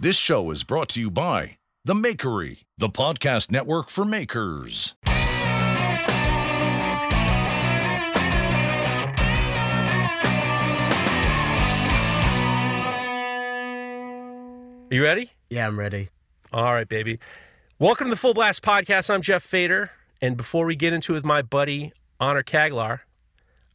This show is brought to you by The Makery, the podcast network for makers. Are you ready? Yeah, I'm ready. All right, baby. Welcome to the Full Blast Podcast. I'm Jeff Fader. And before we get into it with my buddy, Honor Kaglar,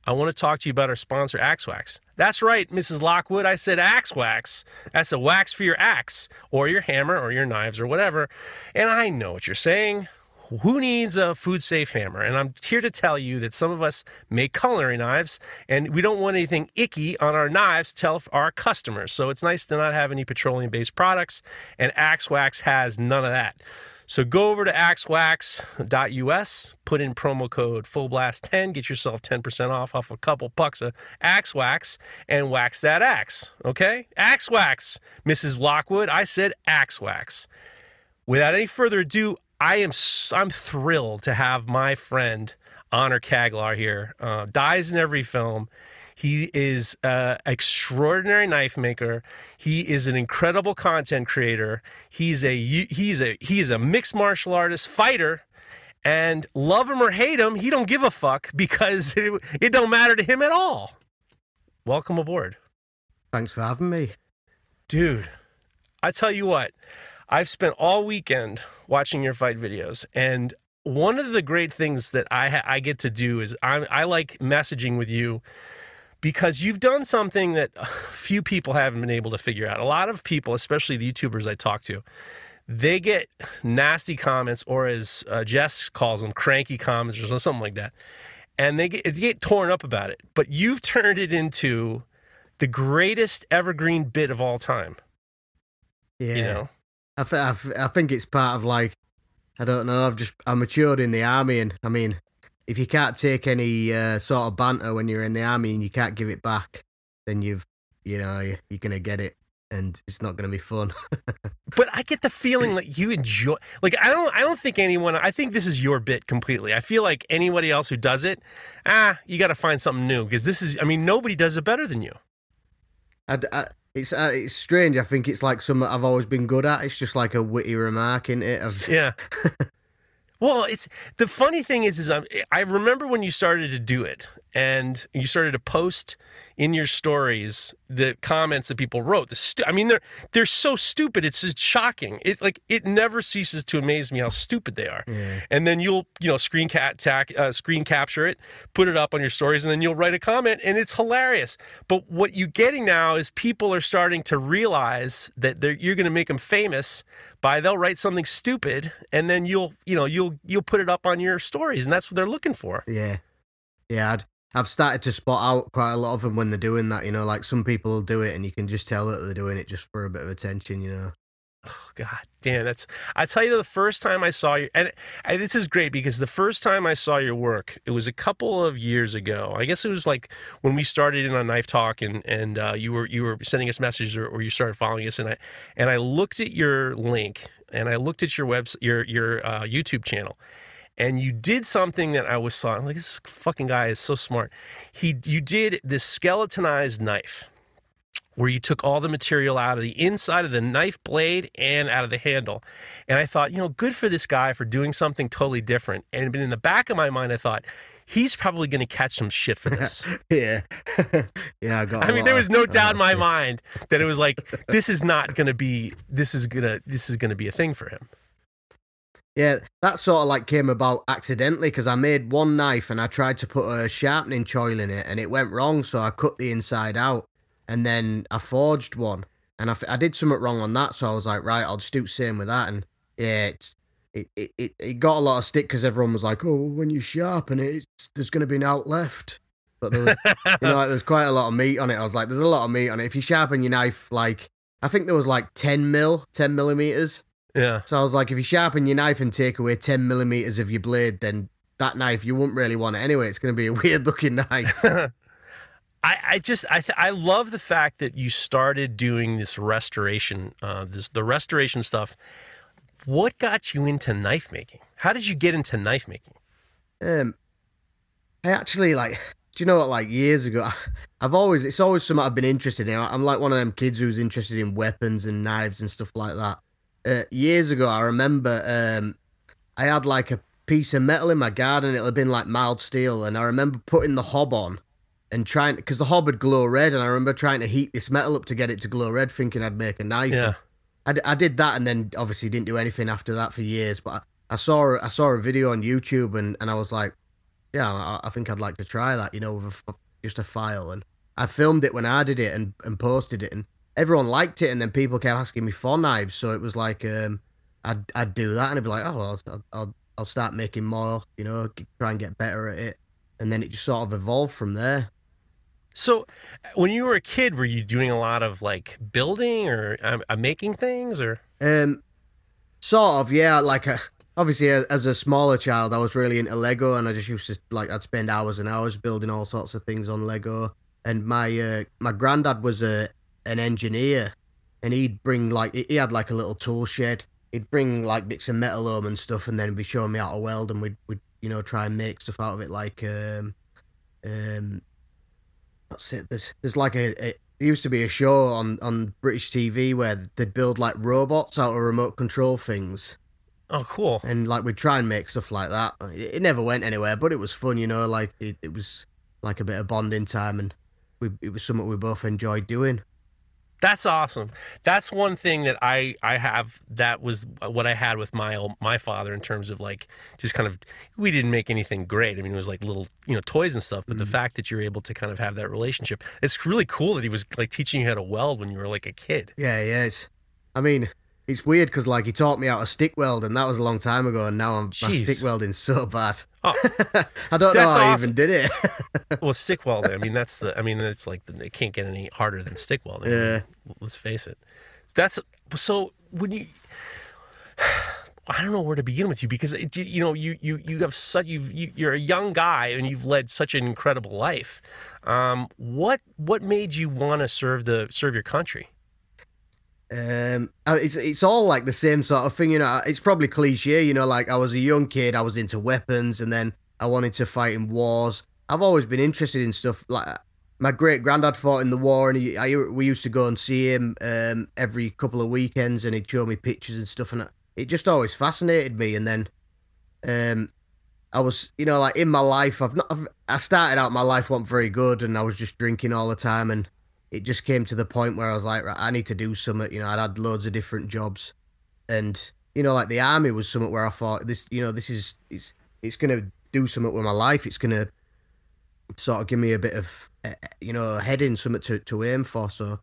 I want to talk to you about our sponsor, Axe Wax. That's right, Mrs. Lockwood. I said Axe Wax. That's a wax for your axe or your hammer or your knives or whatever. And I know what you're saying. Who needs a food safe hammer? And I'm here to tell you that some of us make culinary knives and we don't want anything icky on our knives to tell our customers. So it's nice to not have any petroleum based products. And Axe Wax has none of that. So go over to axewax.us, put in promo code FULLBLAST10, get yourself 10% off off a couple bucks of axe wax and wax that axe. Okay? Axe wax, Mrs. Lockwood. I said axe wax. Without any further ado, I am I'm thrilled to have my friend Honor Kaglar here. Uh, dies in every film. He is an extraordinary knife maker. He is an incredible content creator. He's a he's a he's a mixed martial artist fighter. And love him or hate him, he don't give a fuck because it, it don't matter to him at all. Welcome aboard. Thanks for having me. Dude, I tell you what, I've spent all weekend watching your fight videos, and one of the great things that I ha- I get to do is I I like messaging with you because you've done something that few people haven't been able to figure out. A lot of people, especially the YouTubers I talk to, they get nasty comments, or as uh, Jess calls them, cranky comments, or something like that, and they get, they get torn up about it. But you've turned it into the greatest evergreen bit of all time. Yeah, You know, I, th- I, th- I think it's part of like I don't know. I've just I matured in the army, and I mean, if you can't take any uh, sort of banter when you're in the army and you can't give it back, then you've you know you- you're gonna get it, and it's not gonna be fun. but I get the feeling that you enjoy. Like I don't, I don't think anyone. I think this is your bit completely. I feel like anybody else who does it, ah, you got to find something new because this is. I mean, nobody does it better than you. I, I, it's uh, it's strange. I think it's like something I've always been good at. It's just like a witty remark in it. I've- Yeah. Well, it's the funny thing is, is i I remember when you started to do it, and you started to post in your stories the comments that people wrote. The stu- I mean, they're they're so stupid. It's just shocking. It like it never ceases to amaze me how stupid they are. Yeah. And then you'll you know screen cat tack, uh, screen capture it, put it up on your stories, and then you'll write a comment, and it's hilarious. But what you're getting now is people are starting to realize that they're, you're going to make them famous by they'll write something stupid, and then you'll you know you'll you'll put it up on your stories, and that's what they're looking for. Yeah, yeah. I'd, I've started to spot out quite a lot of them when they're doing that. You know, like some people do it, and you can just tell that they're doing it just for a bit of attention. You know. Oh, God damn, that's. I tell you, the first time I saw you, and, and this is great because the first time I saw your work, it was a couple of years ago. I guess it was like when we started in on Knife Talk, and and uh, you were you were sending us messages, or, or you started following us, and I and I looked at your link, and I looked at your webs your your uh, YouTube channel, and you did something that I was saw. I'm like, this fucking guy is so smart. He you did this skeletonized knife where you took all the material out of the inside of the knife blade and out of the handle. And I thought, you know, good for this guy for doing something totally different. And in the back of my mind, I thought, he's probably going to catch some shit for this. Yeah, yeah. I got. I mean, there was no doubt in my mind that it was like, this is not going to be, this is going to, this is going to be a thing for him. Yeah, that sort of like came about accidentally because I made one knife and I tried to put a sharpening choil in it and it went wrong, so I cut the inside out and then I forged one and I, I did something wrong on that, so I was like, right, I'll just do the same with that and yeah, it's. It, it, it, it got a lot of stick because everyone was like, "Oh, when you sharpen it, there's going to be an out left." But there was, you know, like, there's quite a lot of meat on it. I was like, "There's a lot of meat on it." If you sharpen your knife, like I think there was like ten mil, ten millimeters. Yeah. So I was like, if you sharpen your knife and take away 10 millimeters of your blade, then that knife, you wouldn't really want it anyway. It's going to be a weird looking knife. I, I just I th- I love the fact that you started doing this restoration, uh, this the restoration stuff. What got you into knife making? How did you get into knife making? um, I actually like Do you know what? Like years ago, I've always it's always something I've been interested in. I'm like one of them kids who's interested in weapons and knives and stuff like that. Uh, years ago, I remember um, I had like a piece of metal in my garden. It had been like mild steel, and I remember putting the hob on and trying because the hob would glow red, and I remember trying to heat this metal up to get it to glow red, thinking I'd make a knife. Yeah. I, d- I did that, and then obviously didn't do anything after that for years. But I, I saw I saw a video on YouTube, and, and I was like, yeah, I, I think I'd like to try that, you know, with a f just a file. And I filmed it when I did it and, and posted it, and everyone liked it. And then people kept asking me for knives, so it was like um, I'd I'd do that, and I'd be like, oh, well, I'll I'll, I'll start making more, you know, try and get better at it, and then it just sort of evolved from there. So, when you were a kid, were you doing a lot of like building or uh, uh, making things, or Um, sort of, yeah. Like, uh, obviously, a- as a smaller child, I was really into Lego, and I just used to like I'd spend hours and hours building all sorts of things on Lego. And my uh, my granddad was a an engineer, and he'd bring like he had like a little tool shed. He'd bring like bits of metal home and stuff, and then be showing me how to weld, and we'd we'd you know try and make stuff out of it, like um um. What's it? There's there's like a, a there used to be a show on on British TV where they'd build like robots out of remote control things, oh, cool. and like we'd try and make stuff like that. It, it never went anywhere, but it was fun, you know. Like it, it was like a bit of bonding time, and we it was something we both enjoyed doing. That's awesome. That's one thing that I I have. That was what I had with my my father in terms of like just kind of we didn't make anything great. I mean, it was like little you know toys and stuff. But the mm-hmm. fact that you're able to kind of have that relationship, it's really cool that he was like teaching you how to weld when you were like a kid. Yeah, yeah. It's, I mean, it's weird because like he taught me how to stick weld, and that was a long time ago, and now I'm my stick welding so bad. Oh, I don't know That's how I even did it. well, stick welding. I mean, that's the. I mean, it's like the, it can't get any harder than stick welding. I mean, Yeah. let's face it. That's so when you. I don't know where to begin with you because it, you, you know you you you have such you've you, you're a young guy and you've led such an incredible life. Um, what what made you want to serve the serve your country? Um, it's it's all like the same sort of thing, you know. It's probably cliche, you know. Like I was a young kid, I was into weapons, and then I wanted to fight in wars. I've always been interested in stuff like my great granddad fought in the war, and he, I, we used to go and see him um, every couple of weekends, and he'd show me pictures and stuff, and it just always fascinated me. And then, um, I was, you know, like in my life, I've not, I've, I started out my life wasn't very good, and I was just drinking all the time, and it just came to the point where I was like, right, I need to do something. You know, I'd had loads of different jobs, and you know, like the army was something where I thought this, you know, this is it's it's gonna do something with my life. It's gonna sort of give me a bit of, uh, you know, heading, something to to aim for. So,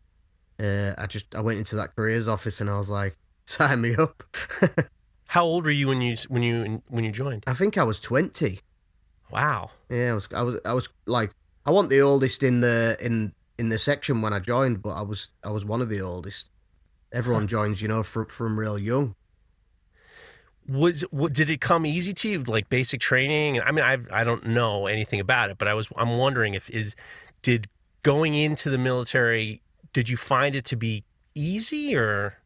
uh, I just I went into that careers office and I was like, sign me up. How old were you when you when you when you joined? I think I was twenty. Wow. Yeah, I was I was I was like I wasn't the oldest in the in in the section when I joined, but I was I was one of the oldest. Everyone joins, you know, from from real young. was what, did it come easy to you like basic training i mean i i don't know anything about it but i was i'm wondering if is did going into the military did you find it to be easy or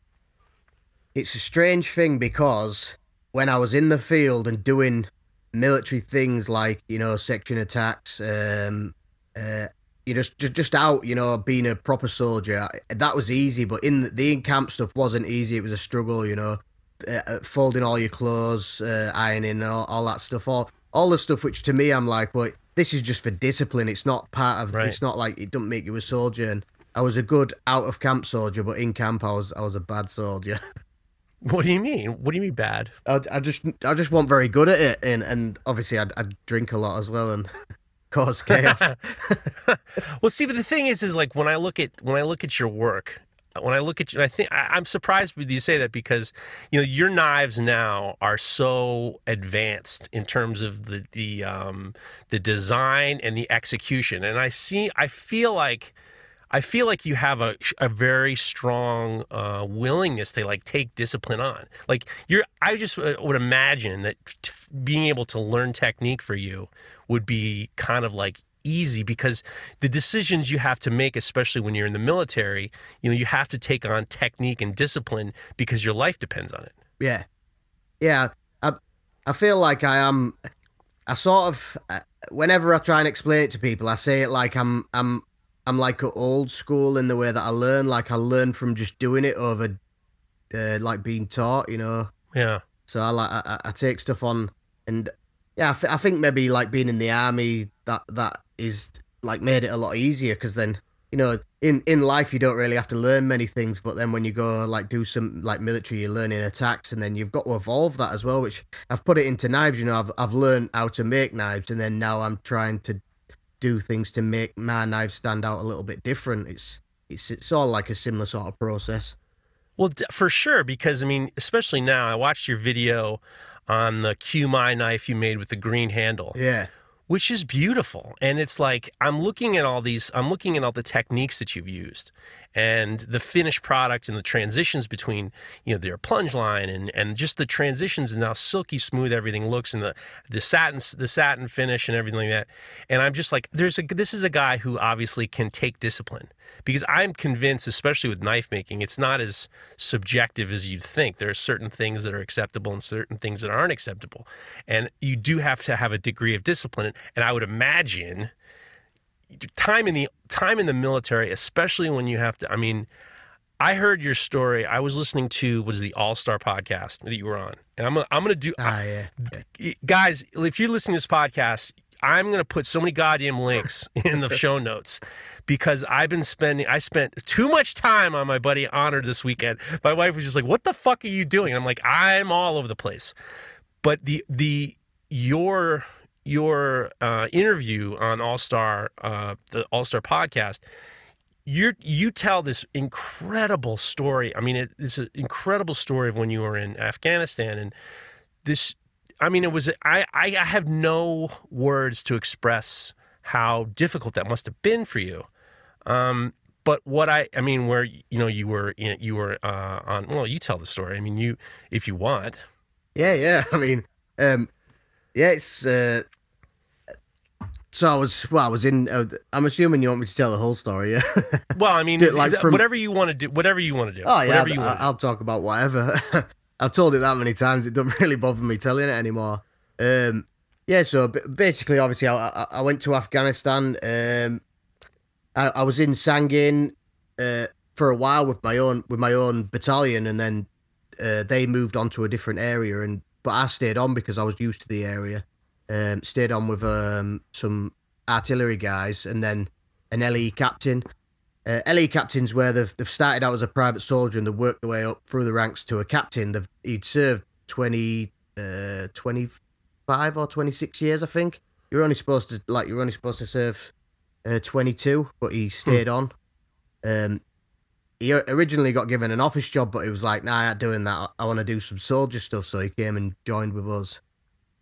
It's a strange thing because when I was in the field and doing military things like you know section attacks, um, uh, you just, just just out, you know, being a proper soldier, that was easy. But in the in camp stuff wasn't easy. It was a struggle, you know, uh, uh, folding all your clothes, uh, ironing, and all, all that stuff. All all the stuff which to me, I'm like, well, this is just for discipline. It's not part of. Right. It's not like it doesn't make you a soldier. And I was a good out of camp soldier, but in camp I was I was a bad soldier. what do you mean what do you mean bad I, I just I just wasn't very good at it, and and obviously I'd, I'd drink a lot as well and cause chaos. well see but the thing is is like when i look at when i look at your work when i look at you i think I, i'm surprised you say that because you know your knives now are so advanced in terms of the the um the design and the execution and i see i feel like I feel like you have a, a very strong uh, willingness to like take discipline on. Like you're, I just uh, would imagine that t- being able to learn technique for you would be kind of like easy because the decisions you have to make, especially when you're in the military, you know, you have to take on technique and discipline because your life depends on it. yeah, yeah. I I feel like I am. I sort of uh, whenever I try and explain it to people, I say it like I'm I'm I'm like old school in the way that I learn. Like I learn from just doing it over, uh, like being taught. You know. Yeah. So I like I, I take stuff on, and yeah, I, th- I think maybe like being in the army that that is like made it a lot easier because then you know in in life you don't really have to learn many things, but then when you go like do some like military, you're learning attacks, and then you've got to evolve that as well. Which I've put it into knives. You know, I've I've learned how to make knives, and then now I'm trying to do things to make my knife stand out a little bit different. It's it's it's all like a similar sort of process. Well, for sure, because I mean, especially now, I watched your video on the QMI knife you made with the green handle, Yeah, which is beautiful. And it's like I'm looking at all these, I'm looking at all the techniques that you've used, and the finished product and the transitions between, you know, their plunge line and and just the transitions and how silky smooth everything looks and the the satin the satin finish and everything like that. And I'm just like, there's a this is a guy who obviously can take discipline because I'm convinced, especially with knife making, it's not as subjective as you'd think. There are certain things that are acceptable and certain things that aren't acceptable, and you do have to have a degree of discipline. And I would imagine time in the time in the military, especially when you have to. I mean, I heard your story. I was listening to was the All Star podcast that you were on, and I'm gonna, I'm gonna do ah, yeah, guys, if you're listening to this podcast, I'm going to put so many goddamn links in the show notes because I've been spending, I spent too much time on my buddy Honor this weekend. My wife was just like, what the fuck are you doing? And I'm like, I'm all over the place. But the, the, your, your uh, interview on All Star, uh, the All Star podcast, you you tell this incredible story. I mean, it, it's an incredible story of when you were in Afghanistan and this I mean, it was I, I have no words to express how difficult that must have been for you. Um, but what I I mean, where you know you were in, you were uh, on. Well, you tell the story. I mean, you if you want. yeah, yeah. I mean, um, yeah, it's. Uh, so I was well. I was in. Uh, I'm assuming you want me to tell the whole story, yeah? Well, I mean, like from- whatever you want to do, whatever you want to do. Oh yeah, I'll. I'll talk about whatever. I've told it that many times; it doesn't really bother me telling it anymore. Um, yeah, so basically, obviously, I, I, I went to Afghanistan. Um, I, I was in Sangin uh, for a while with my own with my own battalion, and then uh, they moved on to a different area. And but I stayed on because I was used to the area. Um, stayed on with um, some artillery guys, and then an LE captain. Uh, LE captains where they've, they've started out as a private soldier and they've worked their way up through the ranks to a captain. They've he'd served 20, uh, 25 or 26 years, I think. You're only supposed to like you're only supposed to serve uh, 22, but he stayed on. Um, he originally got given an office job, but he was like, "Nah, I'm doing that. I, want to do some soldier stuff." So he came and joined with us.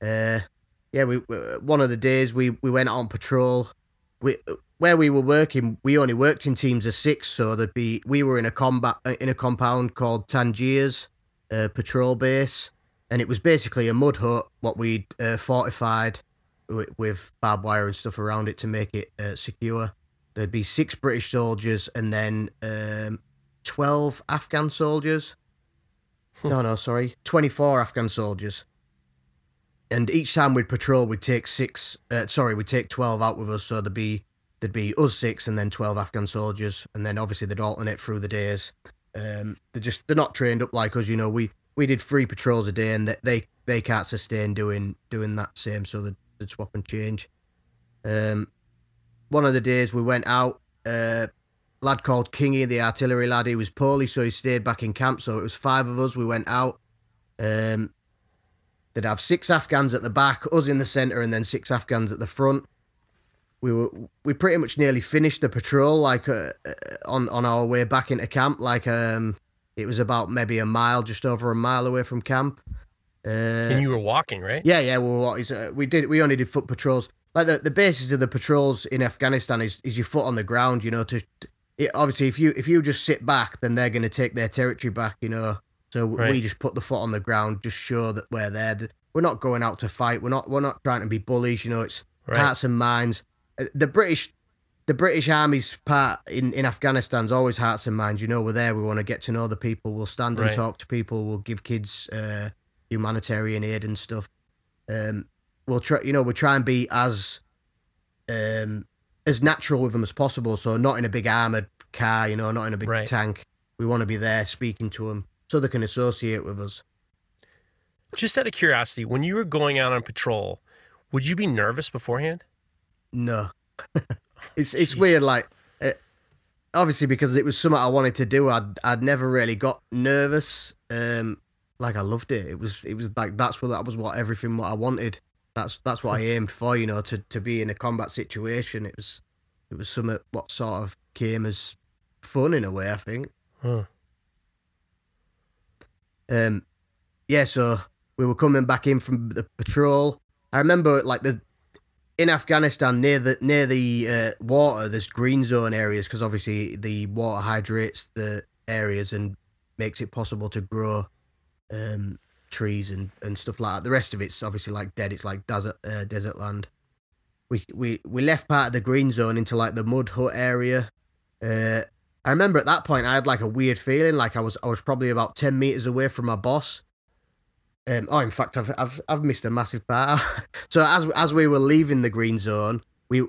Uh, yeah, we, we one of the days we we went on patrol. We where we were working, we only worked in teams of six, so there'd be we were in a combat in a compound called Tangiers uh, patrol base, and it was basically a mud hut, what we'd uh, fortified with, with barbed wire and stuff around it to make it uh, secure. There'd be six British soldiers and then um, twelve Afghan soldiers. no, no, sorry, twenty-four Afghan soldiers. And each time we'd patrol, we'd take six. Uh, sorry, we'd take twelve out with us, so there'd be there'd be us six and then 12 Afghan soldiers. And then obviously they'd alternate through the days. Um, they're just, they're not trained up like us, you know, we, we did three patrols a day and they, they, they can't sustain doing, doing that same. So they'd, they'd swap and change. Um, one of the days we went out, uh, lad called Kingy, the artillery lad, he was poorly, so he stayed back in camp. So it was five of us. We went out. Um, they'd have six Afghans at the back, us in the centre, and then six Afghans at the front we were we pretty much nearly finished the patrol like uh, uh, on on our way back into camp like um it was about maybe a mile just over a mile away from camp uh, and you were walking, right? yeah yeah we, were, uh, we did we only did foot patrols like the, the basis of the patrols in afghanistan is, is your foot on the ground you know to it, obviously if you if you just sit back then they're going to take their territory back you know so Right. we just put the foot on the ground just show that we're there That we're not going out to fight we're not we're not trying to be bullies you know it's Right. hearts and minds Uh, the british the british army's part in in afghanistan's always hearts and minds you know we're there we want to get to know the people we'll stand and Right. talk to people we'll give kids uh humanitarian aid and stuff um we'll try, you know, we'll try and be as um as natural with them as possible. So not in a big armored car, you know, not in a big Right. tank. We want to be there speaking to them so they can associate with us. Just out of curiosity, when you were going out on patrol, would you be nervous beforehand? No, it's it's Jesus. weird. Like, uh, obviously because it was something I wanted to do. I'd I'd never really got nervous. Um, like I loved it. It was it was like that's what that was what everything what I wanted. That's that's what I aimed for. You know, to to be in a combat situation. It was it was something what sort of came as fun in a way. I think. Huh. Um, yeah, so we were coming back in from the patrol. I remember like the in Afghanistan near the near the uh, water. There's green zone areas because obviously the water hydrates the areas and makes it possible to grow um, trees and, and stuff like that. The rest of it's obviously like dead. It's like desert uh, desert land. We we we left part of the green zone into like the mud hut area. Uh, I remember at that point I had like a weird feeling, like I was I was probably about ten meters away from my boss. Um, oh, in fact, I've I've I've missed a massive part. so as as we were leaving the green zone, we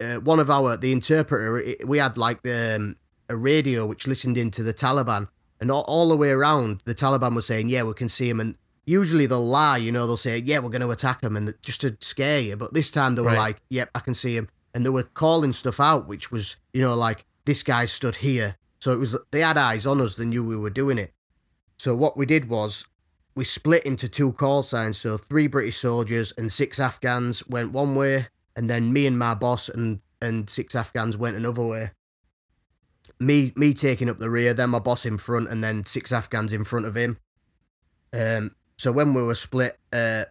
uh, one of our the interpreter we had like um, a radio which listened into the Taliban, and all, all the way around the Taliban were saying, "Yeah, we can see him." And usually they'll lie, you know, they'll say, "Yeah, we're going to attack him," and just to scare you. But this time they were Right. like, "Yep, I can see him," and they were calling stuff out, which was you know like this guy stood here. So it was they had eyes on us. They knew we were doing it. So what we did was we split into two call signs. So three British soldiers and six Afghans went one way, and then me and my boss and and six Afghans went another way. Me me taking up the rear, then my boss in front, and then six Afghans in front of him. Um. So when we were split, uh,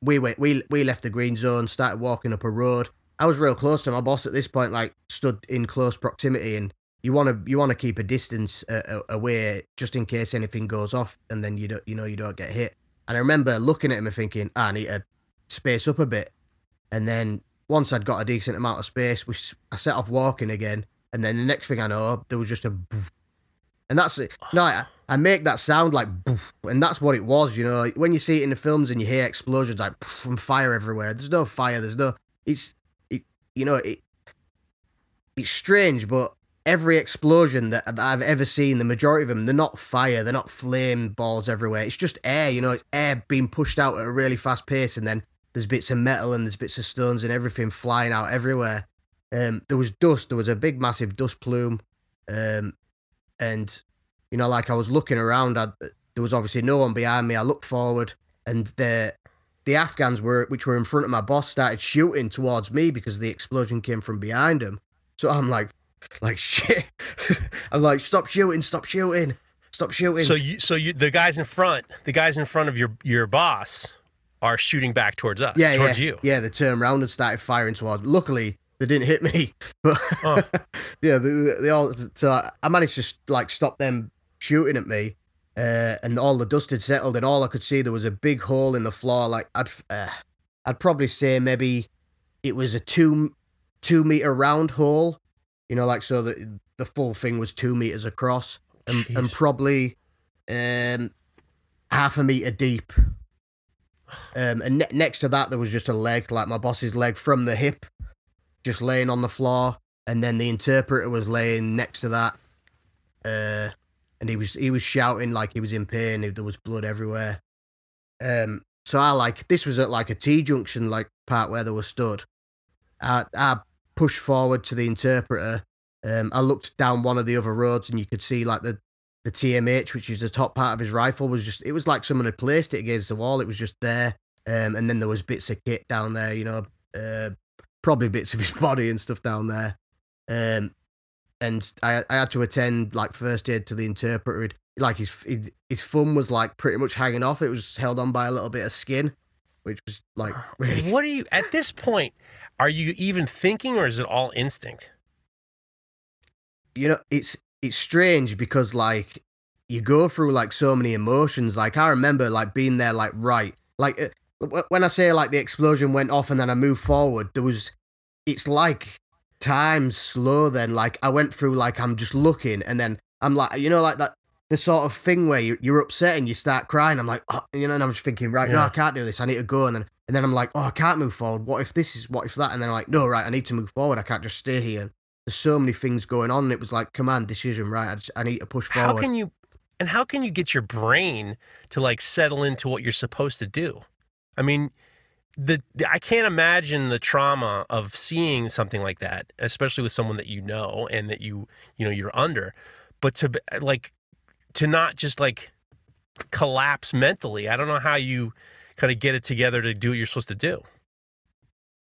we went we we left the green zone, started walking up a road. I was real close to my boss at this point, like stood in close proximity, and you want to you want to keep a distance uh, away just in case anything goes off, and then you don't you know you don't get hit. And I remember looking at him and thinking, "Ah, I need to space up a bit. And then once I'd got a decent amount of space, we I set off walking again, and then the next thing I know, there was just a, and that's it. Oh. No, I, I make that sound like, and that's what it was. You know, when you see it in the films and you hear explosions like and fire everywhere. There's no fire. There's no. It's it. You know it. It's strange, but every explosion that, that I've ever seen, the majority of them, they're not fire, they're not flame balls everywhere. It's just air, you know, it's air being pushed out at a really fast pace, and then there's bits of metal and there's bits of stones and everything flying out everywhere. Um, there was dust, there was a big, massive dust plume, um, and you know, like I was looking around, I, there was obviously no one behind me. I looked forward, and the the Afghans were, which were in front of my boss, started shooting towards me because the explosion came from behind them. So I'm like, like shit. I'm like, stop shooting, stop shooting, stop shooting. So you, so you, the guys in front, the guys in front of your your boss, are shooting back towards us, yeah, towards yeah, you. yeah. They turned around and started firing towards. Luckily, they didn't hit me, but Oh. yeah, they, they all. So I- managed to like stop them shooting at me, uh, and all the dust had settled, and all I could see there was a big hole in the floor. Like I'd, uh, I'd probably say maybe it was a two two meter round hole, you know, like so that the full thing was two meters across, and, and probably um half a meter deep. Um, and ne- next to that, there was just a leg, like my boss's leg from the hip, just laying on the floor, and then the interpreter was laying next to that, uh, and he was he was shouting like he was in pain. There was blood everywhere. Um, so I like this was at like a T junction, like part where they were stood. I I pushed forward to the interpreter. Um, I looked down one of the other roads, and you could see like the the TMH, which is the top part of his rifle, was just it was like someone had placed it against the wall. It was just there. Um, and then there was bits of kit down there, you know, uh, probably bits of his body and stuff down there. Um, and I I had to attend like first aid to the interpreter. It- Like his his his thumb was like pretty much hanging off. It was held on by a little bit of skin, which was like really What are you at this point? Are you even thinking, or is it all instinct? you know it's it's strange because like you go through like so many emotions like i remember like being there like right like uh, when i say like the explosion went off and then i moved forward there was it's like time slow then like i went through like i'm just looking and then i'm like you know like that the sort of thing where you, you're upset and you start crying. I'm like, oh, you know, and I'm just thinking, right, no, I can't do this. I need to go. And then, and then I'm like, oh, I can't move forward. What if this is, what if that? And then I'm like, no, right, I need to move forward. I can't just stay here. There's so many things going on. And it was like, command decision, right? I, just, I need to push forward. How can you and how can you get your brain to like settle into what you're supposed to do? I mean, the, the- I can't imagine the trauma of seeing something like that, especially with someone that you know and that you you know you're under. But to like to not just like collapse mentally. I don't know how you kind of get it together to do what you're supposed to do.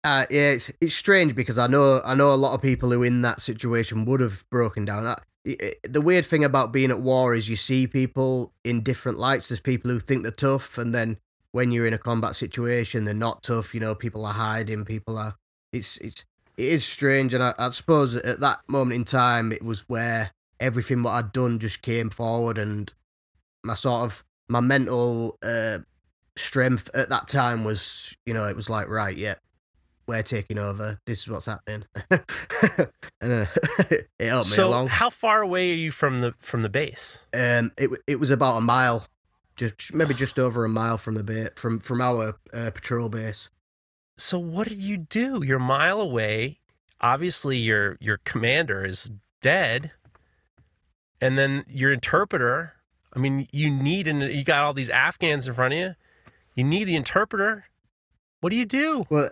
Uh, yeah, it's it's strange because I know I know a lot of people who in that situation would have broken down. It- the weird thing about being at war is you see people in different lights. There's people who think they're tough, and then when you're in a combat situation, they're not tough. You know, people are hiding. People are. It's it's it is strange, and I, I suppose at that moment in time, it was where everything what I'd done just came forward, and my sort of my mental uh, strength at that time was, you know, it was like right, yeah, we're taking over. This is what's happening, and uh, it helped me so along. how far away are you from the from the base? Um, it it was about a mile, just maybe just over a mile from the ba- from from our uh, patrol base. So what did you do? You're a mile away. Obviously, your your commander is dead, and then your interpreter. I mean, you need and you got all these Afghans in front of you. You need the interpreter. What do you do? Well,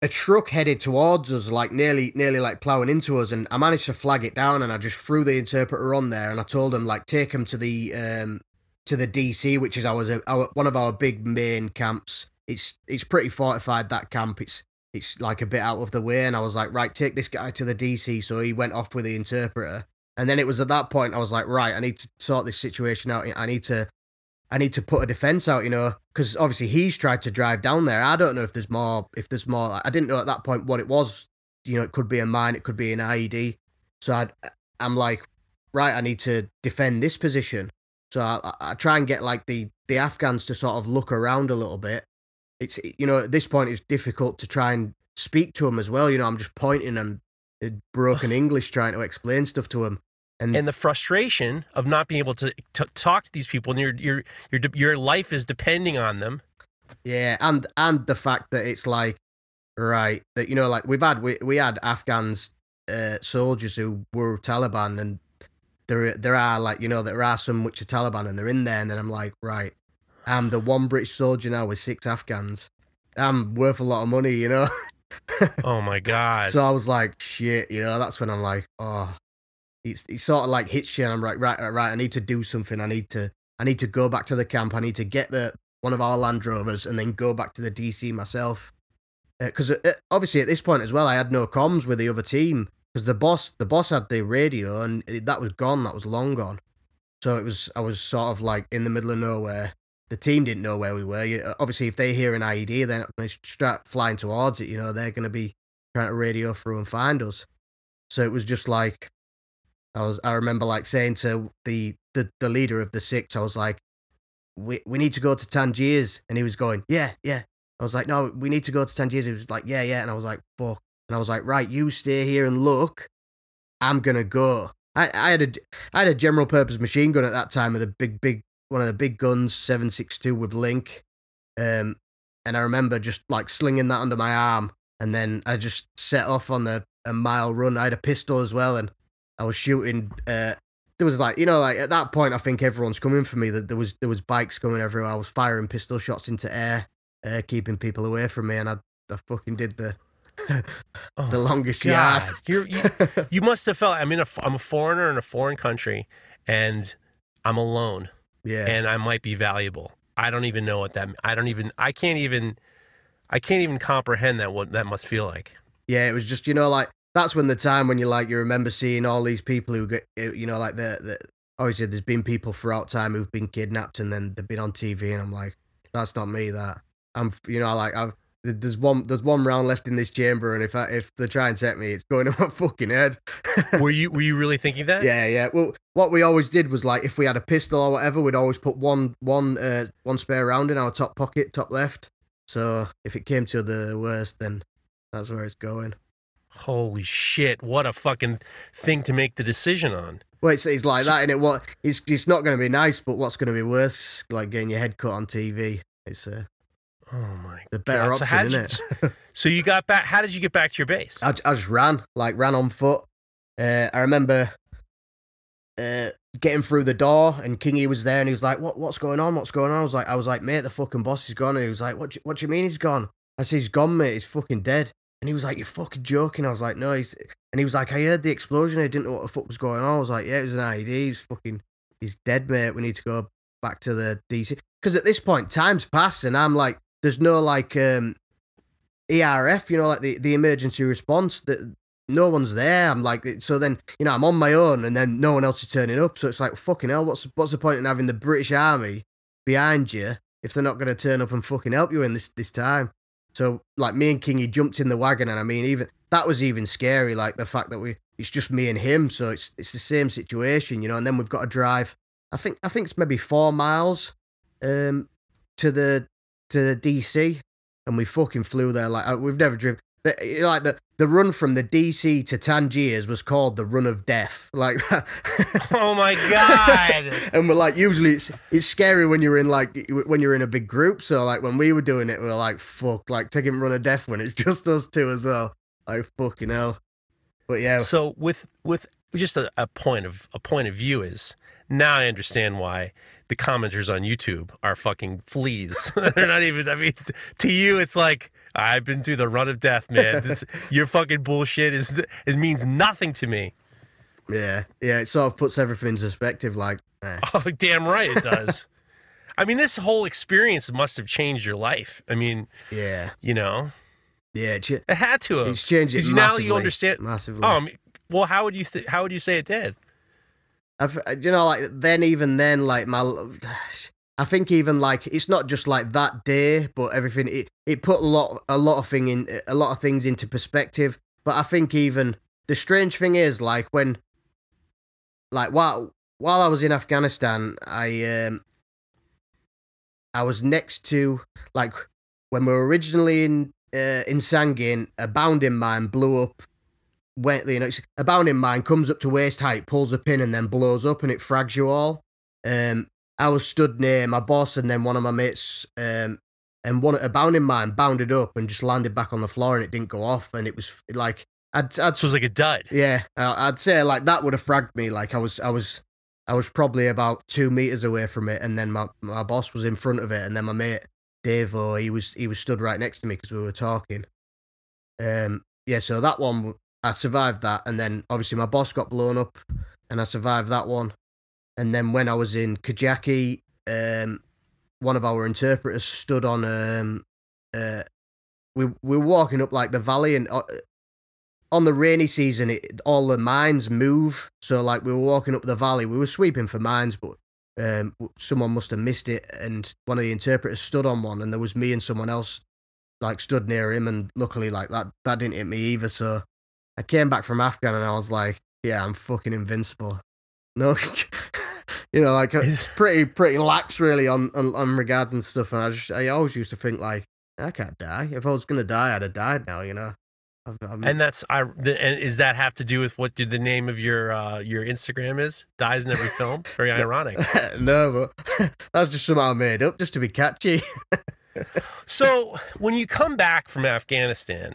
a truck headed towards us, like nearly nearly like plowing into us, and I managed to flag it down, and I just threw the interpreter on there, and I told him like take him to the um to the DC, which is our, our one of our big main camps. It's it's pretty fortified that camp. It's it's like a bit out of the way, and I was like, right, take this guy to the DC. So he went off with the interpreter, and then it was at that point I was like, right, I need to sort this situation out. I need to I need to put a defense out, you know, because obviously he's tried to drive down there. I don't know if there's more. If there's more, I didn't know at that point what it was. You know, it could be a mine, it could be an IED. So I, I'm like, right, I need to defend this position. So I, I- try and get like the the Afghans to sort of look around a little bit. It's you know at this point it's difficult to try and speak to them as well. You know, I'm just pointing and uh, broken English trying to explain stuff to them. And, And the frustration of not being able to, to talk to these people, and your your your your life is depending on them. Yeah, and and the fact that it's like right that you know like we've had we we had Afghans uh, soldiers who were Taliban and there there are like you know there are some which are Taliban and they're in there and then I'm like right I'm the one British soldier now with six Afghans. I'm worth a lot of money you know? Oh my god! so I was like shit you know that's when I'm like oh it's it sort of like hits you and I'm like right right right I need to do something. I need to I need to go back to the camp. I need to get the one of our Land Rovers and then go back to the DC myself. Because uh, obviously at this point as well I had no comms with the other team because the boss the boss had the radio and it, that was gone that was long gone. So it was I was sort of like in the middle of nowhere. The team didn't know where we were. You- uh, obviously if they hear an IED they're not going to start flying towards it you know? They're going to be trying to radio through and find us. So it was just like I was I remember like saying to the the, the leader of the six I was like we we need to go to Tangiers. And he was going yeah yeah. I was like no we need to go to Tangiers. He was like yeah yeah. And I was like fuck and I was like right you stay here and look. I'm gonna go. I, I had a I had a general purpose machine gun at that time with a big big one of the big guns 762 with link. Um and I remember just like slinging that under my arm. And then I just set off on a, a mile run. I had a pistol as well and I was shooting uh there was like you know like at that point I think everyone's coming for me that there was there was bikes coming everywhere. I was firing pistol shots into air uh, keeping people away from me and I I fucking did the Oh the longest God. yard You're, you you must have felt. I mean, I'm a foreigner in a foreign country, and I'm alone. yeah and I might be valuable. I don't even know what that. I don't even. I can't even. I can't even comprehend that. What that must feel like. yeah it was just you know like that's when the time when you like you remember seeing all these people who get uh, you know like the, the obviously there's been people throughout time who've been kidnapped and then they've been on TV and I'm like that's not me that I'm you know like I've there's one there's one round left in this chamber and if I if they try and set me it's going to my fucking head Were you Were you really thinking that? yeah yeah well what we always did was like if we had a pistol or whatever we'd always put one one uh one spare round in our top pocket top left so if it came to the worst then that's where it's going Holy shit! What a fucking thing to make the decision on. Well, it's, it's like that, and it what it's it's not going to be nice, but what's going to be worse, like getting your head cut on TV. It's uh, Oh my the better God. So how option, did isn't you- it? So you got back. How did you get back to your base? I, I just ran, like ran on foot. Uh, I remember uh, getting through the door, and Kingy was there, and he was like, "What? What's going on? What's going on?" I was like, "I was like, mate, the fucking boss is gone." And he was like, "What? do- What do you mean he's gone?" I said, "He's gone, mate. He's fucking dead." And he was like, "You're fucking joking." I was like, "No." He's and he was like, "I heard the explosion. I didn't know what the fuck was going on." I was like, "Yeah, it was an IED. He's fucking, he's dead, mate. We need to go back to the DC." Because at this point, time's passed, and I'm like, "There's no like um, ERF, you know, like the the emergency response that." No one's there. I'm like, so then you know, I'm on my own, and then no one else is turning up. So it's like, fucking hell, what's what's the point in having the British Army behind you if they're not going to turn up and fucking help you in this this time? So like me and Kingy jumped in the wagon, and I mean, even that was even scary. Like the fact that we it's just me and him, so it's it's the same situation, you know. And then we've got to drive. I think I think it's maybe four miles um to the to the DC, and we fucking flew there. Like uh, we've never driven. the- Like the the run from the DC to Tangiers was called the Run of Death, like that. oh my god! and we're like, usually it's it's scary when you're in like when you're in a big group. So like when we were doing it, we were like, fuck, like taking Run of Death when it's just us two as well. Like fucking hell. But yeah, So with with just a, a point of a point of view is now I understand why the commenters on YouTube are fucking fleas. They're not even. I mean, to you, it's like I've been through the run of death, man. This, your fucking bullshit is it means nothing to me. yeah, yeah. It sort of puts everything in perspective. Like, eh. Oh, damn right it does. I mean, this whole experience must have changed your life. I mean, yeah, you know, yeah. Ch- it had to have. it's changed it Because now you understand. massively. Oh, well, how would you th- how would you say it did? I've, you know, like then even then, like my, I think even like it's not just like that day, but everything it it put a lot a lot of thing in a lot of things into perspective. But I think even the strange thing is like when, like while while I was in Afghanistan, I um, I was next to like when we were originally in uh, in Sangin, a bounding mine blew up when you know a bounding mine comes up to waist height, pulls a pin, and then blows up, and it frags you all. Um, I was stood near my boss, and then one of my mates, um, and one a bounding mine bounded up and just landed back on the floor, and it didn't go off, and it was like I'd, I'd So it was like a dud. yeah, I'd say like that would have fragged me. Like I was, I was, I was probably about two meters away from it, and then my my boss was in front of it, and then my mate Dave, oh, he was he was stood right next to me because we were talking. Um, yeah, so that one I survived that, and then obviously my boss got blown up, and I survived that one. And then when I was in Kajaki, um, one of our interpreters stood on um, uh, we we were walking up like the valley, and uh, on the rainy season, it, all the mines move. So like we were walking up the valley, we were sweeping for mines, but um, someone must have missed it, and one of the interpreters stood on one, and there was me and someone else like stood near him, and luckily like that that didn't hit me either. So I came back from Afghan, and I was like, yeah, I'm fucking invincible. No, you know, like Is- pretty pretty lax really on, on on regards and stuff. And I just I always used to think like I can't die. If I was gonna die, I'd have died now. You know. I've, I'm, And that's I. The, and is that have to do with what did the name of your uh, your Instagram is? Dies in every film. Very ironic. no, but that's just something I made up just to be catchy. So when you come back from Afghanistan,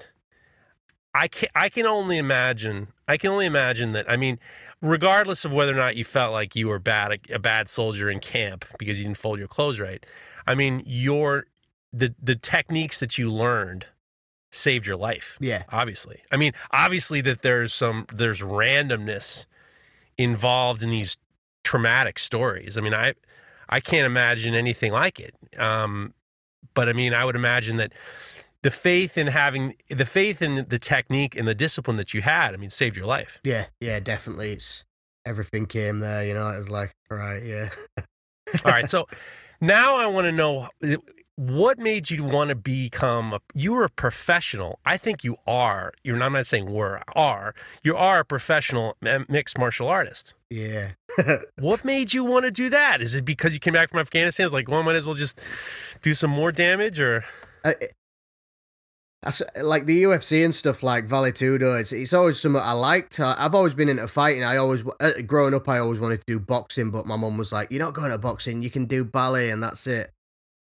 I can I can only imagine. I can only imagine that. I mean, regardless of whether or not you felt like you were bad a bad soldier in camp because you didn't fold your clothes right. I mean, your the the techniques that you learned saved your life. yeah, obviously i mean obviously that there's some there's randomness involved in these traumatic stories i mean i i can't imagine anything like it um but i mean i would imagine that the faith in having the faith in the technique and the discipline that you had i mean saved your life yeah, yeah, definitely. It's everything came there. You know, it was like right, yeah. all right so now i want to know eh, what made you want to become a, you were a professional i think you are you're i'm not saying were are you are a professional mixed martial artist Yeah. What made you want to do that? Is it because you came back from Afghanistan? It's like, well, I might as well just do some more damage, or I, That's, like the UFC and stuff like Valetudo, it's, it's always something I liked. I, I've always been into fighting. I always, uh, growing up, I always wanted to do boxing, but my mum was like, "You're not going to boxing. You can do ballet, and that's it."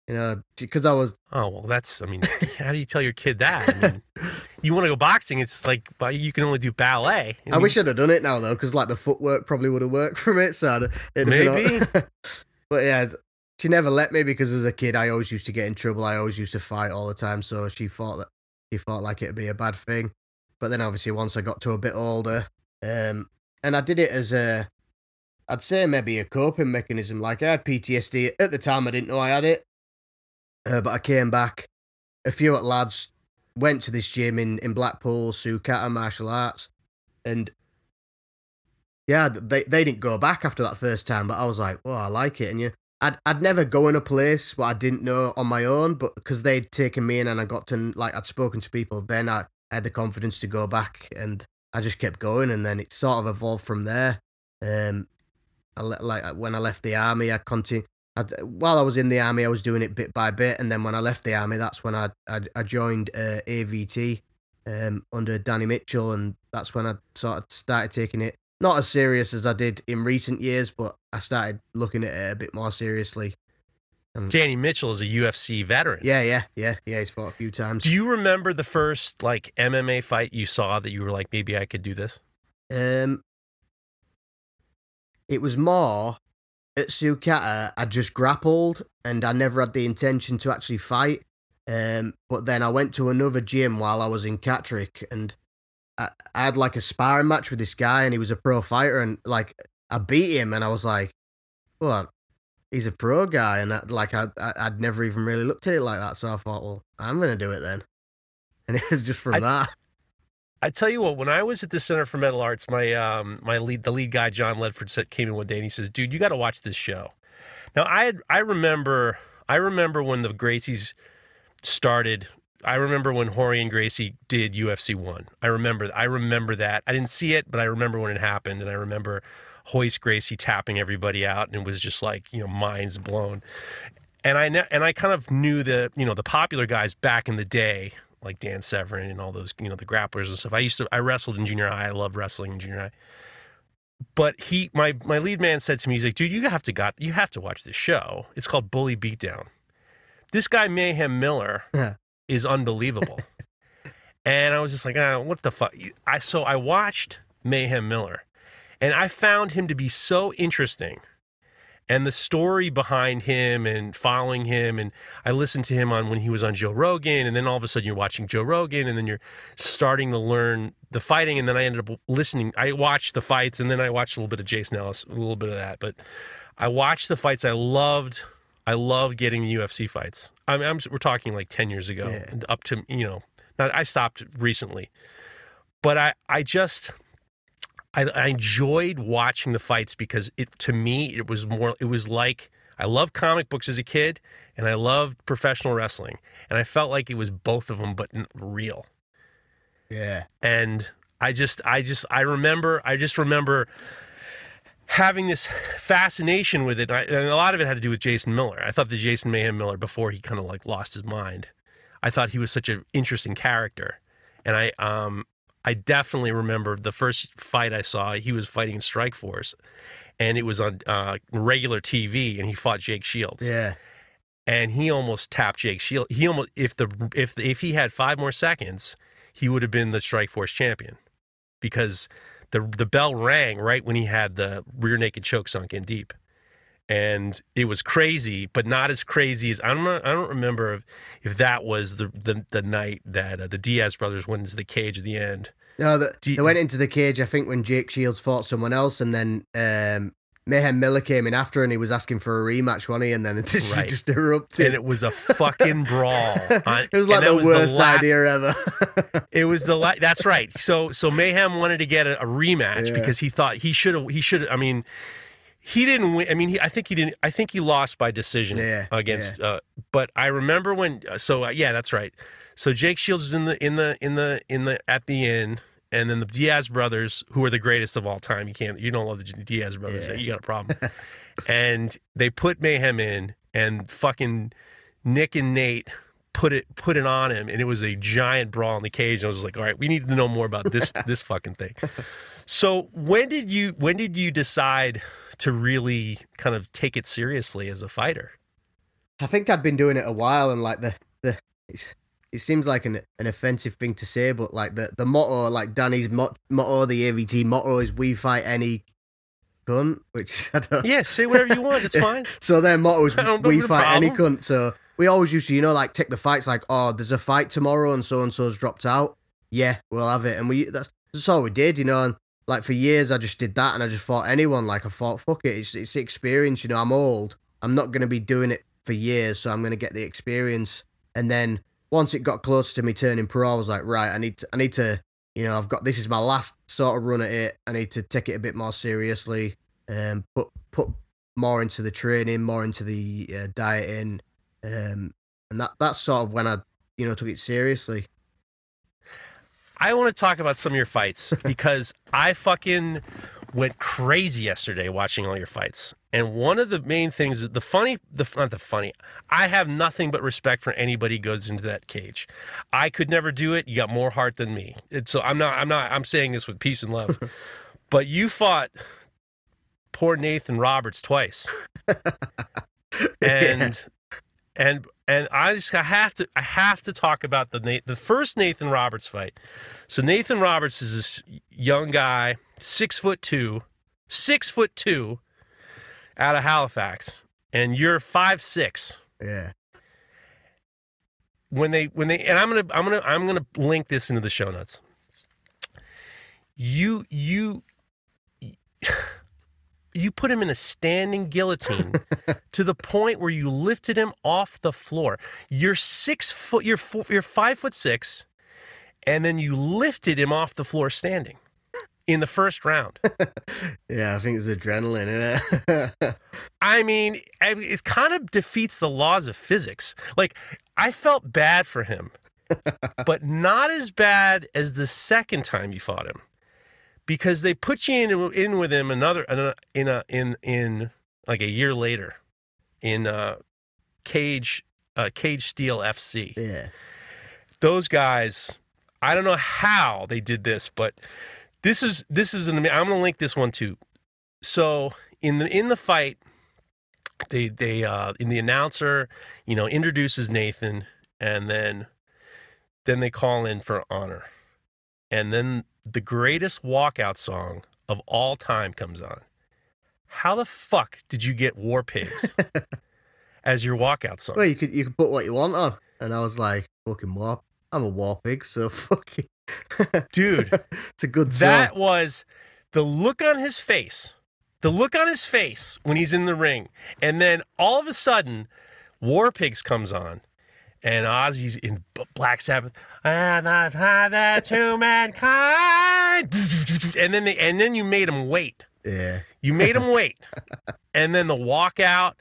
You know, because I was. Oh well, that's. I mean, how do you tell your kid that? I mean, you want to go boxing? It's just like, but you can only do ballet. I, I wish I'd have done it now though, because like the footwork probably would have worked from it. So it, maybe. but yeah, she never let me because as a kid I always used to get in trouble. I always used to fight all the time, so she thought that she thought like it'd be a bad thing. But then obviously once I got to a bit older, um, and I did it as a, I'd say maybe a coping mechanism. Like I had PTSD at the time. I didn't know I had it, uh, but I came back. A few at lads went to this gym in in Blackpool, Sukata Martial Arts, and yeah, they they didn't go back after that first time. But I was like, well, I like it, and you I'd I'd never go in a place where I didn't know on my own, but because they'd taken me in and I got to like I'd spoken to people, then I, had the confidence to go back, and I just kept going, and then it sort of evolved from there. Um, I like when I left the army, I continued. I'd, while I was in the army, I was doing it bit by bit, and then when I left the army, that's when I I, I joined uh, AVT um, under Danny Mitchell, and that's when I sort of started taking it not as serious as I did in recent years, but I started looking at it a bit more seriously. Danny Mitchell is a UFC veteran. Yeah, yeah, yeah, yeah. He's fought a few times. Do you remember the first like MMA fight you saw that you were like, maybe I could do this? Um, it was more at Sukata. I just grappled, and I never had the intention to actually fight. Um, but then I went to another gym while I was in Catterick, and I, I had like a sparring match with this guy, and he was a pro fighter, and like I beat him, and I was like, well, he's a pro guy, and I, like I, I would never even really looked at it like that, so I thought, well, I'm gonna do it then, and it was just from I, that. I tell you what, when I was at the Center for Metal Arts, my um my lead the lead guy John Ledford said came in one day and he says, "Dude, you got to watch this show." Now I had, I remember I remember when the Gracies started I remember when Rorion Gracie did UFC one. I remember I remember that. I didn't see it, but I remember when it happened, and I remember Royce Gracie tapping everybody out, and it was just like you know minds blown. And I and I kind of knew the you know the popular guys back in the day, like Dan Severn and all those you know the grapplers and stuff. I used to I wrestled in junior high. I loved wrestling in junior high. But he my my lead man said to me, he's like, dude, you have to got you have to watch this show. It's called Bully Beatdown. This guy Mayhem Miller. Yeah is unbelievable. and I was just like, oh, what the fuck? I so I watched Mayhem Miller, and I found him to be so interesting. And the story behind him and following him, and I listened to him on when he was on Joe Rogan, and then all of a sudden you're watching Joe Rogan, and then you're starting to learn the fighting, and then I ended up listening. I watched the fights, and then I watched a little bit of Jason Ellis, a little bit of that, but I watched the fights. I loved I love getting the UFC fights. I mean, I'm, we're talking like 10 years ago, yeah. up to, you know, now I stopped recently, but I, I just, I, I enjoyed watching the fights because it, to me, it was more, it was like, I loved comic books as a kid and I loved professional wrestling. And I felt like it was both of them, but real. Yeah. And I just, I just, I remember, I just remember having this fascination with it, and a lot of it had to do with Jason Miller. I thought the Jason Mayhem Miller before he kind of like lost his mind. I thought he was such an interesting character, and I um I definitely remember the first fight I saw. He was fighting in Strikeforce, and it was on uh, regular TV, and he fought Jake Shields. Yeah, and he almost tapped Jake Shields. He almost if the if if he had five more seconds, he would have been the Strikeforce champion because the the bell rang right when he had the rear naked choke sunk in deep, and it was crazy, but not as crazy as I don't I don't remember if, if that was the the, the night that uh, the Diaz brothers went into the cage at the end. No, the, D- they went into the cage. I think when Jake Shields fought someone else, and then um, Mayhem Miller came in after and he was asking for a rematch, wasn't he? And then it just, right. just erupted. And it was a fucking brawl. it was like the was worst the last, idea ever. it was the la- that's right. So so Mayhem wanted to get a, a rematch yeah. because he thought he should have he should I mean he didn't win. I mean, he, I think he didn't. I think he lost by decision yeah, against. Yeah. Uh, but I remember when. So uh, yeah, that's right. So Jake Shields was in the in the in the in the at the end and then the Diaz brothers, who are the greatest of all time. You can't, you don't love the Diaz brothers. Yeah. You got a problem. and they put Mayhem in, and fucking Nick and Nate put it put it on him, and it was a giant brawl in the cage. And I was like, all right, we need to know more about this this fucking thing. So when did you when did you decide to really kind of take it seriously as a fighter? I think I'd been doing it a while, and like the the it's, it seems like an an offensive thing to say, but like the the motto, like Danny's mot- motto, the AVT motto is "We fight any cunt," which I don't. Yeah, say whatever you want. It's fine. So their motto is "We fight any cunt." So we always used to, you know, like take the fights, like, "Oh, there's a fight tomorrow, and so and so's dropped out." Yeah, we'll have it, and we that's, that's all we did, you know. And like for years, I just did that, and I just fought anyone. Like I thought, fuck it, it's it's experience, you know. I'm old. I'm not gonna be doing it for years, so I'm gonna get the experience. And then once it got closer to me turning pro, I was like, right, I need to, I need to, you know, I've got this is my last sort of run at it. I need to take it a bit more seriously, and put put more into the training, more into the uh, dieting, um, and that that's sort of when I, you know, took it seriously. I want to talk about some of your fights because I fucking went crazy yesterday watching all your fights. And one of the main things, the funny, the not the funny, I have nothing but respect for anybody goes into that cage. I could never do it. You got more heart than me. And so I'm not, I'm not, I'm saying this with peace and love. but you fought poor Nathan Roberts twice. and and and I just I have to I have to talk about the the first Nathan Roberts fight. So Nathan Roberts is this young guy, six foot two, six foot two, out of Halifax, and you're five six. yeah, When they when they and I'm gonna I'm gonna I'm gonna link this into the show notes. You you you put him in a standing guillotine to the point where you lifted him off the floor. You're six foot. You're four, you're five foot six, and then you lifted him off the floor standing in the first round. yeah. I think it's adrenaline, it? I mean, it kind of defeats the laws of physics. Like I felt bad for him, but not as bad as the second time you fought him, because they put you in in with him another in a in a, in, in like a year later, in uh, Cage uh, Cage Steel FC. yeah, Those guys, I don't know how they did this, but this is this is an. I'm to link this one too. So in the in the fight, they they uh in the announcer, you know, introduces Nathan, and then then they call in for honor, and then the greatest walkout song of all time comes on. How the fuck did you get War Pigs as your walkout song? Well, you could you could put what you want on, and I was like, fucking war. I'm a war pig, so fucking. Dude, it's a good song. That was the look on his face. The look on his face when he's in the ring. And then all of a sudden, War Pigs comes on. And Ozzy's in Black Sabbath. And I've had that to mankind. And then they, and then you made him wait. Yeah, You made him wait. and then the walkout,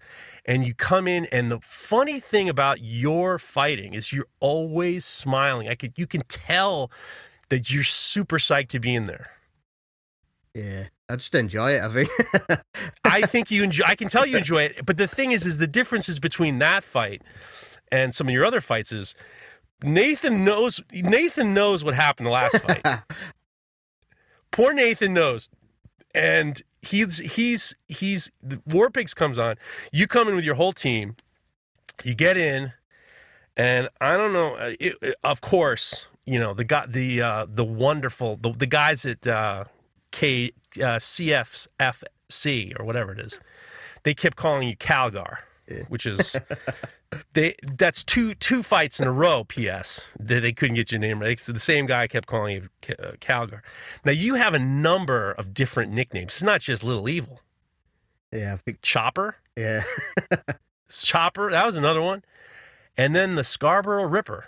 and you come in. And the funny thing about your fighting is you're always smiling. I could you can tell that you're super psyched to be in there. yeah. I just enjoy it. I think. I think you enjoy. I can tell you enjoy it. But the thing is, is the differences between that fight and some of your other fights is Nathan knows. Nathan knows what happened the last fight. Poor Nathan knows, and he's he's he's the War Pigs comes on. You come in with your whole team. You get in, and I don't know. uh, It, it- of course, you know the guy, the uh, the wonderful the, the guys at uh, K uh, CFFC or whatever it is. They kept calling you Calgar, which is they that's two two fights in a row. P.S. That they couldn't get your name right. So the same guy kept calling you uh, Calgar. Now you have a number of different nicknames. It's not just Little Evil. yeah, think. Chopper, Yeah, Chopper. That was another one. And then the Scarborough Ripper.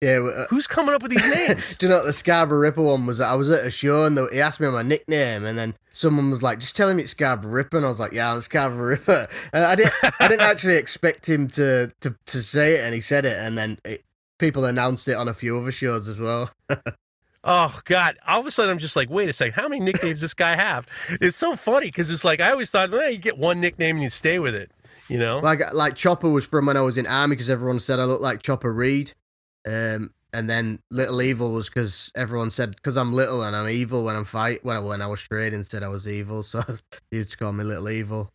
Yeah. well, uh, Who's coming up with these names? Do you know what the Scarborough Ripper one was? I was at a show and he asked me my nickname, and then someone was like, "Just tell him it's Scarborough Ripper," and I was like, "Yeah, I'm Scarborough Ripper." And I didn't, I didn't actually expect him to, to to say it, and he said it, and then it, people announced it on a few other shows as well. Oh God! All of a sudden, I'm just like, wait a second. How many nicknames does this guy have? It's so funny because it's like I always thought, eh, you get one nickname and you stay with it. You know, Like like Chopper was from when I was in army because everyone said I looked like Chopper Read. Um, and then Little Evil was because everyone said because I'm little and I'm evil when I'm fight when I, when I was training said I was evil, so they used to call me Little Evil.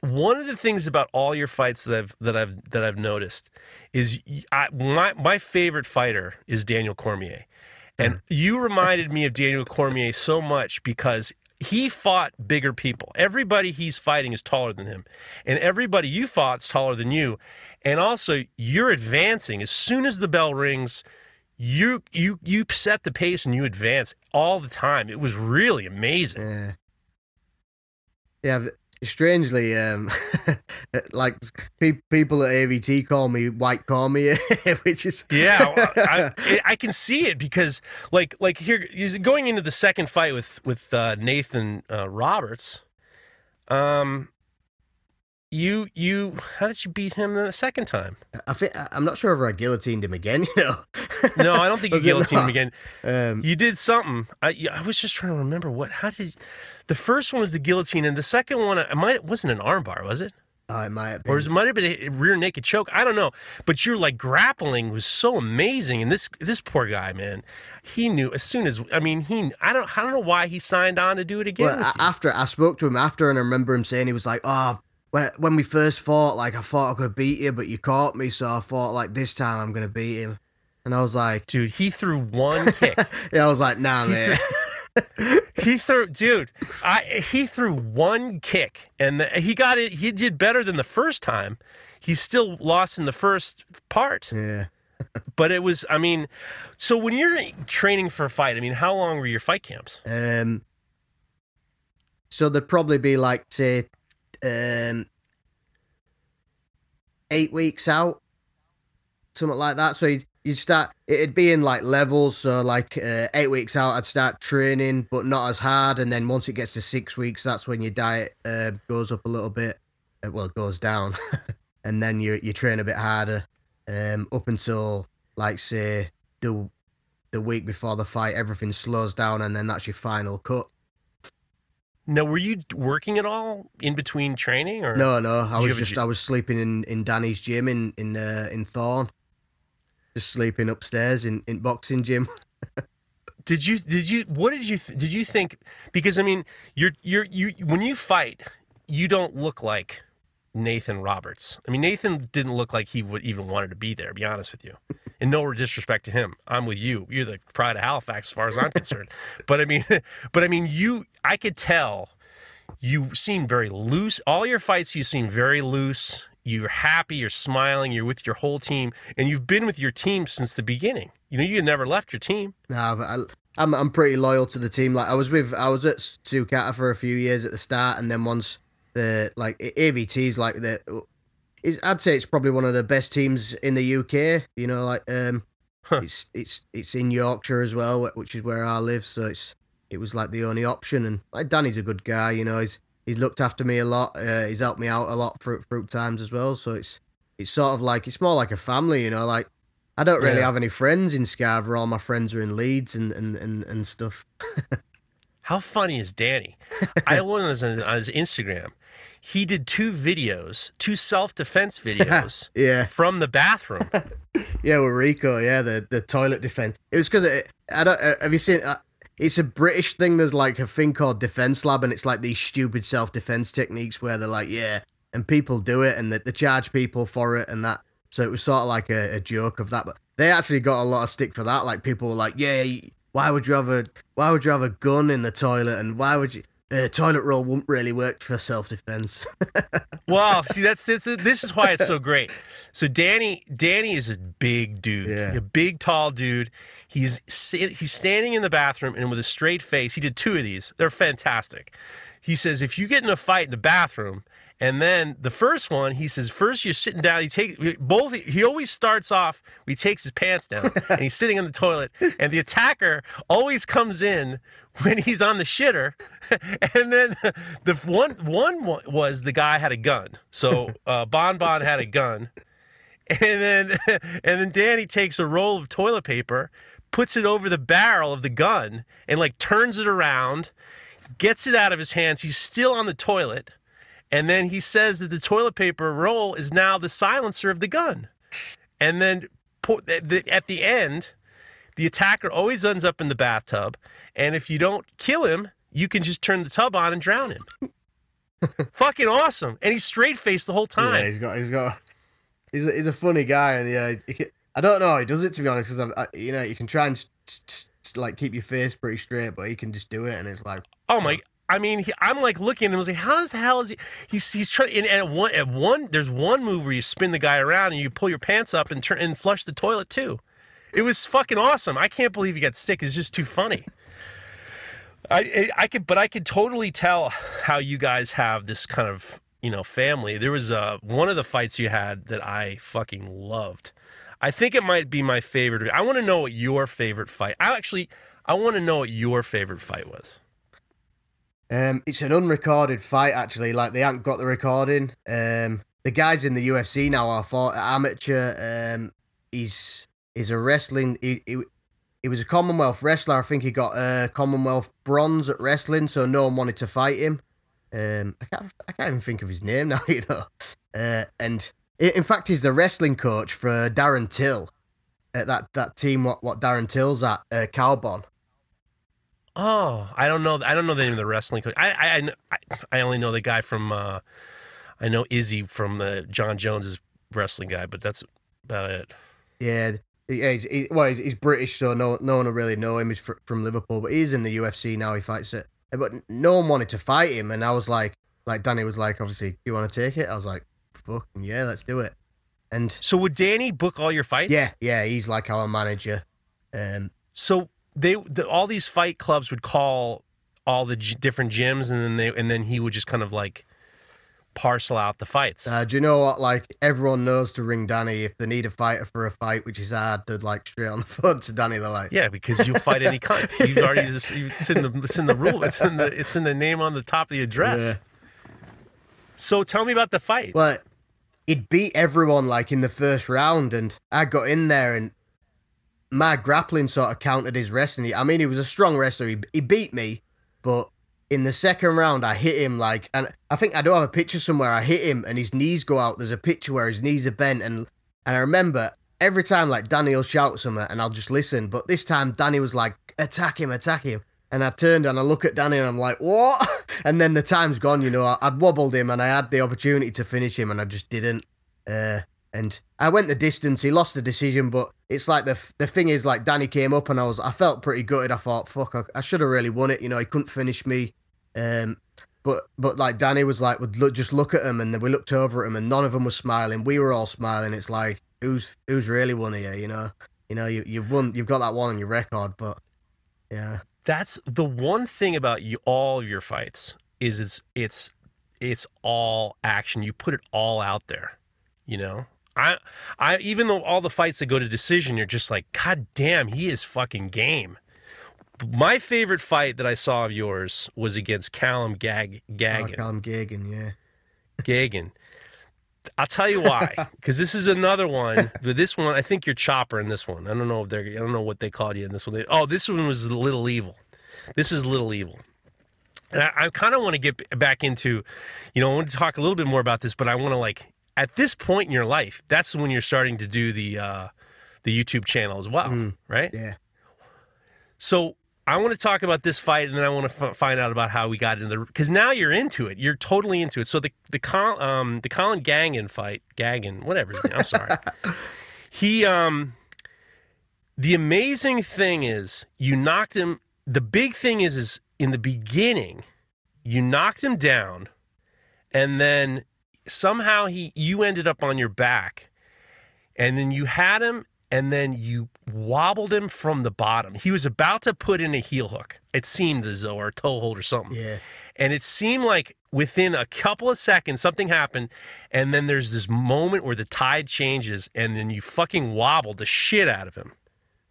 one of the things about all your fights that I've that I've that I've noticed is I, my my favorite fighter is Daniel Cormier, and you reminded me of Daniel Cormier so much because he fought bigger people. Everybody he's fighting is taller than him, and everybody you fought is taller than you, and also you're advancing as soon as the bell rings. You you you set the pace and you advance all the time. It was really amazing. Yeah. Yeah, strangely, um, like pe- people at AVT call me White Cormier, which is Yeah, I, I, I can see it because, like, like here, going into the second fight with with uh, Nathan uh, Roberts. Um, you you how did you beat him the second time? I think I'm not sure if I guillotined him again. You know? No, I don't think you guillotined him again. Um, You did something. I I was just trying to remember what. How did the first one was the guillotine, and the second one it might it wasn't an armbar, was it? oh, it might have been. Or it might have been a rear naked choke. I don't know. But your like grappling was so amazing. And this this poor guy, man, he knew as soon as I mean he I don't I don't know why he signed on to do it again. Well, with a- you. after I spoke to him after, and I remember him saying he was like, "Oh, when when we first fought, like I thought I could beat you, but you caught me, so I thought like this time I'm gonna beat him." And I was like, Dude, he threw one kick. "Yeah," I was like, "Nah, man." he threw, dude. I he threw one kick, and the, he got it. He did better than the first time. He still lost in the first part, yeah. but it was. I mean, so when you're training for a fight, I mean, how long were your fight camps? Um. So there'd probably be like say, um, eight weeks out, something like that. So you'd, you'd start. It'd be in like levels. So like uh, eight weeks out, I'd start training, but not as hard. And then once it gets to six weeks, that's when your diet uh, goes up a little bit. Uh, well, it goes down, and then you you train a bit harder. Um, up until like say the the week before the fight, everything slows down, and then that's your final cut. Now, were you working at all in between training, or No, no, I was just gy- I was sleeping in, in Danny's gym in in uh, in Thorne, just sleeping upstairs in, in boxing gym. Did you did you what did you did you think because I mean you're you're you when you fight you don't look like Nathan Roberts. I mean Nathan didn't look like he would even wanted to be there. To be honest with you, and no disrespect to him, I'm with you. You're the pride of Halifax as far as I'm concerned. but I mean, but I mean you. I could tell you seem very loose. All your fights you seem very loose. You're happy. You're smiling. You're with your whole team, and you've been with your team since the beginning. You know you never left your team. Nah, but I, I'm I'm pretty loyal to the team. Like I was with I was at Sukata for a few years at the start, and then once the like AVT's like the, is I'd say it's probably one of the best teams in the UK. You know, like um, Huh. it's it's it's in Yorkshire as well, which is where I live. So it's it was like the only option. And like Danny's a good guy. You know, he's he's looked after me a lot. Uh, he's helped me out a lot through through times as well. So it's it's sort of like it's more like a family. You know, like. I don't really Yeah. have any friends in Scarborough. All my friends are in Leeds and, and, and, and stuff. How funny is Danny? I went on his, on his Instagram. He did two videos, two self defense videos Yeah, from the bathroom. yeah, with Rico. Yeah, the, the toilet defense. It was because I don't. Uh, have you seen? Uh, it's a British thing. There's like a thing called Defense Lab, and it's like these stupid self defense techniques where they're like, yeah, and people do it, and they, they charge people for it, and that. So it was sort of like a, a joke of that, but they actually got a lot of stick for that. Like people were like, yeah, why would you have a why would you have a gun in the toilet, and why would you? The toilet roll wouldn't really work for self defense. Well, see, that's, that's this is why it's so great. So Danny, Danny is a big dude, Yeah. a big tall dude. He's he's standing in the bathroom and with a straight face. He did two of these. They're fantastic. He says, if you get in a fight in the bathroom, and then the first one, he says, first you're sitting down. He take both. He always starts off. He takes his pants down and he's sitting on the toilet. And the attacker always comes in when he's on the shitter. And then the one one was the guy had a gun. So uh, Bon Bon had a gun, and then and then Danny takes a roll of toilet paper, puts it over the barrel of the gun, and like turns it around, gets it out of his hands. He's still on the toilet, And then he says that the toilet paper roll is now the silencer of the gun. And then at the- end, the attacker always ends up in the bathtub. And if you don't kill him, you can just turn the tub on and drown him. Fucking awesome. And he's straight faced the whole time. Yeah, he's got, he's got, he's a, he's a funny guy, and yeah, he I don't know how he does it to be honest, because I, you know, you can try and s- s- s- like keep your face pretty straight, but he can just do it, and it's like, Oh my! Oh. I mean, he, I'm like looking and I was like, how the hell is he? He's he's trying. And at one at one, there's one move where you spin the guy around and you pull your pants up and turn and flush the toilet too. It was fucking awesome. I can't believe he got sick. It's just too funny. I I, could, but I could totally tell how you guys have this kind of you know family. There was uh one of the fights you had that I fucking loved. I think it might be my favorite. I want to know what your favorite fight. I actually I want to know what your favorite fight was. Um, it's an unrecorded fight actually. Like they haven't got the recording. Um, the guys in the UFC now are for amateur. Um, he's he's a wrestling. He, he he was a Commonwealth wrestler. I think he got a Commonwealth bronze at wrestling, so no one wanted to fight him. Um, I can't I can't even think of his name now. You know, uh, and in fact, he's the wrestling coach for Darren Till. At that, that team, what what Darren Till's at, uh, Kaobon. Oh, I don't know. I don't know the name of the wrestling coach. I I I, only know the guy from. Uh, I know Izzy from the Jon Jones's wrestling guy, but that's about it. Yeah, yeah. He's, he, well, he's, he's British, so no no one will really know him. He's fr- from Liverpool, but he's in the UFC now. He fights it, but no one wanted to fight him, and I was like, like Danny was like, obviously, do you want to take it? I was like, fucking yeah, let's do it. And So would Danny book all your fights? yeah, yeah, he's like our manager. Um, So they the, all these fight clubs would call all the g- different gyms, and then they and then he would just kind of like parcel out the fights. uh, do you know what? Like everyone knows to ring Danny if they need a fighter for a fight, which is hard. They're like straight on the phone to Danny. They're like, yeah, because you'll fight any kind. You've already just, it's in the it's in the rule. It's in the it's in the name on the top of the address. Yeah. So tell me about the fight. Well, he'd beat everyone like in the first round, and I got in there, and my grappling sort of countered his wrestling. I mean, he was a strong wrestler. He, he beat me, but in the second round, I hit him like, and I think I do have a picture somewhere. I hit him, and his knees go out. There's a picture where his knees are bent, and and I remember every time like Danny will shout something, and I'll just listen. But this time, Danny was like, "Attack him, attack him." And I turned and I look at Danny and I'm like, what? And then the time's gone, you know. I- I'd wobbled him and I had the opportunity to finish him and I just didn't. Uh, and I went the distance. He lost the decision, but it's like the the thing is like Danny came up and I was I felt pretty gutted. I thought, fuck, I, I should have really won it. You know, he couldn't finish me. Um, but but like Danny was like, would look, just look at him, and then we looked over at him, and none of them was smiling. We were all smiling. It's like who's who's really won here? You know, you know, you you've won, you've got that one on your record, but yeah. That's the one thing about you, all of your fights is it's it's it's all action. You put it all out there. You know, I I even though all the fights that go to decision, you're just like, God damn, he is fucking game. My favorite fight that I saw of yours was against Callum Gag Oh, Callum Gagan, yeah. Gagan. I'll tell you why, because this is another one. But this one, I think you're chopper in this one. I don't know if they're. I don't know what they called you in this one. They- oh, this one was Little Evil. This is Little Evil. And I, I kind of want to get back into, you know, I want to talk a little bit more about this, but I want to like at this point in your life, that's when you're starting to do the uh, the YouTube channel as well, right? Yeah. So I want to talk about this fight, and then I want to f- find out about how we got into the because now you're into it. You're totally into it. So the the Col, um the Colin Gangan fight, Gagan, whatever. His name, I'm sorry. he um the amazing thing is you knocked him. The big thing is is in the beginning, you knocked him down, and then somehow he you ended up on your back, and then you had him and then you wobbled him from the bottom. He was about to put in a heel hook. It seemed as though, or a toe hold or something. Yeah. And it seemed like within a couple of seconds, something happened. And then there's this moment where the tide changes, and then you fucking wobbled the shit out of him.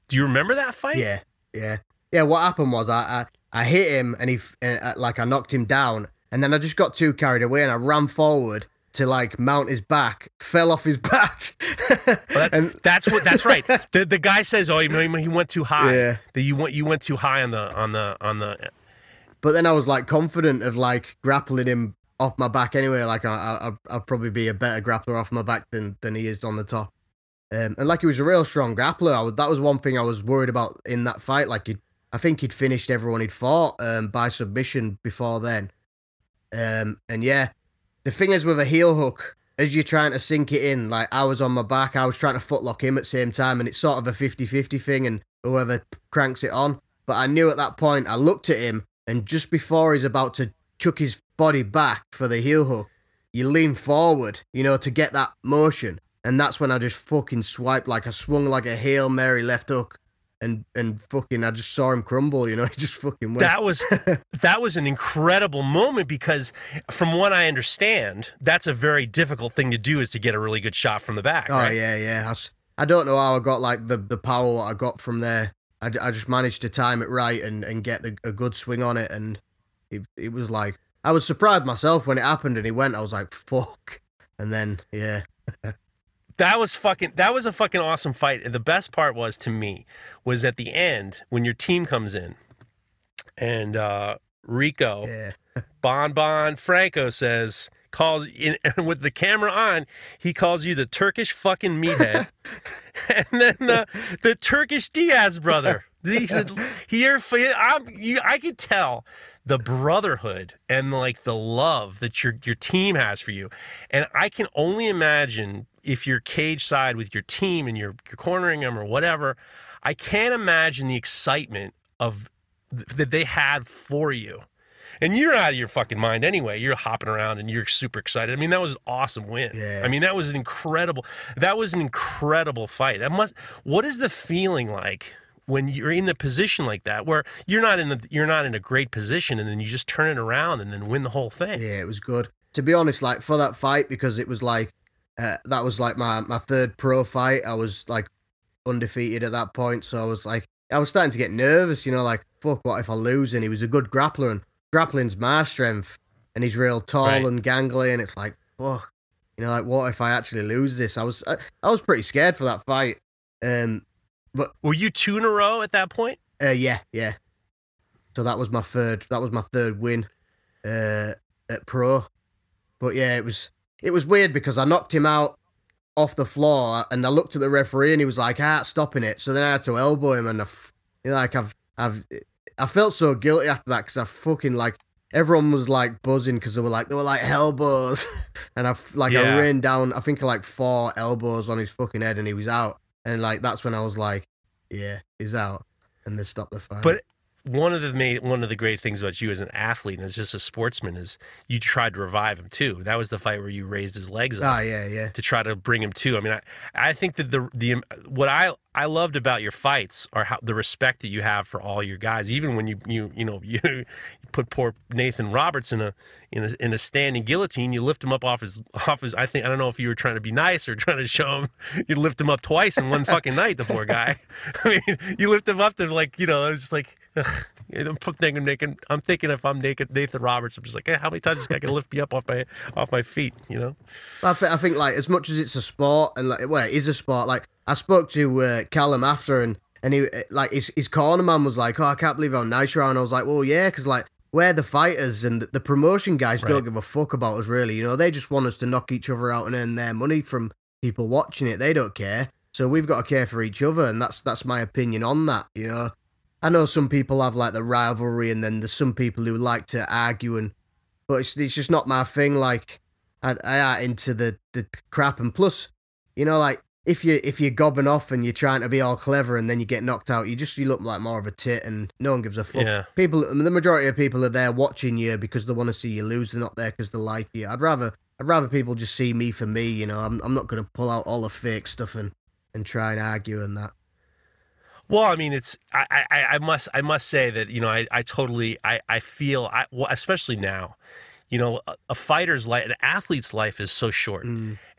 Do you remember that fight? Yeah, yeah, yeah. What happened was I I, I hit him and he uh, like I knocked him down, and then I just got too carried away and I ran forward to like mount his back, fell off his back, That- and that's what. That's right. The the guy says, "Oh, you know, he went too high. Yeah. That you went you went too high on the on the on the." but then I was like confident of like grappling him off my back anyway. Like I, I, I'll probably be a better grappler off my back than than he is on the top. Um, and like he was a real strong grappler. I was, that was one thing I was worried about in that fight. Like he, I think he'd finished everyone he'd fought um, by submission before then. Um, and yeah, the thing is with a heel hook, as you're trying to sink it in, like I was on my back, I was trying to footlock him at the same time, and it's sort of a 50 50 thing, and whoever cranks it on. But I knew at that point, I looked at him, and just before he's about to chuck his body back for the heel hook, you lean forward, you know, to get that motion. And that's when I just fucking swiped like I swung like a Hail Mary left hook and and fucking I just saw him crumble, you know, he just fucking went. That was that was an incredible moment because from what I understand, that's a very difficult thing to do is to get a really good shot from the back. Oh right? yeah, yeah. I, I don't know how I got like the the power what I got from there. I, I just managed to time it right and and get the, a good swing on it and it it was like I was surprised myself when it happened and he went. I was like fuck, and then yeah. That was fucking that was a fucking awesome fight. And the best part was to me was at the end when your team comes in and uh Rico Yeah. Bon Bon Franco says calls in with the camera on, he calls you the Turkish fucking meathead. and then the the Turkish Diaz brother. He said here I'm you I could tell the brotherhood and like the love that your your team has for you. And I can only imagine if you're cage side with your team and you're, you're cornering them or whatever, I can't imagine the excitement of that they had for you. And you're out of your fucking mind anyway. You're hopping around and you're super excited. I mean, that was an awesome win. Yeah. I mean, that was an incredible. That was an incredible fight. That must. What is the feeling like when you're in the position like that, where you're not in the you're not in a great position, and then you just turn it around and then win the whole thing? Yeah, it was good. To be honest, like for that fight, because it was like uh, that was like my my third pro fight. I was like undefeated at that point, so I was like I was starting to get nervous. You know, like fuck, what if I lose? And he was a good grappler, and grappling's my strength, and he's real tall Right. and gangly, and it's like fuck, you know, like what if I actually lose this? I was I, I was pretty scared for that fight. Um, but Were you two in a row at that point? uh, yeah, yeah. So that was my third. That was my third win, uh, at pro. But yeah, it was it was weird because I knocked him out off the floor, and I looked at the referee, and he was like, "Ah, stopping it." So then I had to elbow him, and I, f- you know, like I've I've I felt so guilty after that because I fucking like everyone was like buzzing because they were like they were like elbows, and I f- like I Yeah. rained down I think like four elbows on his fucking head, and he was out, and like that's when I was like, yeah, he's out, and they stopped the fight. But one of the ma- one of the great things about you as an athlete and as just a sportsman is you tried to revive him too. That was the fight where you raised his legs up. ah, yeah, yeah. to try to bring him to. I mean, I, I think that the the what I I loved about your fights are how the respect that you have for all your guys. Even when you you you know you, you put poor Nathan Roberts in a in a in a standing guillotine, you lift him up off his off his. I think I don't know if you were trying to be nice or trying to show him you lift him up twice in one fucking night. The poor guy. I mean, you lift him up to like you know. I was just like. I'm thinking, I'm thinking if I'm naked, Nathan Roberts, I'm just like, hey, how many times is this guy gonna lift me up off my off my feet? You know? I, th- I think like as much as it's a sport and like well it is a sport like I spoke to uh, Callum after and and he like his his corner man was like oh I can't believe how nice you are and I was like well yeah because like we're the fighters and the, the promotion guys Right. don't give a fuck about us really you know they just want us to knock each other out and earn their money from people watching it they don't care so we've got to care for each other and that's that's my opinion on that you know I know some people have like the rivalry and then there's some people who like to argue and but it's, it's just not my thing like I, I ain't into the, the crap. And plus you know like if you if you're gobbing off and you're trying to be all clever and then you get knocked out you just you look like more of a tit and no one gives a fuck. Yeah. people the majority of people are there watching you because they want to see you lose. They're not there because they like you. I'd rather i'd rather people just see me for me you know? I'm, I'm not going to pull out all the fake stuff and and try and argue and that Well, I mean, it's I, I, I must I must say that you know I, I totally I, I feel I well, especially now, you know, a, a fighter's life, an athlete's life is so short,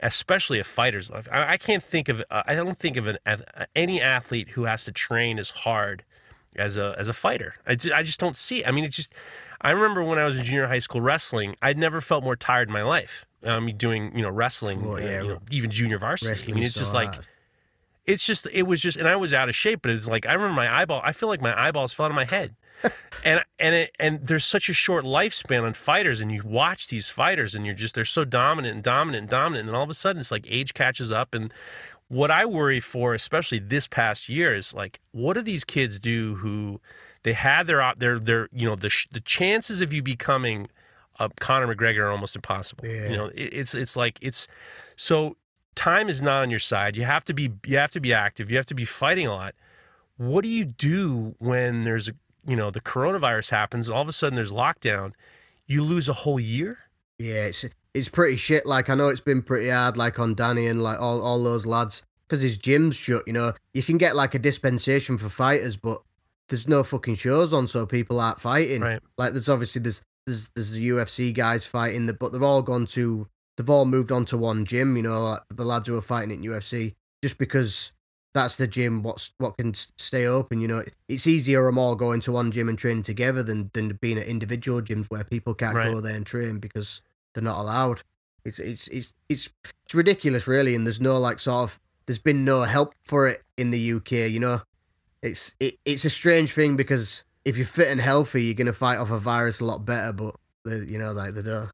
especially a fighter's life. I, I can't think of uh, I don't think of an any athlete who has to train as hard as a as a fighter. I, I just don't see. It. I mean, it's just. I remember when I was in junior high school wrestling, I'd never felt more tired in my life. I mean, doing you know wrestling, Oh, uh, you know, even junior varsity. I mean, it's so just like hard. It's just it was just and I was out of shape, but it's like I remember my eyeball. I feel like my eyeballs fell out of my head. and and it, and there's such a short lifespan on fighters, and you watch these fighters, and you're just they're so dominant and dominant and dominant, and then all of a sudden it's like age catches up. And what I worry for, especially this past year, is like what do these kids do who they had their their their you know the the chances of you becoming a Conor McGregor are almost impossible. Yeah. You know, it, it's it's like it's so time is not on your side. You have to be you have to be active. You have to be fighting a lot. What do you do when there's a you know the coronavirus happens? All of a sudden there's lockdown. You lose a whole year. Yeah, it's it's pretty shit. Like I know it's been pretty hard, like on Danny and like all all those lads, because his gym's shut. You know, you can get like a dispensation for fighters, but there's no fucking shows on, so people aren't fighting. Right. Like there's obviously there's there's there's the UFC guys fighting, the, but they've all gone to they've all moved on to one gym. You know, like the lads who are fighting in UFC, just because that's the gym. What's what can stay open. You know, it's easier them all going to one gym and training together than than being at individual gyms where people can't Right. go there and train because they're not allowed. It's it's it's it's it's ridiculous, really, and there's no like sort of there's been no help for it in the UK. You know, it's it, it's a strange thing because if you're fit and healthy, you're gonna fight off a virus a lot better. But they, you know, like they don't.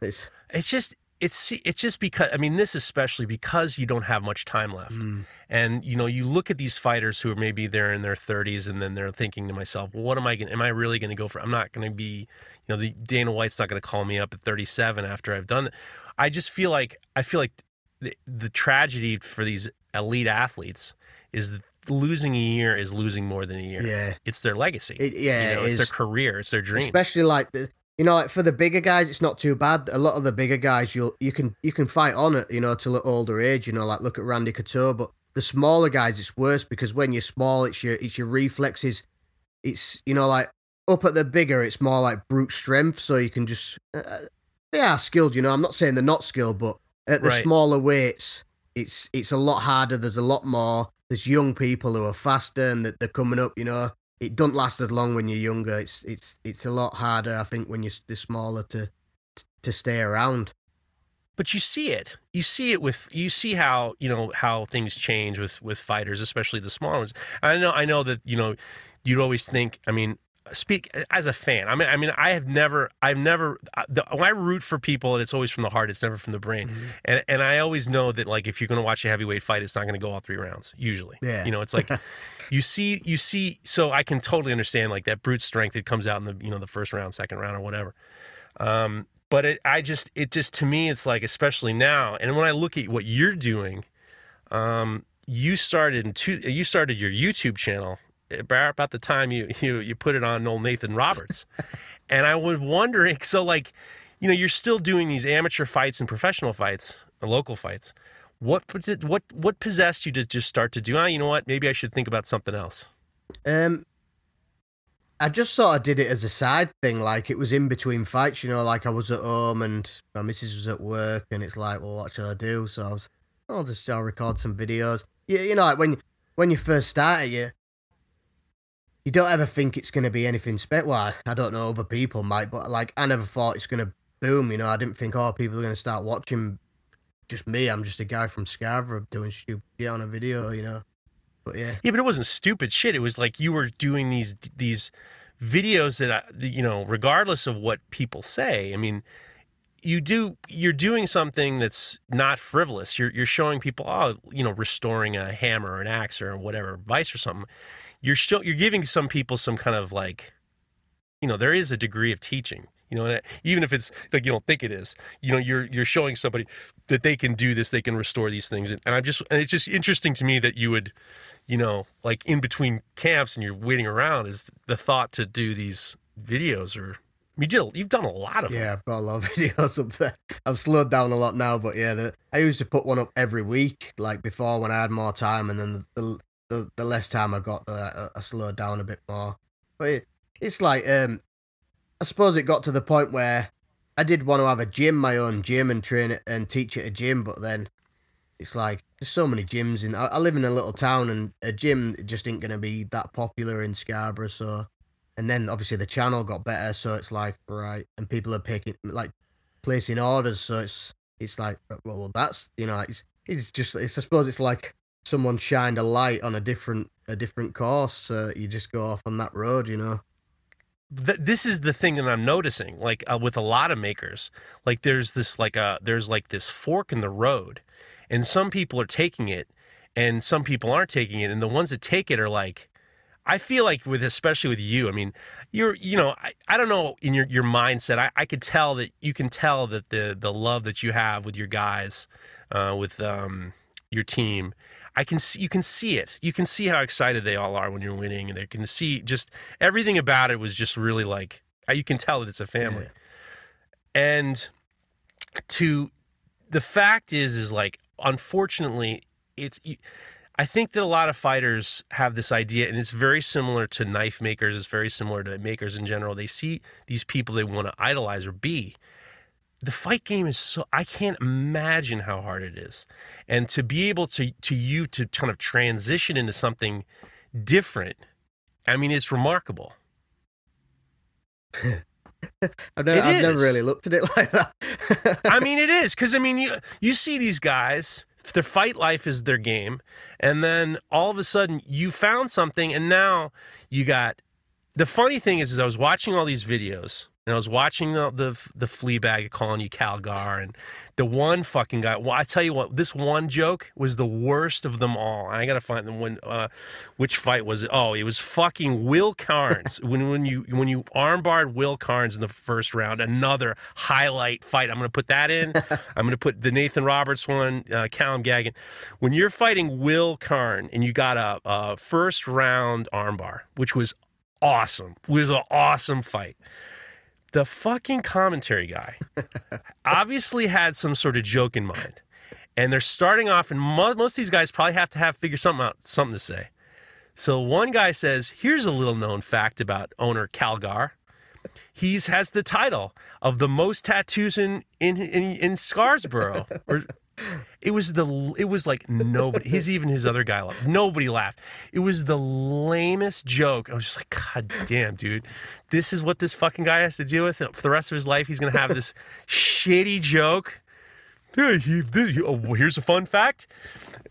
It's It's just it's it's just because I mean this especially because you don't have much time left. mm, And you know, you look at these fighters who are maybe they're in their 30s, and then they're thinking to myself, well, what am I going? to Am I really going to go for? I'm not going to be, you know, the Dana White's not going to call me up at 37 after I've done it. I just feel like I feel like the, the tragedy for these elite athletes is that losing a year is losing more than a year. yeah, It's their legacy. it, yeah, you know, it it's their career. It's their dreams. Especially like the you know, like for the bigger guys, it's not too bad. A lot of the bigger guys, you'll you can you can fight on it, you know, till an older age. You know, like look at Randy Couture. But the smaller guys, it's worse because when you're small, it's your it's your reflexes. It's you know like up at the bigger, it's more like brute strength. So you can just uh, they are skilled. You know, I'm not saying they're not skilled, but at the Right. smaller weights, it's it's a lot harder. There's a lot more. There's young people who are faster and that they're coming up. You know, it doesn't last as long when you're younger. It's it's it's a lot harder, I think, when you're smaller to to stay around. but you see it you see it with you see how you know how things change with with fighters especially the smaller ones i know i know that you know you'd always think i mean speak as a fan i mean i mean i have never i've never I- the, when i root for people it's always from the heart it's never from the brain Mm-hmm. and and i always know that like if you're going to watch a heavyweight fight it's not going to go all three rounds usually Yeah. you know it's like you see you see so i can totally understand like that brute strength that comes out in the you know the first round second round or whatever um but it i just it just to me it's like especially now and when i look at what you're doing um you started in two you started your youtube channel about the time you you you put it on old nathan roberts and i was wondering so like you know you're still doing these amateur fights and professional fights and local fights what what what possessed you to just start to do ah you know what maybe i should think about something else Um, I just sort of did it as a side thing, like it was in between fights. You know, like I was at home and my missus was at work, and it's like, well, what shall I do? So I was, I'll just I'll record some videos. You, you know, like when when you first start it, you you don't ever think it's gonna be anything special. Well, I don't know, other people might, but like I never thought it's gonna boom. You know, I didn't think oh people are gonna start watching. Just me, I'm just a guy from Scarborough doing stupid shit on a video. You know, but yeah. Yeah, but it wasn't stupid shit. It was like you were doing these these videos that I, you know, regardless of what people say. I mean, you do you're doing something that's not frivolous. You're you're showing people, oh, you know, restoring a hammer or an axe or whatever, vice or something. You're show, you're giving some people some kind of like, you know, there is a degree of teaching. You know, even if it's like you don't think it is, you know, you're you're showing somebody that they can do this, they can restore these things, and and I'm just and it's just interesting to me that you would you know, like in between camps and you're waiting around is the thought to do these videos or I mean, you you've done a lot of them. Yeah, I've got a lot of videos up there. I've slowed down a lot now, but yeah, the, I used to put one up every week, like before when I had more time, and then the the, the the less time I got, the, I, I slowed down a bit more. But it, it's like, um, I suppose it got to the point where I did want to have a gym, my own gym, and train it and teach at a gym, but then it's like there's so many gyms in. I, I live in a little town, and a gym just ain't gonna be that popular in Scarborough, so and then obviously the channel got better so it's like right and people are picking like placing orders so it's it's like well, well that's you know it's it's just it's i suppose it's like someone shined a light on a different a different course you just go off on that road you know th- this is the thing that I'm noticing, like uh, with a lot of makers, like there's this like a there's like this fork in the road, and some people are taking it, and some people aren't taking it, and the ones that take it are like, I feel like with especially with you, I mean, you're you know I, I don't know in your your mindset, I, I could tell that you can tell that the the love that you have with your guys, uh, with um your team. I can see you can see it. You can see how excited they all are when you're winning, and they can see just everything about it was just really like uh, you can tell that it's a family. And to the fact is, is like unfortunately, it's. I think that a lot of fighters have this idea, and it's very similar to knife makers. It's very similar to makers in general. They see these people they want to idolize or be, the fight game is so I can't imagine how hard it is. And to be able to to you to kind of transition into something different, I mean it's remarkable. I've, never, I've never, really looked at it like that. I mean it is because I mean you you see these guys their fight life is their game and then all of a sudden you found something and now you got the funny thing is, is I was watching all these videos and I was watching the the, the Fleabag calling you Calgar, and the one fucking guy. Well, I tell you what, this one joke was the worst of them all. I gotta find the one. Uh, which fight was it? Oh, it was fucking Will Carnes. when when you when you armbarred Will Carnes in the first round, another highlight fight. I'm gonna put that in. I'm gonna put the Nathan Roberts one, uh, Callum Gaggan. When you're fighting Will Carn and you got a, a first round armbar, which was awesome. It was an awesome fight the fucking commentary guy obviously had some sort of joke in mind. And they're starting off, and mo- most of these guys probably have to have figure something out, something to say. So one guy says, "Here's a little known fact about owner Calgar. He's has the title of the most tattoos in in in, in Scarborough, or it was the it was like nobody. His even his other guy laughed. Nobody laughed. It was the lamest joke. I was just like, God damn, dude, this is what this fucking guy has to deal with for the rest of his life. He's gonna have this shitty joke. Hey, he, he, oh, here's a fun fact.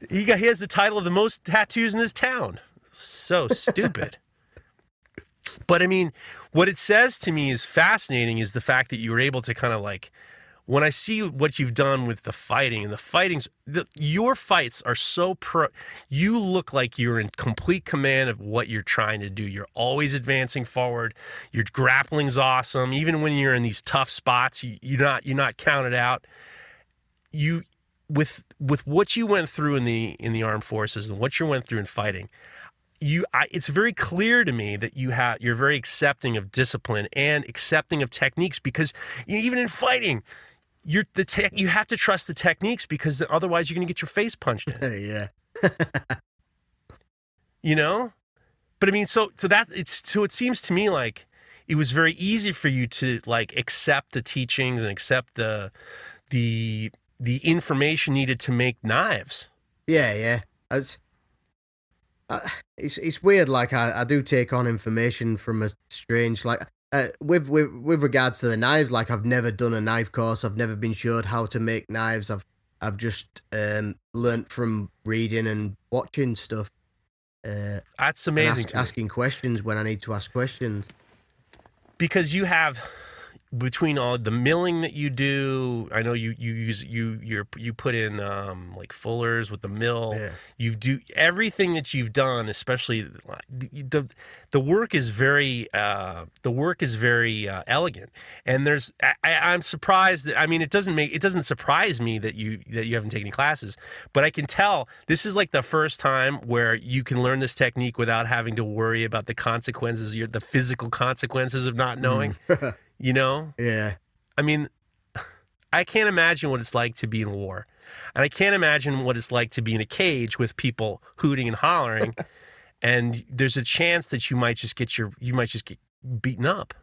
He got he has the title of the most tattoos in this town. So stupid. but I mean, what it says to me is fascinating is the fact that you were able to kind of like when I see what you've done with the fighting and the fightings, the, your fights are so pro. You look like you're in complete command of what you're trying to do. You're always advancing forward. Your grappling's awesome. Even when you're in these tough spots, you, you're not you're not counted out. You with with what you went through in the in the armed forces and what you went through in fighting you I, it's very clear to me that you have you're very accepting of discipline and accepting of techniques because even in fighting you're the tech you have to trust the techniques because otherwise you're going to get your face punched in. yeah. you know? But I mean so so that it's so it seems to me like it was very easy for you to like accept the teachings and accept the the the information needed to make knives. Yeah, yeah. It's uh, it's it's weird. Like I, I do take on information from a strange like uh, with with with regards to the knives, like I've never done a knife course. I've never been showed how to make knives. I've I've just um, learnt from reading and watching stuff. Uh, That's amazing. Ask, asking questions when I need to ask questions. Because you have between all the milling that you do, I know you you use you you you put in um, like fullers with the mill. Yeah. You do everything that you've done, especially the the, work is very uh, the work is very uh, elegant. And there's I, I'm surprised that I mean it doesn't make it doesn't surprise me that you that you haven't taken any classes, but I can tell this is like the first time where you can learn this technique without having to worry about the consequences, your the physical consequences of not knowing. Mm. You know? Yeah. I mean, I can't imagine what it's like to be in war. And I can't imagine what it's like to be in a cage with people hooting and hollering. and there's a chance that you might just get your you might just get beaten up.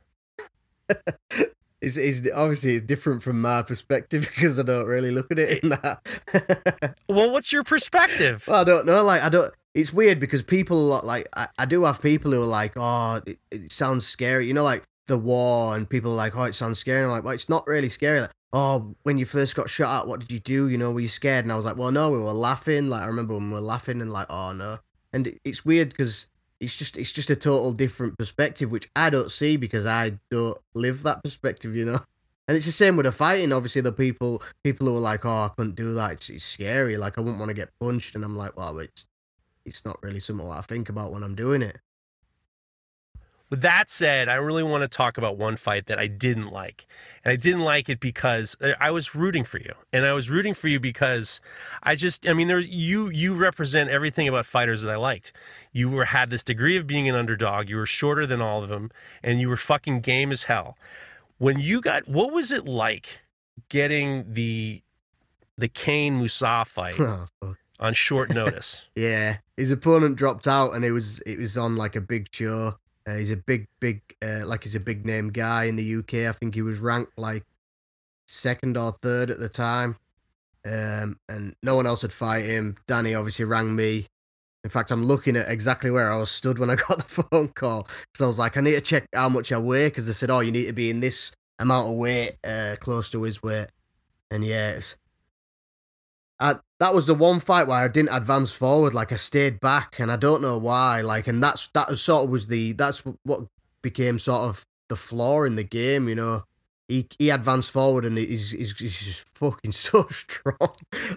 it's, it's obviously it's different from my perspective because I don't really look at it in that. well, what's your perspective? Well, I don't know. Like I don't. It's weird because people like I, I do have people who are like, oh, it, it sounds scary. You know, like the war and people are like, oh, it sounds scary. I'm like, well, it's not really scary. Like, oh, when you first got shot at, what did you do? You know, were you scared? And I was like, well, no, we were laughing. Like, I remember when we were laughing and like, oh, no. And it's weird because it's just it's just a total different perspective, which I don't see because I don't live that perspective, you know. And it's the same with the fighting. Obviously, the people people who are like, "Oh, I couldn't do that. It's, it's scary. Like, I wouldn't want to get punched." And I'm like, "Well, it's it's not really something I think about when I'm doing it." With that said, I really want to talk about one fight that I didn't like. And I didn't like it because uh, I was rooting for you. And I was rooting for you because I just I mean there's you you represent everything about fighters that I liked. You were had this degree of being an underdog. You were shorter than all of them and you were fucking game as hell. When you got what was it like getting the the Kane Mousah fight oh, on short notice? yeah, his opponent dropped out and it was it was on like a big show uh, he's a big, big, uh, like he's a big name guy in the UK. I think he was ranked like second or third at the time. Um, and no one else would fight him. Danny obviously rang me. In fact, I'm looking at exactly where I was stood when I got the phone call. Because I was like, I need to check how much I weigh. Because they said, oh, you need to be in this amount of weight, uh, close to his weight. And yeah, it's, I, that was the one fight where I didn't advance forward. Like I stayed back, and I don't know why. Like, and that's that sort of was the that's what became sort of the flaw in the game. You know, he he advanced forward, and he's he's, he's just fucking so strong.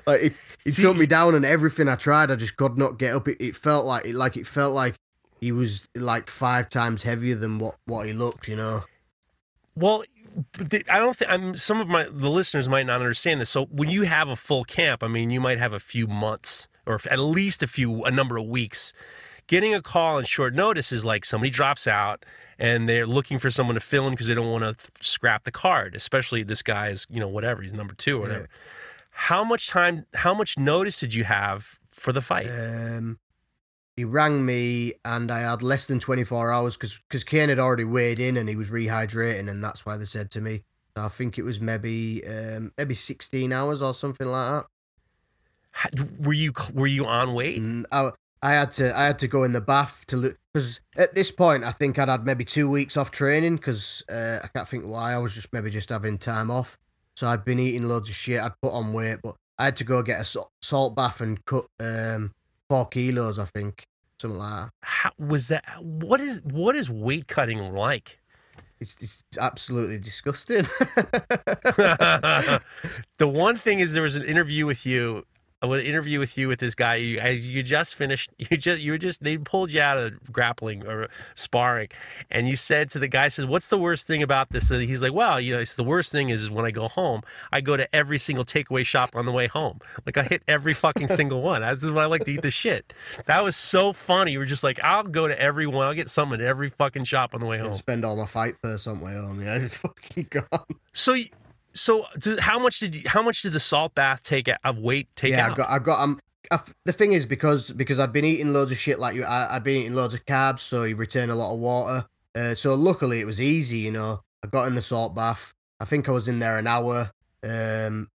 like it, he See, took me down, and everything I tried, I just could not get up. It, it felt like it like it felt like he was like five times heavier than what what he looked. You know. Well, I don't think I'm. Some of my the listeners might not understand this. So when you have a full camp, I mean, you might have a few months or at least a few a number of weeks. Getting a call on short notice is like somebody drops out and they're looking for someone to fill in because they don't want to th- scrap the card. Especially this guy is, you know, whatever he's number two or whatever. Yeah. How much time? How much notice did you have for the fight? Um, he rang me and I had less than 24 hours because because Kane had already weighed in and he was rehydrating and that's why they said to me. So I think it was maybe um, maybe 16 hours or something like that. Were you were you on weight? And I, I had to I had to go in the bath to look because at this point I think I'd had maybe two weeks off training because uh, I can't think why I was just maybe just having time off. So I'd been eating loads of shit. I'd put on weight, but I had to go get a salt bath and cut um, four kilos, I think, something like that. How was that? What is what is weight cutting like? It's, it's absolutely disgusting. the one thing is, there was an interview with you an interview with you with this guy. You, you just finished. You just you were just they pulled you out of grappling or sparring, and you said to the guy, "says What's the worst thing about this?" And he's like, "Well, you know, it's the worst thing is, when I go home, I go to every single takeaway shop on the way home. Like I hit every fucking single one. That's what I like to eat the shit." That was so funny. You were just like, "I'll go to every one. I'll get something at every fucking shop on the way home." spend all my fight purse somewhere on the. Yeah, it's fucking gone. So so, how much did you, how much did the salt bath take of weight take yeah, out? I got I got um. I, the thing is because because I'd been eating loads of shit like you, I, had been eating loads of carbs, so you return a lot of water. Uh, so luckily it was easy, you know. I got in the salt bath. I think I was in there an hour. Um,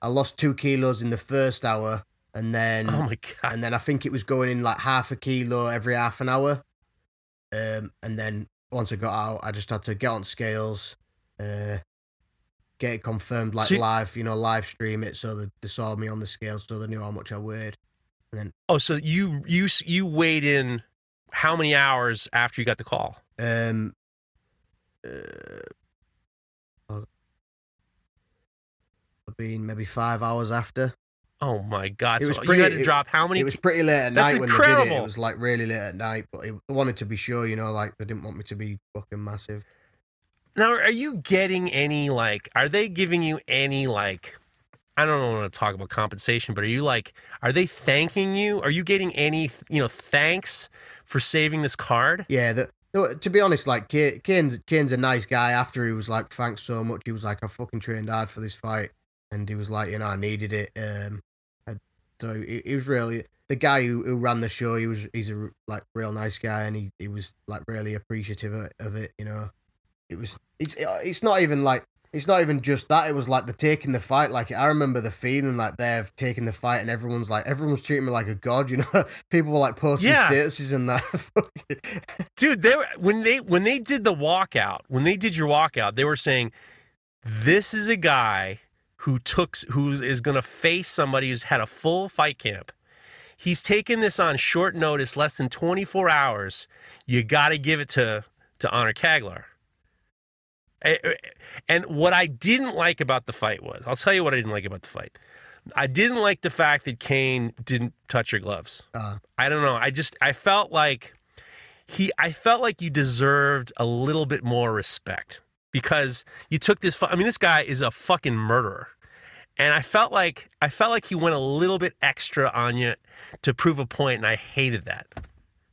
I lost two kilos in the first hour, and then oh my god, and then I think it was going in like half a kilo every half an hour. Um, and then once I got out, I just had to get on scales, uh, get it confirmed like live, you know, live stream it so that they saw me on the scale so they knew how much I weighed. And then Oh, so you you you weighed in how many hours after you got the call? Um uh, been maybe five hours after. Oh my god! It was so pretty, you had to drop how many? It was pretty late at That's night incredible. when they did it. It was like really late at night, but I wanted to be sure, you know, like they didn't want me to be fucking massive. Now, are you getting any like? Are they giving you any like? I don't want to talk about compensation, but are you like? Are they thanking you? Are you getting any you know thanks for saving this card? Yeah, the, to be honest, like Kane's Kane's a nice guy. After he was like, thanks so much. He was like, I fucking trained hard for this fight, and he was like, you know, I needed it. Um, so it, it was really the guy who, who ran the show. He was he's a like real nice guy, and he, he was like really appreciative of, of it. You know, it was it's it's not even like it's not even just that. It was like the taking the fight. Like I remember the feeling like they're taking the fight, and everyone's like everyone's treating me like a god. You know, people were like posting yeah. statuses and that. Dude, they were when they when they did the walkout, when they did your walkout, they were saying, "This is a guy who took who is going to face somebody who's had a full fight camp." he's taken this on short notice, less than 24 hours. You got to give it to to Honor Kaglar. And what I didn't like about the fight was, I'll tell you what I didn't like about the fight. I didn't like the fact that Kane didn't touch your gloves. Uh, I don't know. I just I felt like he I felt like you deserved a little bit more respect because you took this I mean this guy is a fucking murderer. And I felt like I felt like he went a little bit extra on you to prove a point and I hated that.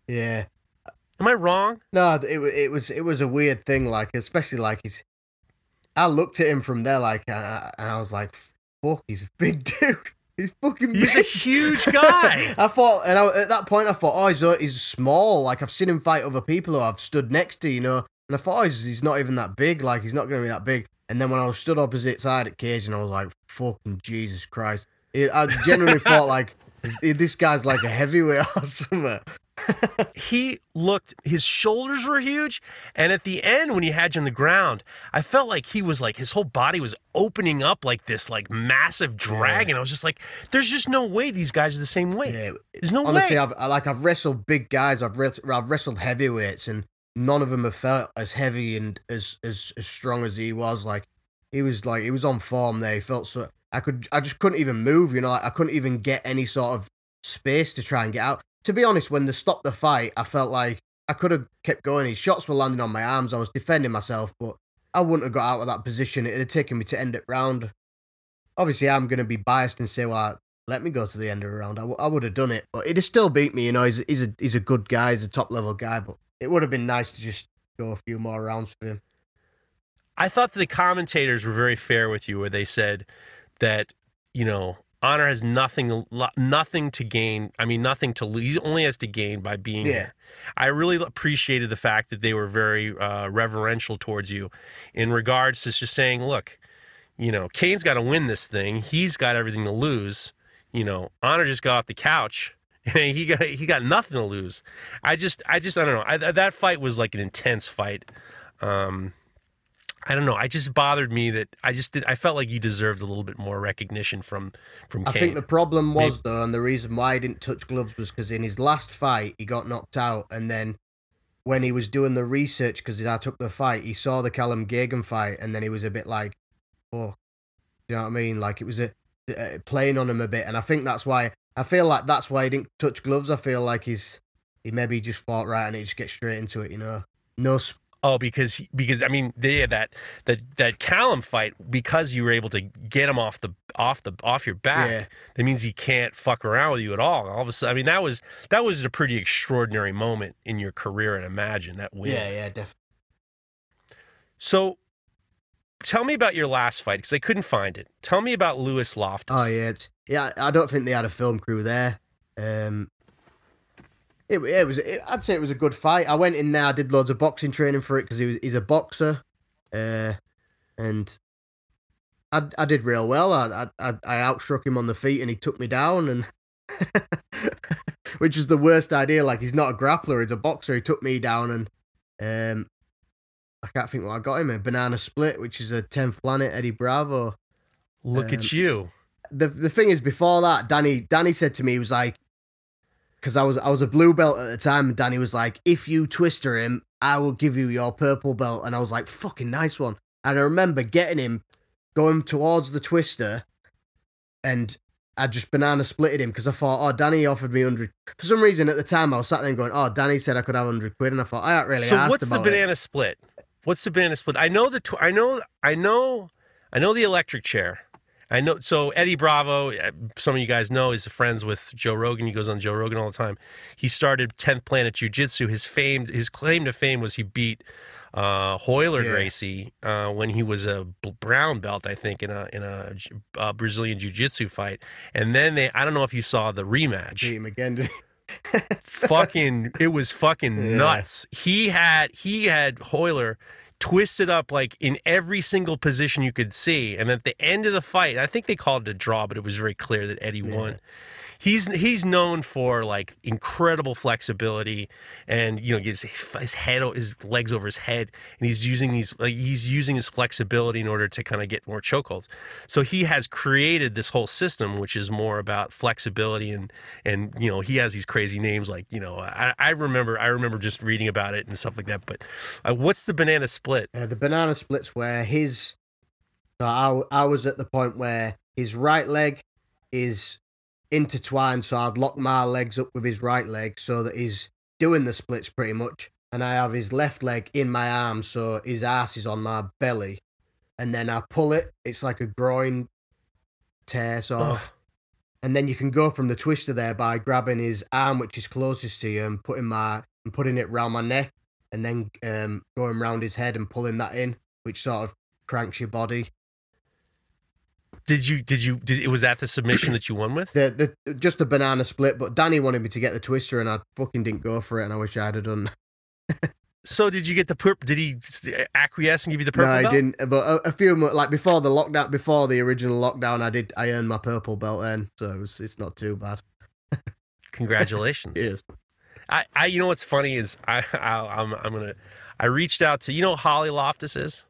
yeah. Am I wrong? No, it it was it was a weird thing. Like especially like he's. I looked at him from there, like, uh, and I was like, "Fuck, he's a big dude. He's fucking big." He's a huge guy. I thought, and I, at that point, I thought, "Oh, he's uh, he's small. Like I've seen him fight other people who I've stood next to, you know." And I thought, oh, he's, he's not even that big. Like he's not going to be that big. And then when I was stood opposite side at cage, and I was like, "Fucking Jesus Christ!" I genuinely thought like this guy's like a heavyweight or something. He looked his shoulders were huge and at the end when he had you on the ground i felt like he was like his whole body was opening up like this like massive dragon i was just like there's just no way these guys are the same weight Yeah, there's no honestly, way I've I- like I've wrestled big guys. I've I've wrestled heavyweights, and none of them have felt as heavy and as as as strong as he was. Like he was like he was on form there. He felt so. I could I just couldn't even move. You know, like, I couldn't even get any sort of space to try and get out. To be honest, when they stopped the fight, I felt like I could have kept going. His shots were landing on my arms. I was defending myself, but I wouldn't have got out of that position. It'd have taken me to end it round. Obviously, I'm going to be biased and say, well, let me go to the end of the round. I, w- I would have done it, but it'd still beat me. You know, he's, he's a he's a good guy. He's a top level guy, but it would have been nice to just go a few more rounds for him. i thought the commentators were very fair with you where they said that you know honor has nothing nothing to gain i mean nothing to lose he only has to gain by being Yeah. here. I really appreciated the fact that they were very uh, reverential towards you in regards to just saying look you know kane's got to win this thing. He's got everything to lose. You know honor just got off the couch and he got he got nothing to lose. I just i just i don't know. I, that fight was like an intense fight. Um I don't know. I just bothered me that I just did. I felt like you deserved a little bit more recognition from from I Kane. think the problem was Maybe- though, and the reason why he didn't touch gloves was because in his last fight he got knocked out, and then when he was doing the research because I took the fight, he saw the Callum Gagan fight, and then he was a bit like, "Oh, you know what I mean?" Like it was a uh, playing on him a bit, and I think that's why I feel like that's why he didn't touch gloves. I feel like he's he maybe just fought right and he just get straight into it, you know. No, oh, because because I mean, they had that that that Callum fight because you were able to get him off the off the off your back. Yeah. That means he can't fuck around with you at all. All of a sudden, I mean, that was that was a pretty extraordinary moment in your career. And imagine that win. yeah, yeah, definitely. So, tell me about your last fight because I couldn't find it. Tell me about Lewis Loftus. Oh yeah, it's, yeah. I don't think they had a film crew there. Um, it, it was. It, I'd say it was a good fight. I went in there. I did loads of boxing training for it because he was, he's a boxer, uh, and I I did real well. I I I outstruck him on the feet and he took me down and. Which is the worst idea. Like he's not a grappler; he's a boxer. He took me down, and um, I can't think what I got him a banana split, which is a tenth planet Eddie Bravo Look um, at you. the the thing is before that danny danny said to me he was like because i was i was a blue belt at the time and danny was like if you twister him i will give you your purple belt and i was like fucking nice one and i remember getting him going towards the twister and i just banana splitted him because i thought oh danny offered me 100 for some reason at the time i was sat there going oh danny said i could have 100 quid and i thought i don't really so asked what's the about it. banana split? What's the banana split? I know the tw- I know I know I know the electric chair. I know so Eddie Bravo, some of you guys know, is friends with Joe Rogan. He goes on Joe Rogan all the time. He started 10th Planet Jiu Jitsu. His fame his claim to fame was he beat uh, Royler Yeah. Gracie uh, when he was a brown belt, I think, in a in a j- uh, Brazilian Jiu Jitsu fight. And then they, I don't know if you saw the rematch beat him again fucking it was fucking Yeah. nuts. He had he had Royler twisted up like in every single position you could see. And at the end of the fight, I think they called it a draw, but it was very clear that Eddie won. He's he's known for like incredible flexibility, and you know his his head his legs over his head, and he's using these like he's using his flexibility in order to kind of get more chokeholds. So he has created this whole system, which is more about flexibility and and you know he has these crazy names like you know I, I remember I remember just reading about it and stuff like that. But uh, what's the banana split? Uh, the banana splits where his, so I, I was at the point where his right leg is intertwined, so I'd lock my legs up with his right leg so that he's doing the splits pretty much, and I have his left leg in my arm, so his ass is on my belly, and then I pull it. It's like a groin tear sort of. Ugh. And then you can go from the twister there by grabbing his arm, which is closest to you, and putting my and putting it round my neck, and then um, going round his head and pulling that in, which sort of cranks your body. Did you did you did, it was that the submission that you won with? The the just the banana split, but Danny wanted me to get the twister, and I fucking didn't go for it, and I wish I'd have done. So did you get the purple? Did he acquiesce and give you the purple? no, I belt? didn't. But a, a few like before the lockdown, before the original lockdown, I did. I earned my purple belt then, so it was, it's not too bad. Congratulations. Yes. I, I, you know what's funny is I, I, I'm, I'm gonna, I reached out to, you know, Holly Loftus is.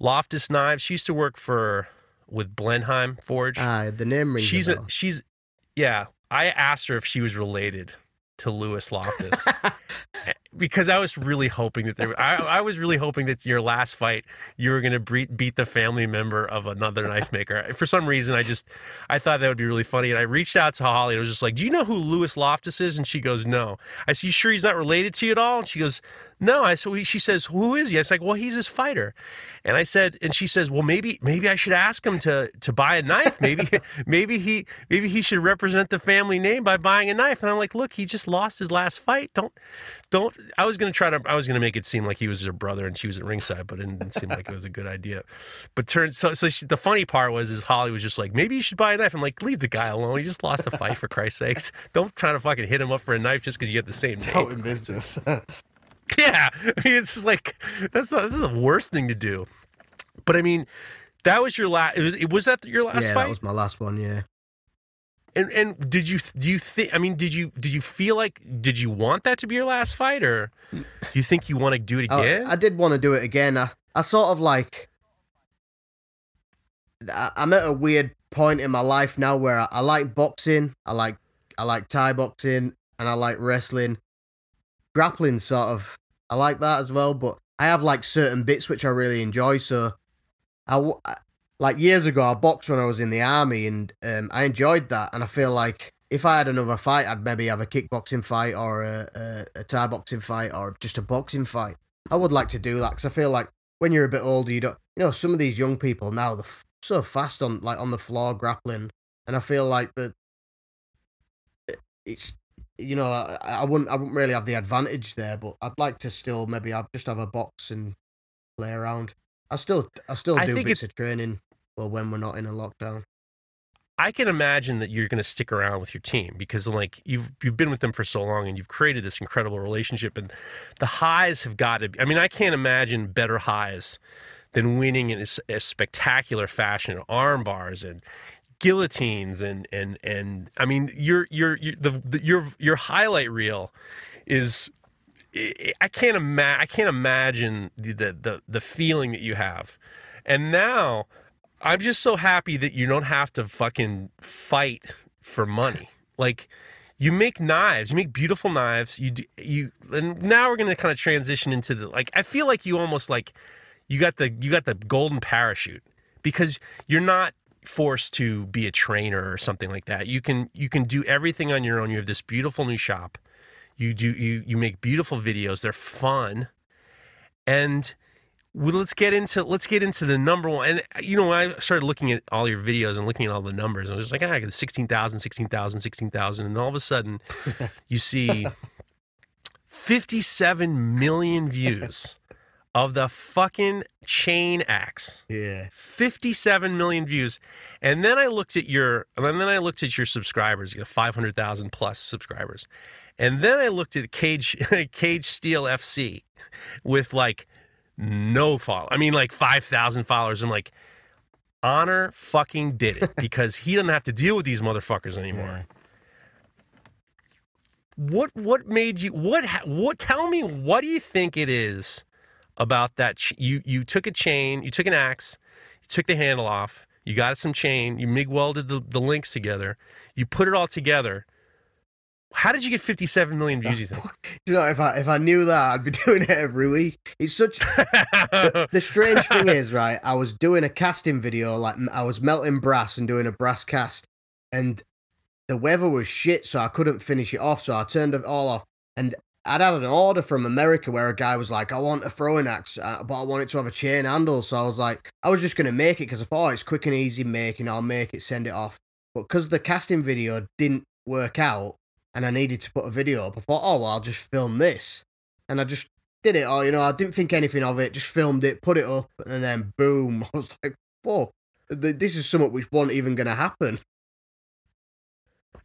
Loftus Knives. She used to work for with Blenheim Forge. Ah, the name rings. she's a a, she's, yeah. I asked her if she was related to Lewis Loftus because I was really hoping that there. I, I was really hoping that your last fight you were going to beat beat the family member of another knife maker. For some reason, I just I thought that would be really funny, and I reached out to Holly. and I was just like, "Do you know who Lewis Loftus is?" And she goes, "No." I said, "You sure he's not related to you at all?" And she goes, "No." I said, "She says, who is he?" I was like, "Well, he's his fighter." And I said, and she says, "Well, maybe maybe I should ask him to to buy a knife. Maybe maybe he maybe he should represent the family name by buying a knife." And I'm like, "Look, he just lost his last fight. Don't don't." I was gonna try to I was gonna make it seem like he was her brother and she was at ringside, but it didn't seem like it was a good idea. But turns so so she, the funny part was is Holly was just like, "Maybe you should buy a knife." I'm like, "Leave the guy alone. He just lost the fight for Christ's sakes. Don't try to fucking hit him up for a knife just because you have the same name." out in business. Yeah, I mean, it's just like that's not, that's the worst thing to do. But I mean, that was your last. It Was, was that your last yeah, fight? that was my last one. Yeah. And and did you do you think? I mean, did you did you feel like did you want that to be your last fight, or do you think you want to do it again? I, did want to do it again. I, I sort of like. I, I'm at a weird point in my life now where I, I like boxing. I like I like Thai boxing and I like wrestling. Grappling sort of I like that as well, but I have like certain bits which I really enjoy. So, I I- like years ago I boxed when I was in the army and um, I enjoyed that. And I feel like if I had another fight, I'd maybe have a kickboxing fight or a, a, a Thai boxing fight or just a boxing fight. I would like to do that because I feel like when you're a bit older, you don't, you know, some of these young people now they're f- so fast on like on the floor grappling, and I feel like that it's you know I, I wouldn't I wouldn't really have the advantage there, but I'd like to still maybe have just have a box and play around. I still I still I do bits of training. Well, when we're not in a lockdown. I can imagine that you're going to stick around with your team because like you've you've been with them for so long and you've created this incredible relationship and the highs have got to be, I mean I can't imagine better highs than winning in a spectacular fashion arm bars and guillotines and and and I mean your your your the, the your your highlight reel is I can't ima- I can't imagine the the the feeling that you have. And now I'm just so happy that you don't have to fucking fight for money. Like you make knives, you make beautiful knives. You do, you and now we're going to kind of transition into the like I feel like you almost like you got the you got the golden parachute because you're not forced to be a trainer or something like that. You can you can do everything on your own. You have this beautiful new shop. You do you you make beautiful videos. They're fun. And well, let's get into let's get into the number one. And you know, when I started looking at all your videos and looking at all the numbers, I was just like, ah, I got 16,000, 16,000, 16,000. And all of a sudden, you see 57 million views of the fucking chain axe. Yeah. 57 million views. And then I looked at your and then I looked at your subscribers, you know, 500,000 plus subscribers. And then I looked at Cage Cage Steel FC with like no follow. I mean, like five thousand followers. I'm like, Honor fucking did it because he doesn't have to deal with these motherfuckers anymore. What what made you what ha- what? Tell me what do you think it is about that? Ch- you you took a chain, you took an axe, you took the handle off, you got some chain, you MIG welded the, the links together, you put it all together. How did you get 57 million views? You think? Do you know, if I if I knew that, I'd be doing it every week. It's such. the, the strange thing is, right? I was doing a casting video, like I was melting brass and doing a brass cast, and the weather was shit, so I couldn't finish it off. So I turned it all off, and I'd had an order from America where a guy was like, "I want a throwing axe, uh, but I want it to have a chain handle." So I was like, I was just gonna make it because I thought oh, it's quick and easy making. I'll make it, send it off. But because the casting video didn't work out, and I needed to put a video up, I thought, oh, well, I'll just film this. And I just did it. Or, you know, I didn't think anything of it, just filmed it, put it up, and then boom. I was like, fuck, this is something which wasn't even going to happen.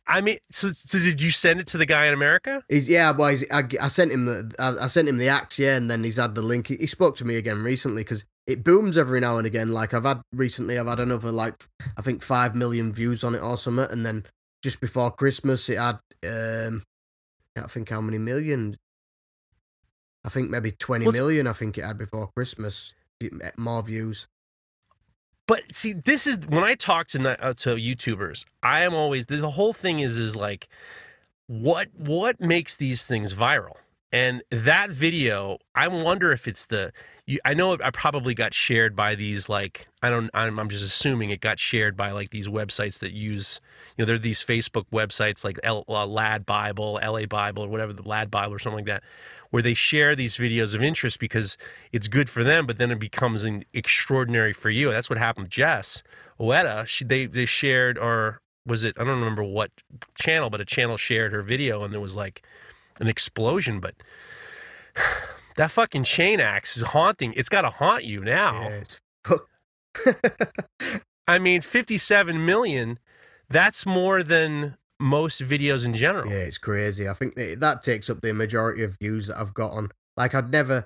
I mean, so, so did you send it to the guy in America? He's, yeah, well, he's, I, I sent him the I, I sent him the axe, yeah, and then he's had the link. He, he spoke to me again recently because it booms every now and again. Like I've had recently, I've had another like I think five million views on it or something, and then just before Christmas, it had um, I can't think how many million. I think maybe twenty What's- million. I think it had before Christmas. More views. But see, this is when I talk to uh, to YouTubers, I am always the whole thing is is like, what what makes these things viral? And that video, I wonder if it's the. You, I know I probably got shared by these like I don't. I'm, I'm just assuming it got shared by like these websites that use. You know, there are these Facebook websites like L, uh, Lad Bible, LA Bible, or whatever the Lad Bible or something like that, where they share these videos of interest because it's good for them, but then it becomes an extraordinary for you. That's what happened with Jess Oetta. She they they shared or was it I don't remember what channel, but a channel shared her video and there was like an explosion. But that fucking chain axe is haunting. It's got to haunt you now. Yeah. I mean, 57 million. That's more than most videos in general. Yeah, it's crazy. I think that, that takes up the majority of views that I've got on. Like, I'd never.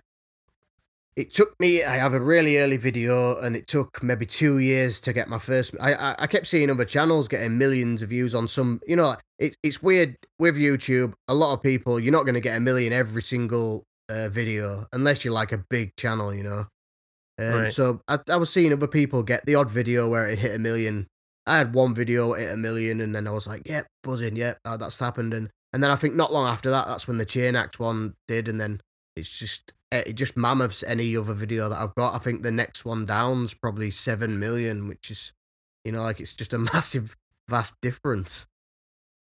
It took me. I have a really early video, and it took maybe two years to get my first. I I, I kept seeing other channels getting millions of views on some. You know, it's it's weird with YouTube. A lot of people, you're not going to get a million every single uh, video unless you're like a big channel. You know. Um, Right. So I, I was seeing other people get the odd video where it hit a million. I had one video hit a million, and then I was like, "Yep, buzzing, yep, uh, that's happened." And and then I think not long after that, that's when the Chain Act one did, and then it's just eh, it just mammoths any other video that I've got. I think the next one down's probably seven million, which is, you know, like it's just a massive, vast difference.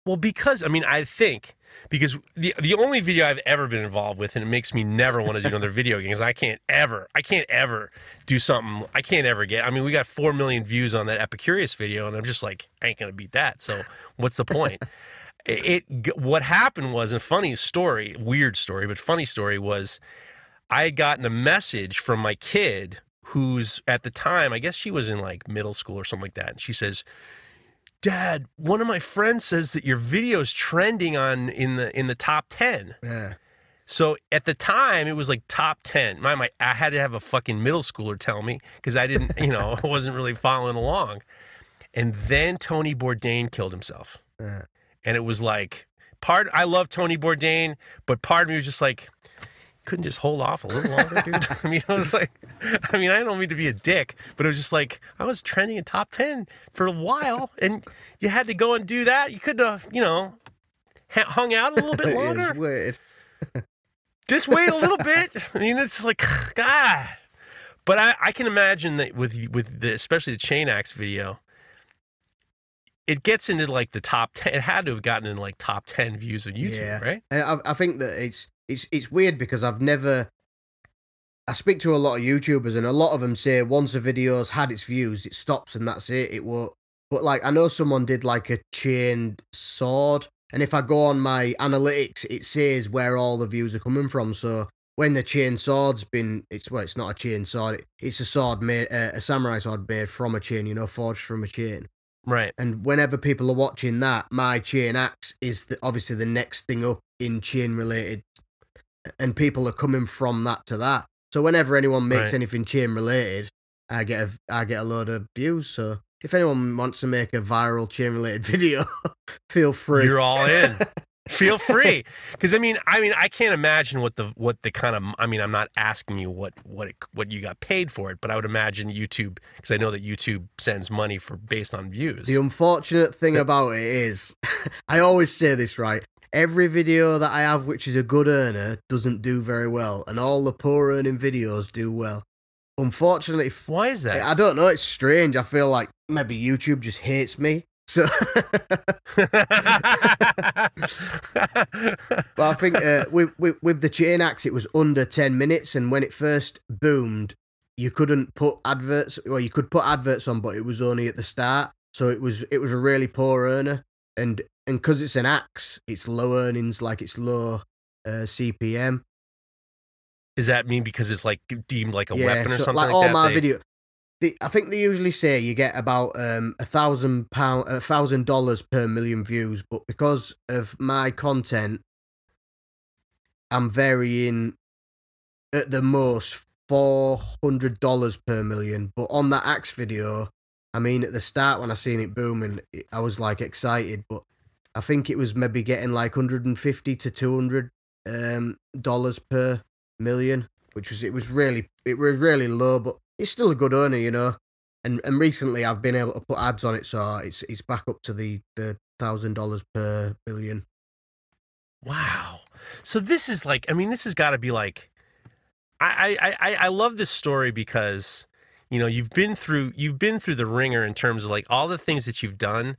Well, because I mean, I think because the the only video I've ever been involved with, and it makes me never want to do another video game, is I can't ever, I can't ever do something. I can't ever get. I mean, we got four million views on that Epicurious video, and I'm just like, I ain't gonna beat that. So what's the point? it, it what happened was a funny story, weird story, but funny story was I had gotten a message from my kid who's at the time, I guess she was in like middle school or something like that, and she says. Dad, one of my friends says that your video's trending on in the in the top 10. Yeah, So at the time it was like top 10. My, my I had to have a fucking middle schooler tell me because I didn't, you know, I wasn't really following along. And then Tony Bourdain killed himself. yeah. And it was like part I love Tony Bourdain, but part of me was just like couldn't just hold off a little longer, dude. I mean, I was like, I mean, I don't mean to be a dick, but it was just like I was trending in top ten for a while, and you had to go and do that. You could have, you know, ha- hung out a little bit longer. weird. Just wait a little bit. I mean, it's just like God. But I, I can imagine that with with the especially the chain axe video, it gets into like the top ten. It had to have gotten in like top ten views on YouTube, Yeah. right? And I, I think that it's it's it's weird because I've never. I speak to a lot of YouTubers, and a lot of them say once a video's had its views, it stops and that's it. It won't. But like, I know someone did like a chained sword, and if I go on my analytics, it says where all the views are coming from. So when the chain sword's been, it's well, it's not a chain sword. It, it's a sword made, uh, a samurai sword made from a chain. You know, forged from a chain. Right. And whenever people are watching that, my chain axe is the, obviously the next thing up in chain related, and people are coming from that to that. So whenever anyone makes Right. anything chain related, I get a I get a load of views. So if anyone wants to make a viral chain related video, feel free. You're all in. Feel free, because I mean, I mean, I can't imagine what the what the kind of. I mean, I'm not asking you what what it, what you got paid for it, but I would imagine YouTube, because I know that YouTube sends money for based on views. The unfortunate thing about it is, I always say this right. Every video that I have which is a good earner doesn't do very well, and all the poor earning videos do well. Unfortunately, Why is that? I don't know. It's strange. I feel like maybe YouTube just hates me. So, but I think uh, with, with with the chain axe, it was under ten minutes, and when it first boomed, you couldn't put adverts. Well, you could put adverts on, but it was only at the start. So it was it was a really poor earner, and and because it's an axe, it's low earnings, like it's low uh, CPM. Does that mean because it's like deemed like a yeah, weapon or so, something like like, all that? my they- video. The, I think they usually say you get about um, a thousand pound, a thousand dollars per million views, but because of my content, I'm varying at the most four hundred dollars per million. But on that axe video, I mean, at the start when I seen it booming, I was like excited, but I think it was maybe getting like hundred and fifty to two hundred um, dollars per million, which was it was really it was really low, but it's still a good earner, you know. And and recently I've been able to put ads on it, so it's it's back up to the the thousand dollars per billion. Wow. So this is like, I mean, this has got to be like, I, I, I, I love this story because, you know, you've been through, you've been through the ringer in terms of like all the things that you've done.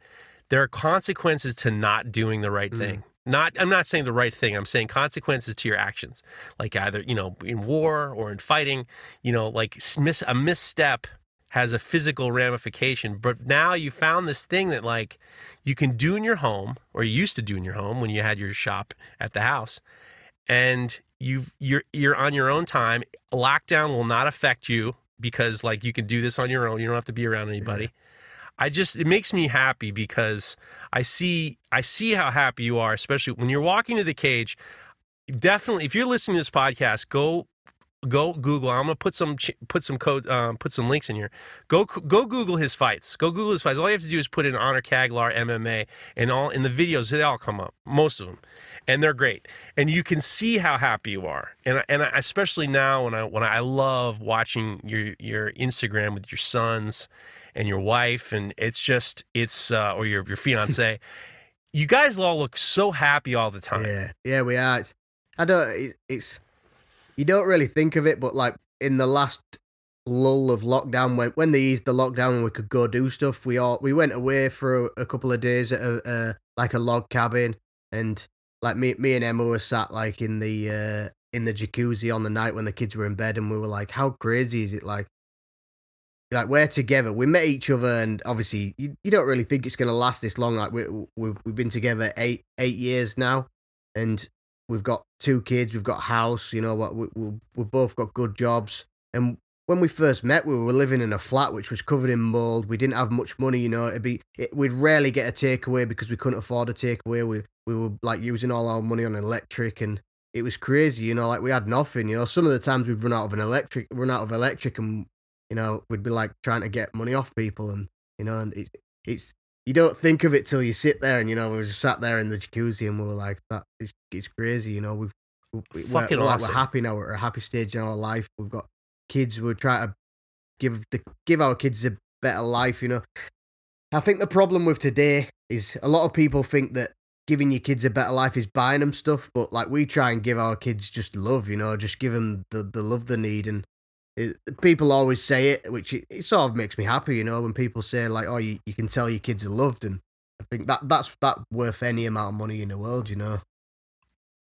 There are consequences to not doing the right Mm. thing. Not, I'm not saying the right thing. I'm saying consequences to your actions. Like either, you know, in war or in fighting, you know, like miss a misstep has a physical ramification. But now you found this thing that like you can do in your home or you used to do in your home when you had your shop at the house and you've you're you're on your own time lockdown will not affect you because like you can do this on your own you don't have to be around anybody i just it makes me happy because i see i see how happy you are especially when you're walking to the cage. Definitely if you're listening to this podcast go go google i'm gonna put some put some code um, put some links in here. Go go google his fights. Go google his fights. All you have to do is put in honor kaglar mma and all in the videos they all come up most of them and they're great. And you can see how happy you are. And and I, especially now when i when i love watching your your instagram with your sons and your wife and it's just it's uh, or your your fiance you guys all look so happy all the time Yeah, yeah, we are. It's, I don't. It, it's you don't really think of it, but like in the last lull of lockdown, when when they eased the lockdown and we could go do stuff, we all we went away for a, a couple of days at a, uh, like a log cabin, and like me me and Emma were sat like in the uh, in the jacuzzi on the night when the kids were in bed, and we were like, how crazy is it? Like like we're together. We met each other, and obviously you, you don't really think it's gonna last this long. Like we we we've been together eight eight years now, and we've got two kids. We've got a house. You know what? We we we've both got good jobs. And when we first met, we were living in a flat which was covered in mold. We didn't have much money. You know, it'd be it, we'd rarely get a takeaway because we couldn't afford a takeaway. We we were like using all our money on electric and. It was crazy, you know. Like we had nothing, you know. Some of the times we'd run out of an electric, run out of electric, and you know, we'd be like trying to get money off people, and you know, and it's it's you don't think of it till you sit there, and you know, we just sat there in the jacuzzi, and we were like, that it's it's crazy, you know, we've we- we're, Fucking we're, like, we're happy now, we're at a happy stage in our life. We've got kids, we're trying to give the give our kids a better life, you know. I think the problem with today is a lot of people think that giving your kids a better life is buying them stuff, but like we try and give our kids just love, you know, just give them the, the love they need. And it, people always say it, which it, it sort of makes me happy, you know, when people say like, "Oh, you, you can tell your kids are loved," and I think that that's that worth any amount of money in the world, you know.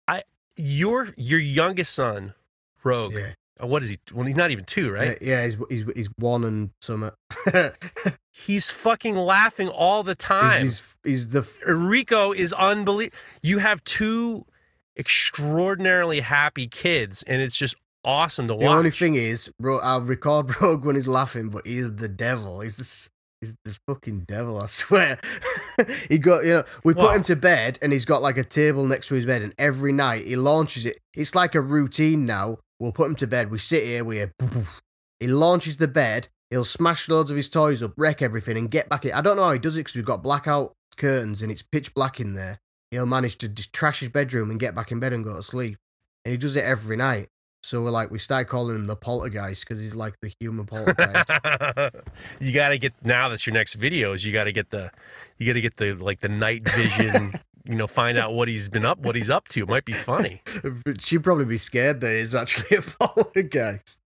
I your your youngest son rogue Yeah, uh, what is he well he's not even two right yeah, yeah. He's, he's, he's one and some. he's fucking laughing all the time he's, he's the Rico is unbelievable. You have two extraordinarily happy kids, and it's just awesome to watch. The only thing is, bro, I'll record Rogue when he's laughing, but he's the devil. He's the he's the fucking devil. I swear. he got you know we put him to bed and he's got like a table next to his bed, and every night he launches it. It's like a routine now. We'll put him to bed. We sit here. We hear. Poof, poof. He launches the bed. He'll smash loads of his toys up, wreck everything, and get back in. I don't know how he does it because we've got blackout curtains and it's pitch black in there. He'll manage to just trash his bedroom and get back in bed and go to sleep. And he does it every night. So we're like, we start calling him the poltergeist because he's like the human poltergeist. you got to get now. That's your next videos. You got to get the, you got to get the like the night vision. you know, find out what he's been up, what he's up to. It might be funny. She'd probably be scared that he's actually a poltergeist.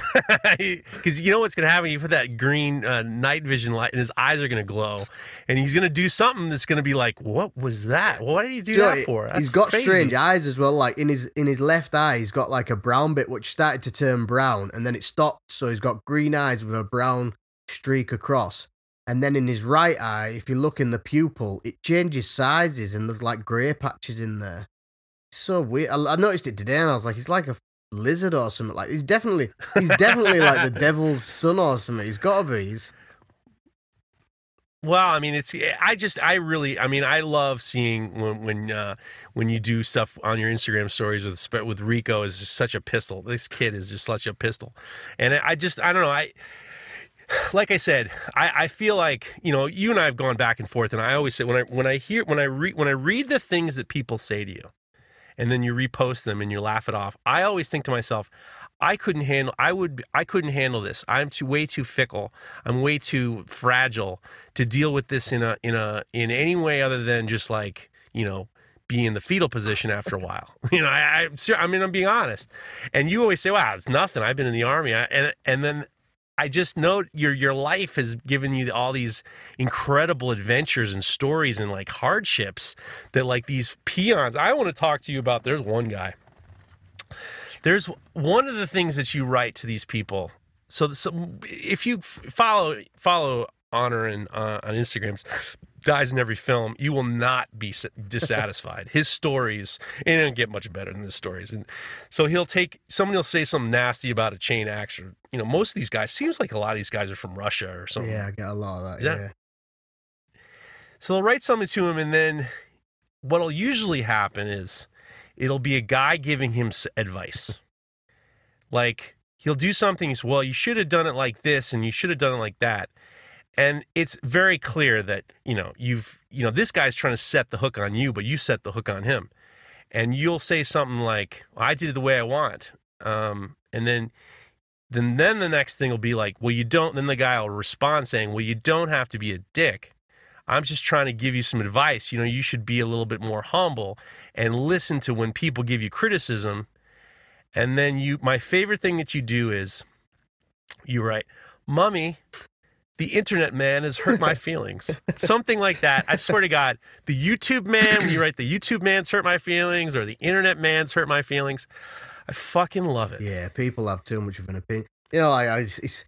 Because you know what's going to happen? You put that green uh, night vision light, and his eyes are going to glow, and he's going to do something that's going to be like, "What was that? What did he do Do that for?" That's he's got crazy. strange eyes as well. Like in his in his left eye, he's got like a brown bit which started to turn brown, and then it stopped. So he's got green eyes with a brown streak across. And then in his right eye, if you look in the pupil, it changes sizes, and there's like grey patches in there. So weird. I, I noticed it today, and I was like, he's like a lizard or something. Like he's definitely he's definitely like the devil's son or something. He's got to be. He's, Well, I mean, it's I just I really I mean I love seeing when when uh, when you do stuff on your Instagram stories with with Rico is just such a pistol. This kid is just such a pistol, and I just I don't know I. Like I said, I, I feel like you know you and I have gone back and forth, and I always say when I when I hear when I read when I read the things that people say to you, and then you repost them and you laugh it off. I always think to myself, I couldn't handle I would I couldn't handle this. I'm too way too fickle. I'm way too fragile to deal with this in a in a in any way other than just like, you know, be in the fetal position after a while. You know, I, I I mean I'm being honest. And you always say, "Wow, it's nothing. I've been in the army." I, and and then I just know your your life has given you all these incredible adventures and stories and like hardships that like these peons. I want to talk to you about. There's one guy. There's one of the things that you write to these people. So, so if you follow follow Honor and uh, on Instagrams, dies in every film, you will not be dissatisfied. his stories, and it don't get much better than his stories. And so he'll take someone will say something nasty about a chain actor. You know, most of these guys seems like a lot of these guys are from Russia or something. yeah, I get a lot of that- yeah. So they'll write something to him, and then what'll usually happen is it'll be a guy giving him advice. Like he'll do something, he's, well, you should have done it like this, and you should have done it like that. And it's very clear that, you know, you've, you know, this guy's trying to set the hook on you, but you set the hook on him. And you'll say something like, I did it the way I want. Um, and then then then the next thing will be like, well, you don't. Then the guy will respond saying, well, you don't have to be a dick. I'm just trying to give you some advice. You know, you should be a little bit more humble and listen to when people give you criticism. And then you, my favorite thing that you do is you write, Mummy, the internet man has hurt my feelings. Something like that. I swear to God, the YouTube man, when you write the YouTube man's hurt my feelings or the internet man's hurt my feelings, I fucking love it. Yeah, people have too much of an opinion. You know, like I- it's it's,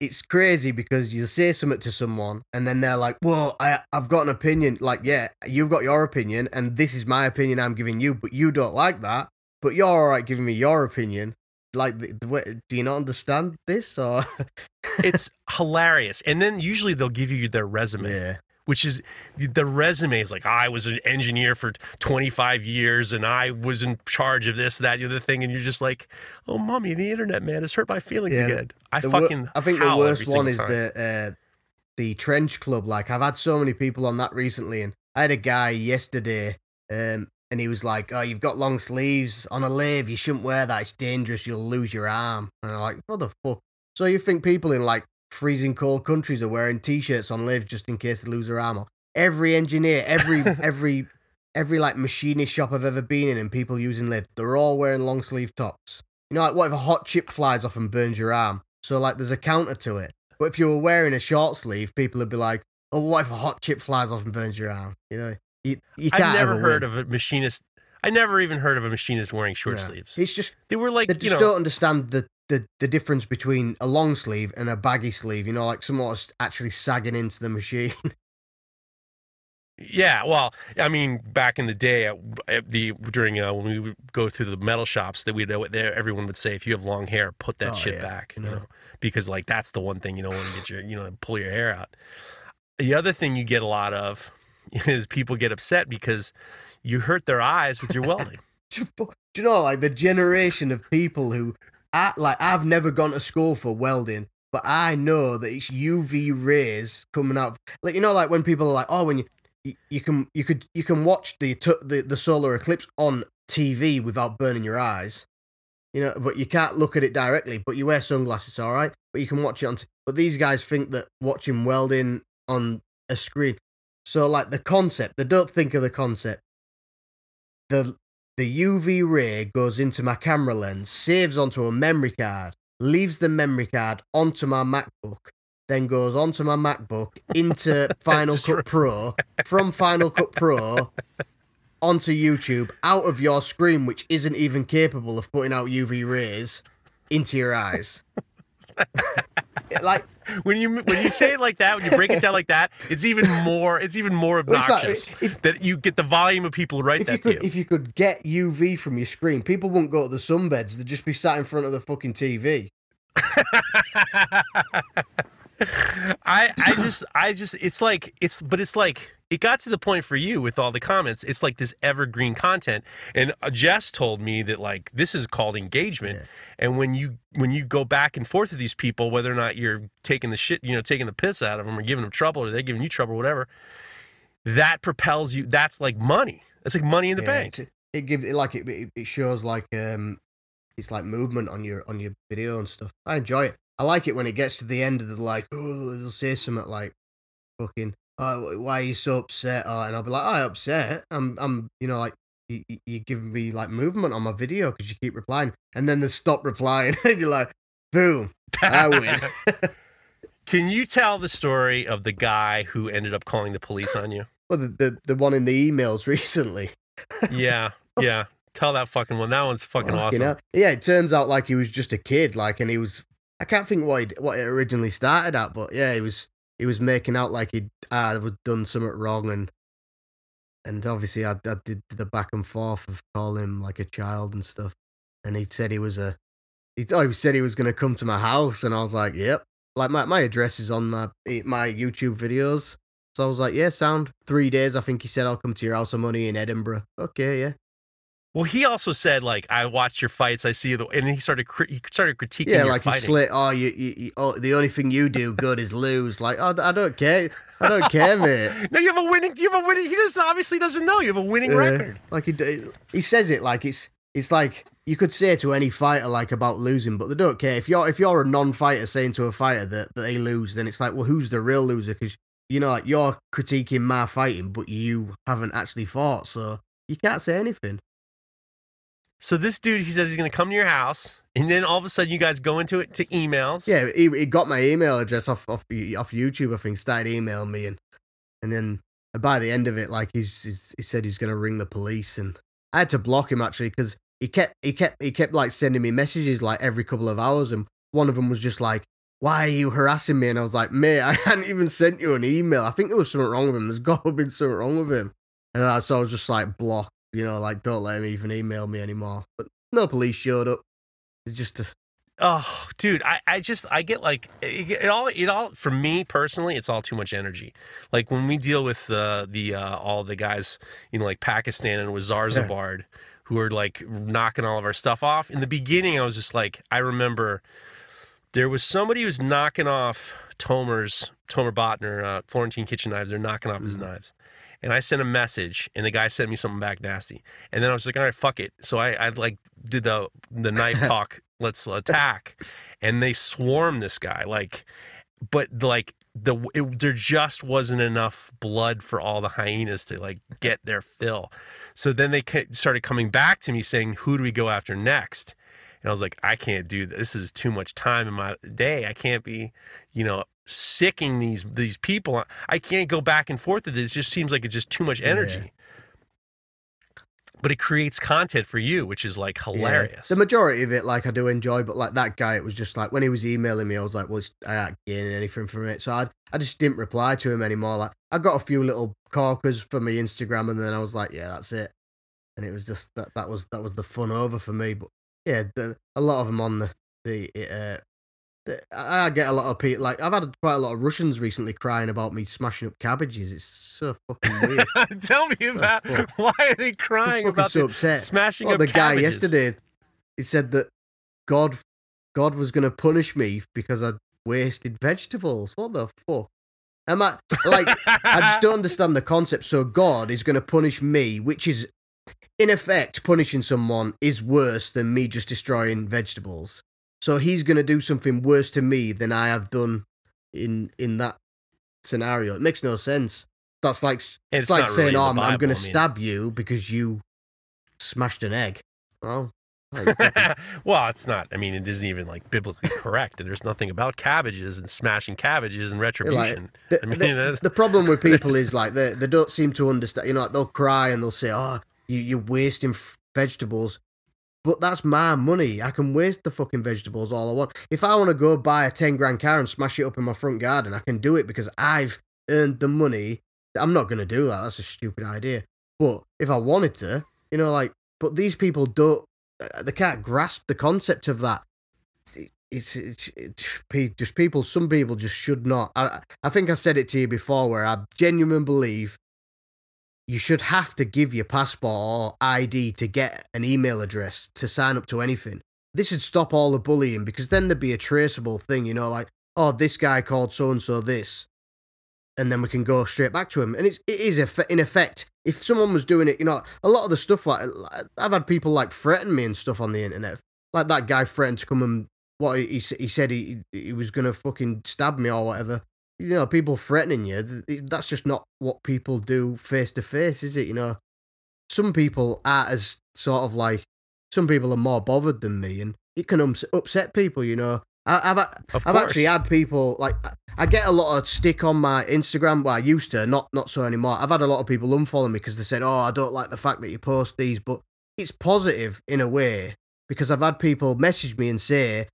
it's crazy because you say something to someone and then they're like, "Well, I I've got an opinion." Like, yeah, you've got your opinion, and this is my opinion I'm giving you, but you don't like that. But you're all right giving me your opinion. Like, the, the do you not understand this? Or It's hilarious. And then usually they'll give you their resume. yeah, which is the resume is like I was an engineer for 25 years and I was in charge of this, that, the other thing, and you're just like, oh, mommy, the internet man has hurt my feelings Yeah, again. I fucking I think the worst one is time. the uh, the trench club. Like I've had so many people on that recently, and I had a guy yesterday, um, and he was like, "Oh, you've got long sleeves on a lathe. You shouldn't wear that. It's dangerous. You'll lose your arm." And I'm like, "What the fuck?" So you think people in like freezing cold countries are wearing t-shirts on lathes just in case they lose their arm? Every engineer, every every every like machinist shop I've ever been in, and people using lathe, they're all wearing long sleeve tops. You know, like what if a hot chip flies off and burns your arm? So like, there's a counter to it. But if you were wearing a short sleeve, people would be like, "Oh, what if a hot chip flies off and burns your arm?" You know, you, you I've never heard win. of a machinist. I never even heard of a machinist wearing short Yeah. sleeves. It's just They were like, they you just know, don't understand the, the the difference between a long sleeve and a baggy sleeve. You know, like someone was actually sagging into the machine. Yeah, well, I mean, back in the day, at, at the during uh, when we would go through the metal shops, that we know there, everyone would say, if you have long hair, put that Oh, shit yeah, back, you yeah. know, because like that's the one thing you don't want to get your, you know, pull your hair out. The other thing you get a lot of is people get upset because you hurt their eyes with your welding. Do you know, like the generation of people who, I, like, I've never gone to school for welding, but I know that it's UV rays coming out. Like, you know, like when people are like, oh, when you, you, you can, you could, you can watch the, the the solar eclipse on TV without burning your eyes. You know, but you can't look at it directly. But you wear sunglasses, all right. But you can watch it on. T- but these guys think that watching welding on a screen. So, like the concept, they don't think of the concept. The the UV ray goes into my camera lens, saves onto a memory card, leaves the memory card onto my MacBook, then goes onto my MacBook into Final Cut Pro, from Final Cut Pro onto YouTube, out of your screen, which isn't even capable of putting out UV rays, into your eyes. like when you when you say it like that, when you break it down like that, it's even more it's even more Well, like, obnoxious if- that you get the volume of people who write if you that to could you. if you could get UV from your screen, people wouldn't go to the sunbeds. They'd just be sat in front of the fucking TV. I I just I just it's like it's but it's like it got to the point for you with all the comments. It's like this evergreen content. And uh, Jess told me that like this is called engagement. And when you when you go back and forth with these people, whether or not you're taking the shit, you know, taking the piss out of them or giving them trouble or they're giving you trouble or whatever, that propels you. That's like money. That's like money in the Yeah, bank. It gives it like it, it it shows like um it's like movement on your on your video and stuff. I enjoy it. I like it when it gets to the end of the like oh they'll say something like fucking oh why are you so upset oh, and I'll be like I upset I'm I'm you know like you, you- you're giving me like movement on my video because you keep replying and then they stop replying and you're like boom I win. Can you tell the story of the guy who ended up calling the police on you? well the, the the one in the emails recently Yeah, yeah. Tell that fucking one. That one's fucking Fucking awesome. hell. Yeah, it turns out like he was just a kid, like, and he was. I can't think what what it originally started at, but yeah, he was he was making out like he'd uh, done something wrong, and and obviously I, I did the back and forth of calling him like a child and stuff, and he said he was a. He, oh, he said he was gonna come to my house, and I was like, "Yep." Like my my address is on my my YouTube videos, so I was like, "Yeah, sound." Three days, I think he said I'll come to your house of money in Edinburgh. Okay, yeah. Well, he also said like, "I watch your fights. I see the," and he started he started critiquing Yeah, your like fighting. slit. Oh, you, you, you oh, the only thing you do good is lose. Like, oh, I don't care. I don't care, mate. no, you have a winning. You have a winning. He just obviously doesn't know you have a winning Yeah. record. Like he, he says it like it's, it's like you could say to any fighter like about losing, but they don't care. If you're, if you're a non-fighter saying to a fighter that, that they lose, then it's like, well, who's the real loser? Because you know, like you're critiquing my fighting, but you haven't actually fought, so you can't say anything. So this dude, he says he's going to come to your house, and then all of a sudden, you guys go into it to emails. Yeah, he, he got my email address off off off YouTube. I think started emailing me, and and then by the end of it, like he's, he's he said he's gonna ring the police, and I had to block him actually because he kept he kept he kept like sending me messages like every couple of hours, and one of them was just like, "Why are you harassing me?" And I was like, "Mate, I hadn't even sent you an email. I think there was something wrong with him. There's got to been something wrong with him." And I, so I was just like blocked, you know, like don't let him even email me anymore. But no police showed up. It's just a, Oh, dude, I, I just I get like it, it all it all for me personally, it's all too much energy. Like when we deal with uh, the uh, all the guys, you know, like Pakistan and with Zarzabard, who are like knocking all of our stuff off. In the beginning, I was just like, I remember there was somebody who was knocking off Tomer's Tomer Botner, uh, Florentine Kitchen Knives. They're knocking off his knives. And I sent a message, and the guy sent me something back nasty. And then I was like, all right, fuck it. So I, I like did the the knife talk, let's attack, and they swarmed this guy like, but like the it, there just wasn't enough blood for all the hyenas to like get their fill. So then they started coming back to me saying, who do we go after next? And I was like, I can't do this. This is too much time in my day. I can't be, you know, sicking these these people. I can't go back and forth with it. It just seems like it's just too much energy. But it creates content for you, which is like Yeah. hilarious. The majority of it, like I do enjoy, but like that guy, it was just like when he was emailing me, I was like, well, I ain't gaining anything from it. So I, I just didn't reply to him anymore. Like I got a few little corkers for my Instagram, and then I was like, yeah, that's it. And it was just that that was that was the fun over for me. But yeah, the, a lot of them on the the uh, I get a lot of people like I've had quite a lot of Russians recently crying about me smashing up cabbages. It's so fucking weird. Tell me about why are they crying about so upset. smashing well, up the guy yesterday, he said that God, God was going to punish me because I wasted vegetables. What the fuck? Am I like? I just don't understand the concept. So God is going to punish me, which is, in effect, punishing someone is worse than me just destroying vegetables. So He's going to do something worse to me than I have done in in that scenario. It makes no sense. That's like And it's, like saying, really "Oh, the I'm, going I to mean. stab you because you smashed an egg." Well, well, it's not. I mean, it isn't even like biblically correct. And there's nothing about cabbages and smashing cabbages and retribution. the, I mean, the, the problem with people is like they they don't seem to understand. You know, like they'll cry and they'll say, "Oh, you you're wasting f- vegetables," but that's my money. I can waste the fucking vegetables all I want. If I want to go buy a ten grand car and smash it up in my front garden, I can do it because I've earned the money. I'm not gonna do that. That's a stupid idea. But if I wanted to, you know, like, but these people don't. uh, They can't grasp the concept of that it's, it's, it's pe- just people. Some people just should not. I I think I said it to you before, where I genuinely believe you should have to give your passport or ID to get an email address to sign up to anything. This would stop all the bullying because then there'd be a traceable thing, you know, like oh this guy called so and so this, and then we can go straight back to him. And it's it is in effect if someone was doing it, you know, a lot of the stuff like I've had people like threaten me and stuff on the internet, like that guy threatened to come and what he he, said he he was gonna fucking stab me or whatever. You know, people threatening you. That's just not what people do face to face, is it? You know, some people are as sort of like some people are more bothered than me, and it can upset people. You know, I, I've a- Of I've actually had people like I get a lot of stick on my Instagram. Well, I used to, not not so anymore. I've had a lot of people unfollow me because they said, "Oh, I don't like the fact that you post these," but it's positive in a way because I've had people message me and say,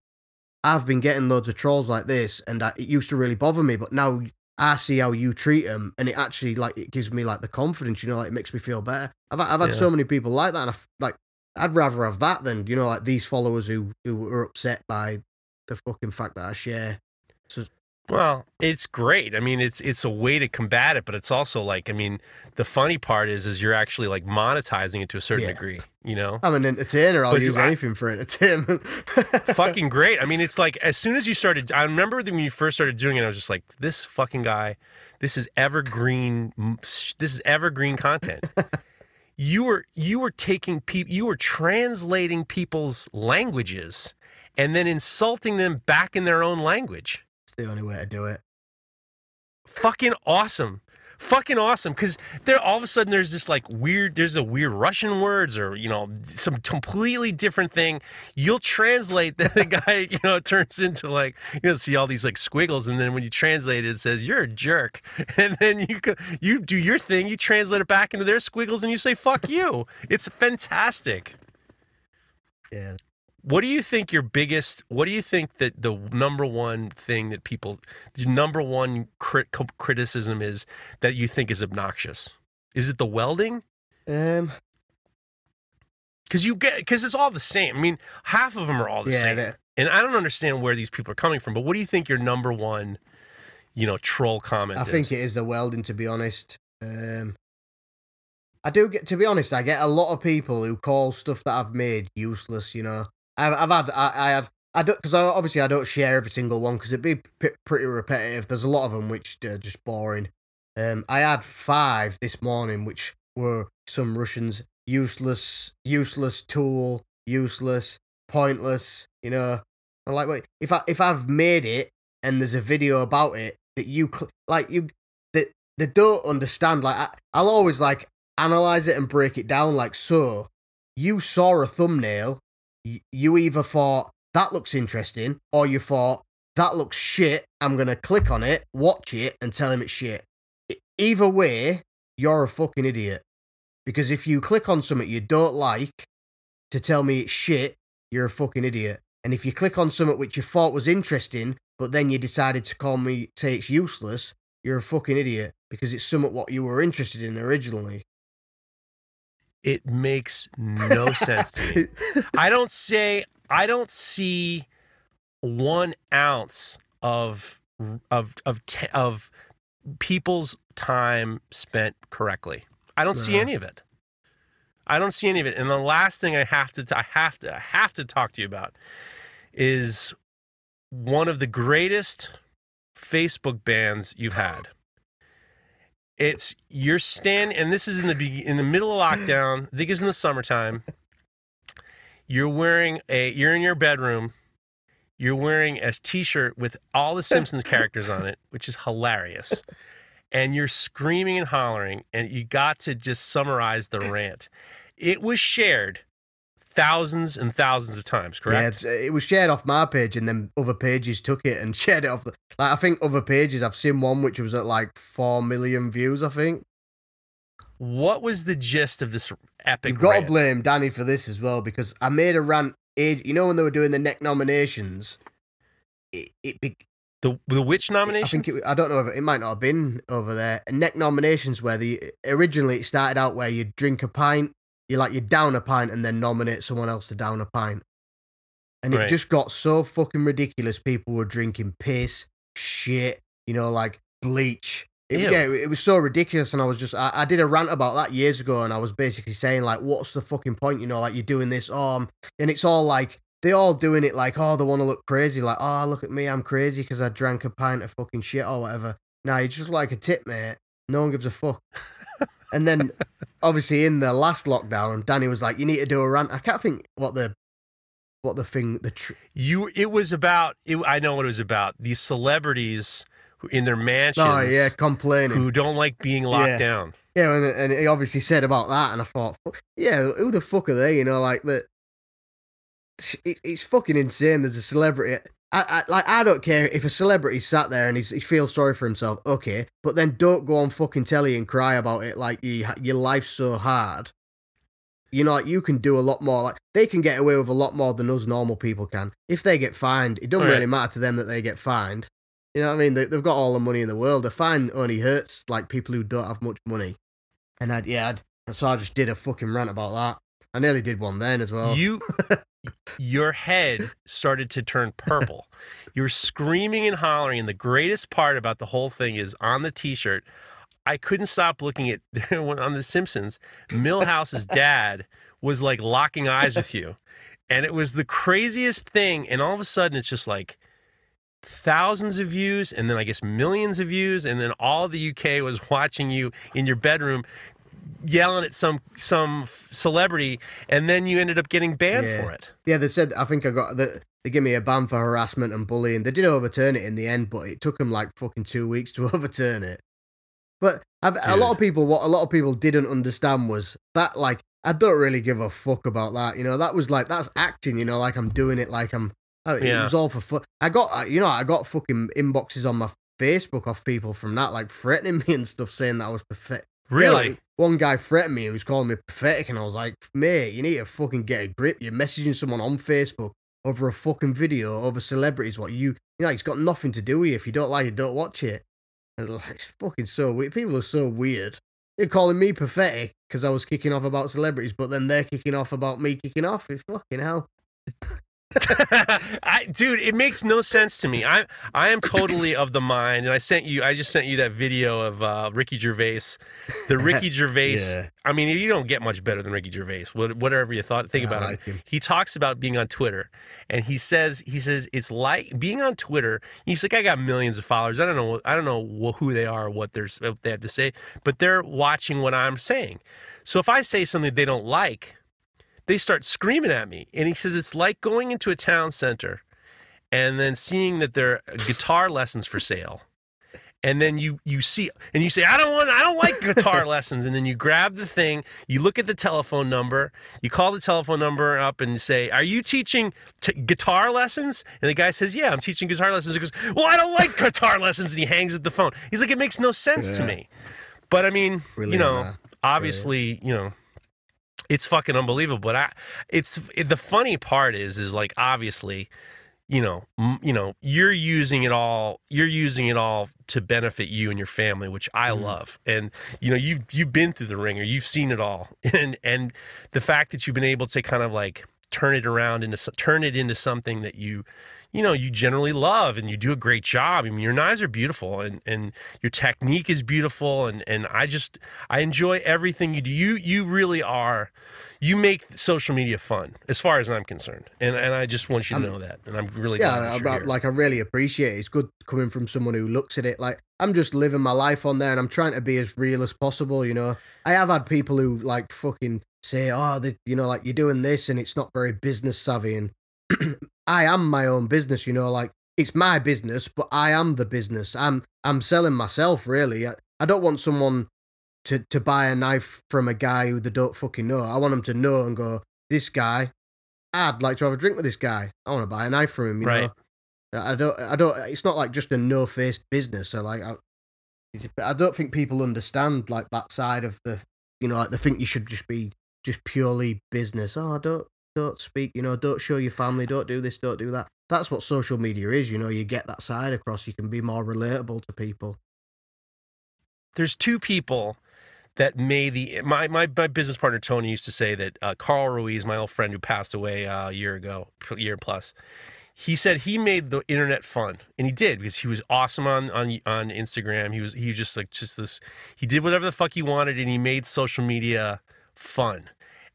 "I've been getting loads of trolls like this, and I, it used to really bother me, but now." I see how you treat them, and it actually like it gives me like the confidence, you know, like it makes me feel better. I've I've had Yeah. so many people like that, and I like I'd rather have that than you know like these followers who who are upset by the fucking fact that I share. Well, it's great. I mean, it's it's a way to combat it, but it's also like, I mean, the funny part is, is you're actually like monetizing it to a certain Yeah. degree. You know, I'm an or I'll But use I- anything for entertainment. fucking great. I mean, it's like as soon as you started, I remember when you first started doing it, I was just like, this fucking guy, this is evergreen, this is evergreen content. you were you were taking people, you were translating people's languages and then insulting them back in their own language. The only way to do it. fucking awesome. Fucking awesome because there all of a sudden there's this like weird there's a weird russian words or you know some completely different thing. You'll translate that the guy you know turns into like you know see all these like squiggles and then when you translate it it says you're a jerk. And then you go, you do your thing you translate it back into their squiggles and you say fuck you. It's fantastic. Yeah. What do you think your biggest? What do you think that the number one thing that people, the number one crit, criticism is that you think is obnoxious? Is it the welding? Um. Because you get because it's all the same. I mean, half of them are all the Yeah. same, the- and I don't understand where these people are coming from. But what do you think your number one, you know, troll comment? I is? think it is the welding. To be honest. Um. I do get to be honest. I get a lot of people who call stuff that I've made useless. You know, I've I've had I, I had I don't because obviously I don't share every single one because it'd be p- pretty repetitive. There's a lot of them which are just boring. Um, I had five this morning, which were some Russians useless, useless tool, useless, pointless. You know, I'm like, wait, if I if I've made it and there's a video about it that you cl- like you that they don't understand. Like I, I'll always like analyze it and break it down. Like so, you saw a thumbnail, you either thought that looks interesting, or you thought that looks shit. I'm gonna click on it, watch it, and tell him it's shit. Either way, you're a fucking idiot. Because if you click on something you don't like to tell me it's shit, you're a fucking idiot. And if you click on something which you thought was interesting, but then you decided to call me say it's useless, you're a fucking idiot because it's somewhat what you were interested in originally. It makes no sense to me. I don't say I don't see one ounce of of of te- of people's time spent correctly. I don't see uh-huh. any of it. I don't see any of it. And the last thing I have to I have to I have to talk to you about is one of the greatest Facebook bans you've had. It's you're stand and this is in the be- in the middle of lockdown. I think it's in the summertime. You're wearing a you're in your bedroom. You're wearing a t-shirt with all the Simpsons characters on it, which is hilarious. And you're screaming and hollering and you got to just summarize the rant. It was shared thousands and thousands of times, Yeah, correct? it's, it was shared off my page, and then other pages took it and shared it off. The, like I think other pages, I've seen one which was at like four million views. I think What was the gist of this epic you've got rant? to blame Danny for this as well because I made a rant. Age, you know when they were doing the neck nominations, it, it be, the the witch I nomination? think it, I don't know if it, it might not have been over there. Neck nominations where the originally it started out where you drink a pint, you like you down a pint and then nominate someone else to down a pint, and it just got so fucking ridiculous. People were drinking piss, shit, you know, like bleach. It, yeah, it was so ridiculous, and I was just I, I did a rant about that years ago, and I was basically saying like, what's the fucking point? You know, like you're doing this, oh, um, and it's all like they're all doing it like, oh, they want to look crazy, like, oh, look at me, I'm crazy because I drank a pint of fucking shit or whatever. Nah, you're just like a tip, mate. No one gives a fuck. And then, obviously, in the last lockdown, Danny was like, you need to do a rant. I can't think what the what the thing the tr- You it was about it, I know what it was about. These celebrities who in their mansions oh yeah complaining who don't like being locked Yeah. down. Yeah, and, and he obviously said about that, and I thought, yeah, who the fuck are they? You know, like that. It, it's fucking insane. There's a celebrity. I, I like. I don't care if a celebrity sat there and he's, he feels sorry for himself. Okay, but then don't go on fucking telly and cry about it. Like you, your life's so hard. You know, like you can do a lot more. Like they can get away with a lot more than us normal people can. If they get fined, it doesn't oh, Right. really matter to them that they get fined. You know what I mean? They, they've got all the money in the world. The fine only hurts like people who don't have much money. And I'd, yeah, I'd, so I just did a fucking rant about that. I nearly did one then as well. You your head started to turn purple. you were screaming and hollering and the greatest part about the whole thing is on the t-shirt I couldn't stop looking at on the Simpsons. Milhouse's dad was like locking eyes with you. And it was the craziest thing and all of a sudden it's just like thousands of views and then I guess millions of views and then all of the UK was watching you in your bedroom yelling at some some celebrity and then you ended up getting banned Yeah. for it. yeah, they said, I think I got, the, they gave me a ban for harassment and bullying. They did overturn it in the end, but it took them like fucking two weeks to overturn it. But I've, a lot of people, what a lot of people didn't understand was that, like, I don't really give a fuck about that. You know, that was like, that's acting, you know, like I'm doing it like I'm, uh, it was all for fun. I got, you know, I got fucking inboxes on my Facebook off people from that, like threatening me and stuff, saying that I was Yeah, Really? like, one guy threatened me. He was calling me pathetic, and I was like, "Mate, you need to fucking get a grip. You're messaging someone on Facebook over a fucking video over celebrities. What you, you know, it's got nothing to do with you. If you don't like it, don't watch it." And like, it's fucking so weird. People are so weird. They're calling me pathetic because I was kicking off about celebrities, but then they're kicking off about me kicking off. It's fucking hell. I, dude, it makes no sense to me. I I am totally of the mind, and I sent you. I just sent you that video of uh, Ricky Gervais, the Ricky Gervais. Yeah. I mean, you don't get much better than Ricky Gervais. Whatever you thought, think about like him. him. He talks about being on Twitter, and he says he says it's like being on Twitter. He's like, I got millions of followers. I don't know. I don't know who they are, or what they're what they have to say, but they're watching what I'm saying. So if I say something they don't like, they start screaming at me. And he says it's like going into a town center and then seeing that there are guitar lessons for sale. And then you you see and you say I don't want I don't like guitar lessons and then you grab the thing you look at the telephone number you call the telephone number up and say are you teaching t- guitar lessons and the guy says yeah I'm teaching guitar lessons he goes well I don't like guitar lessons and he hangs up the phone. He's like it makes no sense to me but I mean you know man. obviously you know it's fucking unbelievable but I it's it, the funny part is is like obviously you know m- you know you're using it all you're using it all to benefit you and your family which I Mhm. love and you know you've you've been through the ringer you've seen it all and and the fact that you've been able to kind of like turn it around into turn it into something that you you know you generally love and you do a great job. I mean, your knives are beautiful and and your technique is beautiful and and I just I enjoy everything you do. You you really are you make social media fun as far as I'm concerned, and and I just want you to know that. And I'm really yeah, I, like I really appreciate it. It's good coming from someone who looks at it like I'm just living my life on there, and I'm trying to be as real as possible. You know, I have had people who like fucking say, oh, the, you know, like you're doing this, and it's not very business savvy, and I am my own business. You know, like it's my business, but I am the business. I'm I'm selling myself really. I, I don't want someone to to buy a knife from a guy who they don't fucking know. I want them to know and go, this guy, I'd like to have a drink with this guy. I want to buy a knife from him. You right. know, I don't, I don't. It's not like just a no faced business. So like, I, I don't think people understand don't speak. You know, don't show your family. Don't do this. Don't do that. That's what social media is. You know, you get that side across. You can be more relatable to people. There's two people that made the my, my my business partner Tony used to say that uh, Carl Ruiz, my old friend who passed away uh, a year ago, year plus, he said he made the internet fun, and he did because he was awesome on on on Instagram. He was he was just like just this. He did whatever the fuck he wanted, and he made social media fun.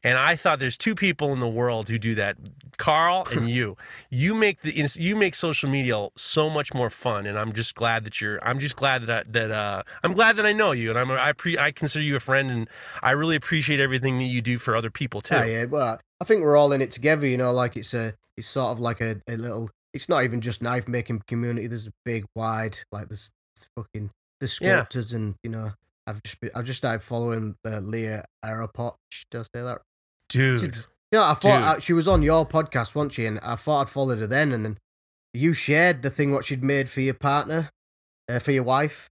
And I thought there's two people in the world who do that, Carl and you. you make the you make social media so much more fun, and I'm just glad that you're. I'm just glad that I, that uh, I'm glad that I know you, and I'm I pre, I consider you a friend, and I really appreciate everything that you do for other people too. Yeah, yeah. Well, I think we're all in it together. You know, like it's a it's sort of like a, a little. It's not even just knife making community. There's a big wide like this fucking the sculptors yeah. and you know I've just been, I've just started following the Leah Arapot. Did I say that? Dude. She, you know, I thought I, uh, she was on your podcast, wasn't she? And I thought I'd followed her then, and then you shared the thing what she'd made for your partner, uh, for your wife.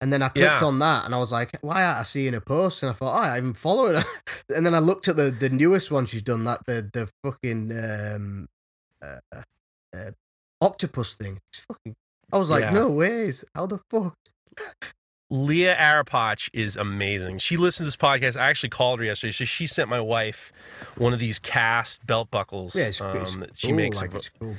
And then I clicked yeah. on that and I was like, why aren't I seeing a post? And I thought, oh, I even following her. and then I looked at the, the newest one she's done, that the the fucking um, uh, uh, octopus thing. It's fucking. I was like, yeah. no ways. How the fuck? Leah Arapach is amazing. She listens to this podcast. I actually called her yesterday. She, she sent my wife one of these cast belt buckles. Yeah, it's, um, it's she makes. Like it's cool.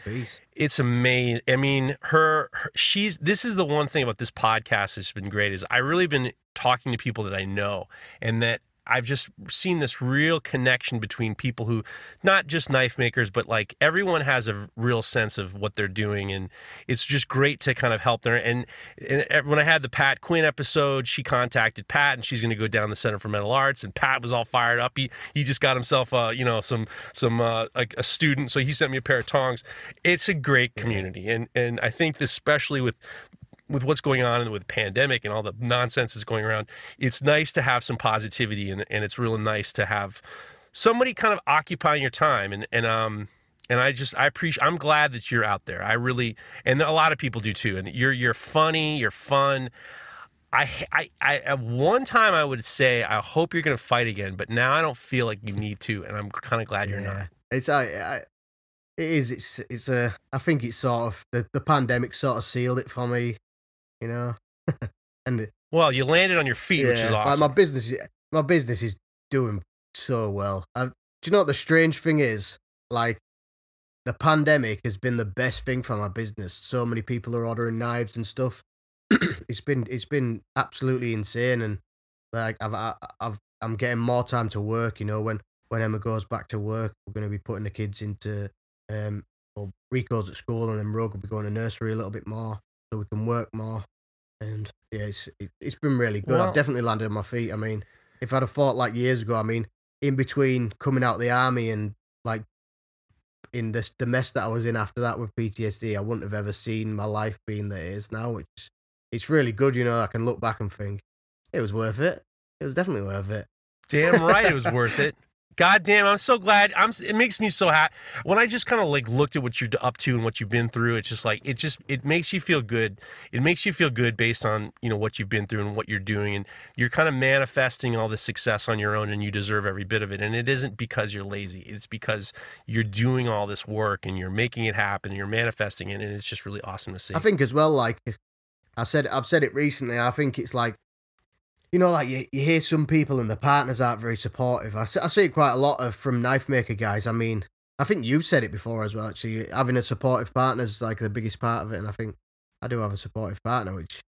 It's amazing. I mean, her, her, she's. This is the one thing about this podcast that's been great is I really been talking to people that I know and that I've just seen this real connection between people who, not just knife makers, but like everyone has a real sense of what they're doing, and it's just great to kind of help them. And, and when I had the Pat Quinn episode, she contacted Pat, and she's going to go down the Center for Metal Arts, and Pat was all fired up. He he just got himself, uh, you know, some some uh, a, a student, so he sent me a pair of tongs. It's a great community, and and I think especially with with what's going on and with pandemic and all the nonsense that's going around, it's nice to have some positivity and, and it's really nice to have somebody kind of occupying your time and and um and I just I appreciate I'm glad that you're out there. I really and a lot of people do too. And you're you're funny, you're fun. I, I, I, at one time I would say I hope you're going to fight again, but now I don't feel like you need to, and I'm kind of glad you're not. It's I, I, it is. It's it's a. I think it's sort of the the pandemic sort of sealed it for me you know. and well, you landed on your feet, yeah, which is awesome. my business, my business is doing so well. i do you know what the strange thing is? Like, the pandemic has been the best thing for my business. So many people are ordering knives and stuff. it's been it's been absolutely insane, and like I've I've I'm getting more time to work. You know, when when Emma goes back to work, we're going to be putting the kids into um, well, Rico's at school, and then Rogue will be going to nursery a little bit more so we can work more. And yeah, it's it, has been really good. Well, I've definitely landed on my feet. I mean, if I'd have fought like years ago, I mean, in between coming out of the army and like in this the mess that I was in after that with PTSD, I wouldn't have ever seen my life being that it is now. It's it's really good, you know. I can look back and think it was worth it. It was definitely worth it. Damn right, it was worth it. God damn, I'm so glad. I'm. It makes me so happy when I just kind of like looked at what you're up to and what you've been through. It's just like it just it makes you feel good. It makes you feel good based on you know what you've been through and what you're doing, and you're kind of manifesting all this success on your own, and you deserve every bit of it. And it isn't because you're lazy. It's because you're doing all this work and you're making it happen. and You're manifesting it, and it's just really awesome to see. I think as well, like I said, I've said it recently. I think it's like you know, like you, you hear some people and the partners aren't very supportive. I see, I see it quite a lot of from knife maker guys. I mean, I think you've said it before as well. Actually, having a supportive partner is like the biggest part of it, and I think I do have a supportive partner, which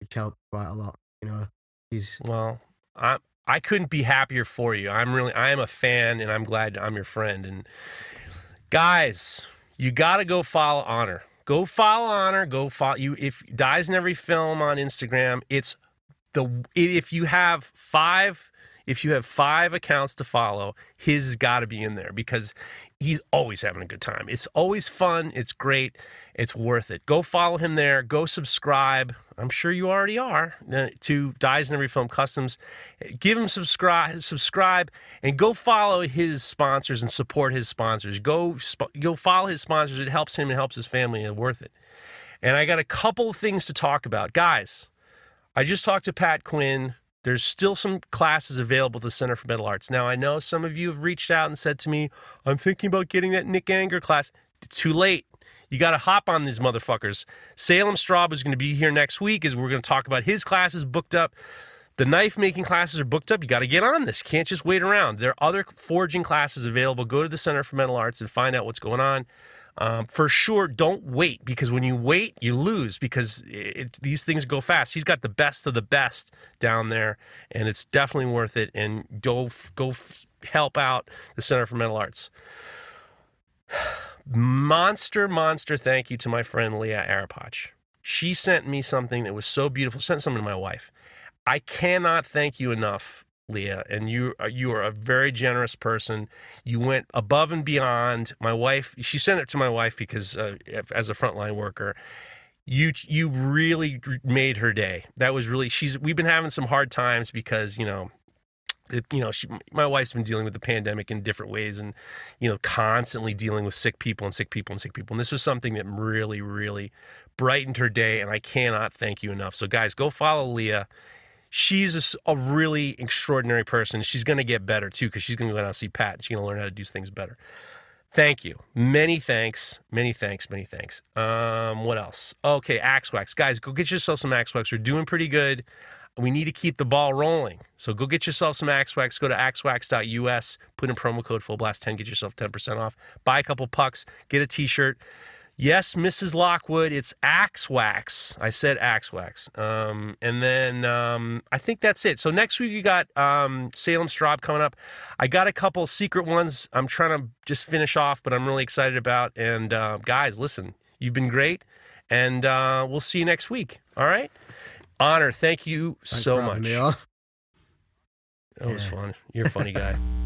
which helped quite a lot. You know, he's Well, I I couldn't be happier for you. I'm really I am a fan, and I'm glad I'm your friend. And guys, you got to go follow Honor. Go follow Honor. Go follow you. If dies in every film on Instagram, it's the if you have five if you have five accounts to follow, his got to be in there because he's always having a good time. It's always fun. It's great. It's worth it. Go follow him there. Go subscribe. I'm sure you already are uh, to Dies in Every Film Customs. Give him subscribe, subscribe, and go follow his sponsors and support his sponsors. Go go follow his sponsors. It helps him. It helps his family. And worth it. And I got a couple of things to talk about, guys. I just talked to Pat Quinn. There's still some classes available at the Center for Metal Arts. Now, I know some of you have reached out and said to me, I'm thinking about getting that Nick Anger class. Too late. You got to hop on these motherfuckers. Salem Straub is going to be here next week as we're going to talk about his classes booked up. The knife making classes are booked up. You got to get on this. Can't just wait around. There are other forging classes available. Go to the Center for Metal Arts and find out what's going on. Um, for sure, don't wait because when you wait, you lose because it, these things go fast. He's got the best of the best down there, and it's definitely worth it. And go go help out the Center for Metal Arts. Monster, monster, thank you to my friend Leah Arapach. She sent me something that was so beautiful. Sent something to my wife. I cannot thank you enough Leah, and you are, you are a very generous person. You went above and beyond. My wife, she sent it to my wife because uh, as a frontline worker, you you really made her day. That was really she's. We've been having some hard times because you know. It, you know, she, my wife's been dealing with the pandemic in different ways, and you know, constantly dealing with sick people and sick people and sick people. And this was something that really, really brightened her day. And I cannot thank you enough. So, guys, go follow Leah she's a, a, really extraordinary person. She's going to get better too because she's going to go out and see Pat. and She's going to learn how to do things better. Thank you. Many thanks. Many thanks. Many thanks. Um, what else? Okay, Axe Wax. Guys, go get yourself some Axe Wax. We're doing pretty good. We need to keep the ball rolling. So go get yourself some Axe Wax. Go to axwax.us, put in promo code FULLBLAST10, get yourself 10% off. Buy a couple pucks, get a t shirt. Yes, Mrs. Lockwood, it's Axe Wax. I said Axe Wax. Um, and then um, I think that's it. So next week we got um, Salem Straub coming up. I got a couple secret ones I'm trying to just finish off, but I'm really excited about. And uh, guys, listen, you've been great. And uh, we'll see you next week. All right? Honor, thank you Thanks so much. me. That was fun. You're a funny guy.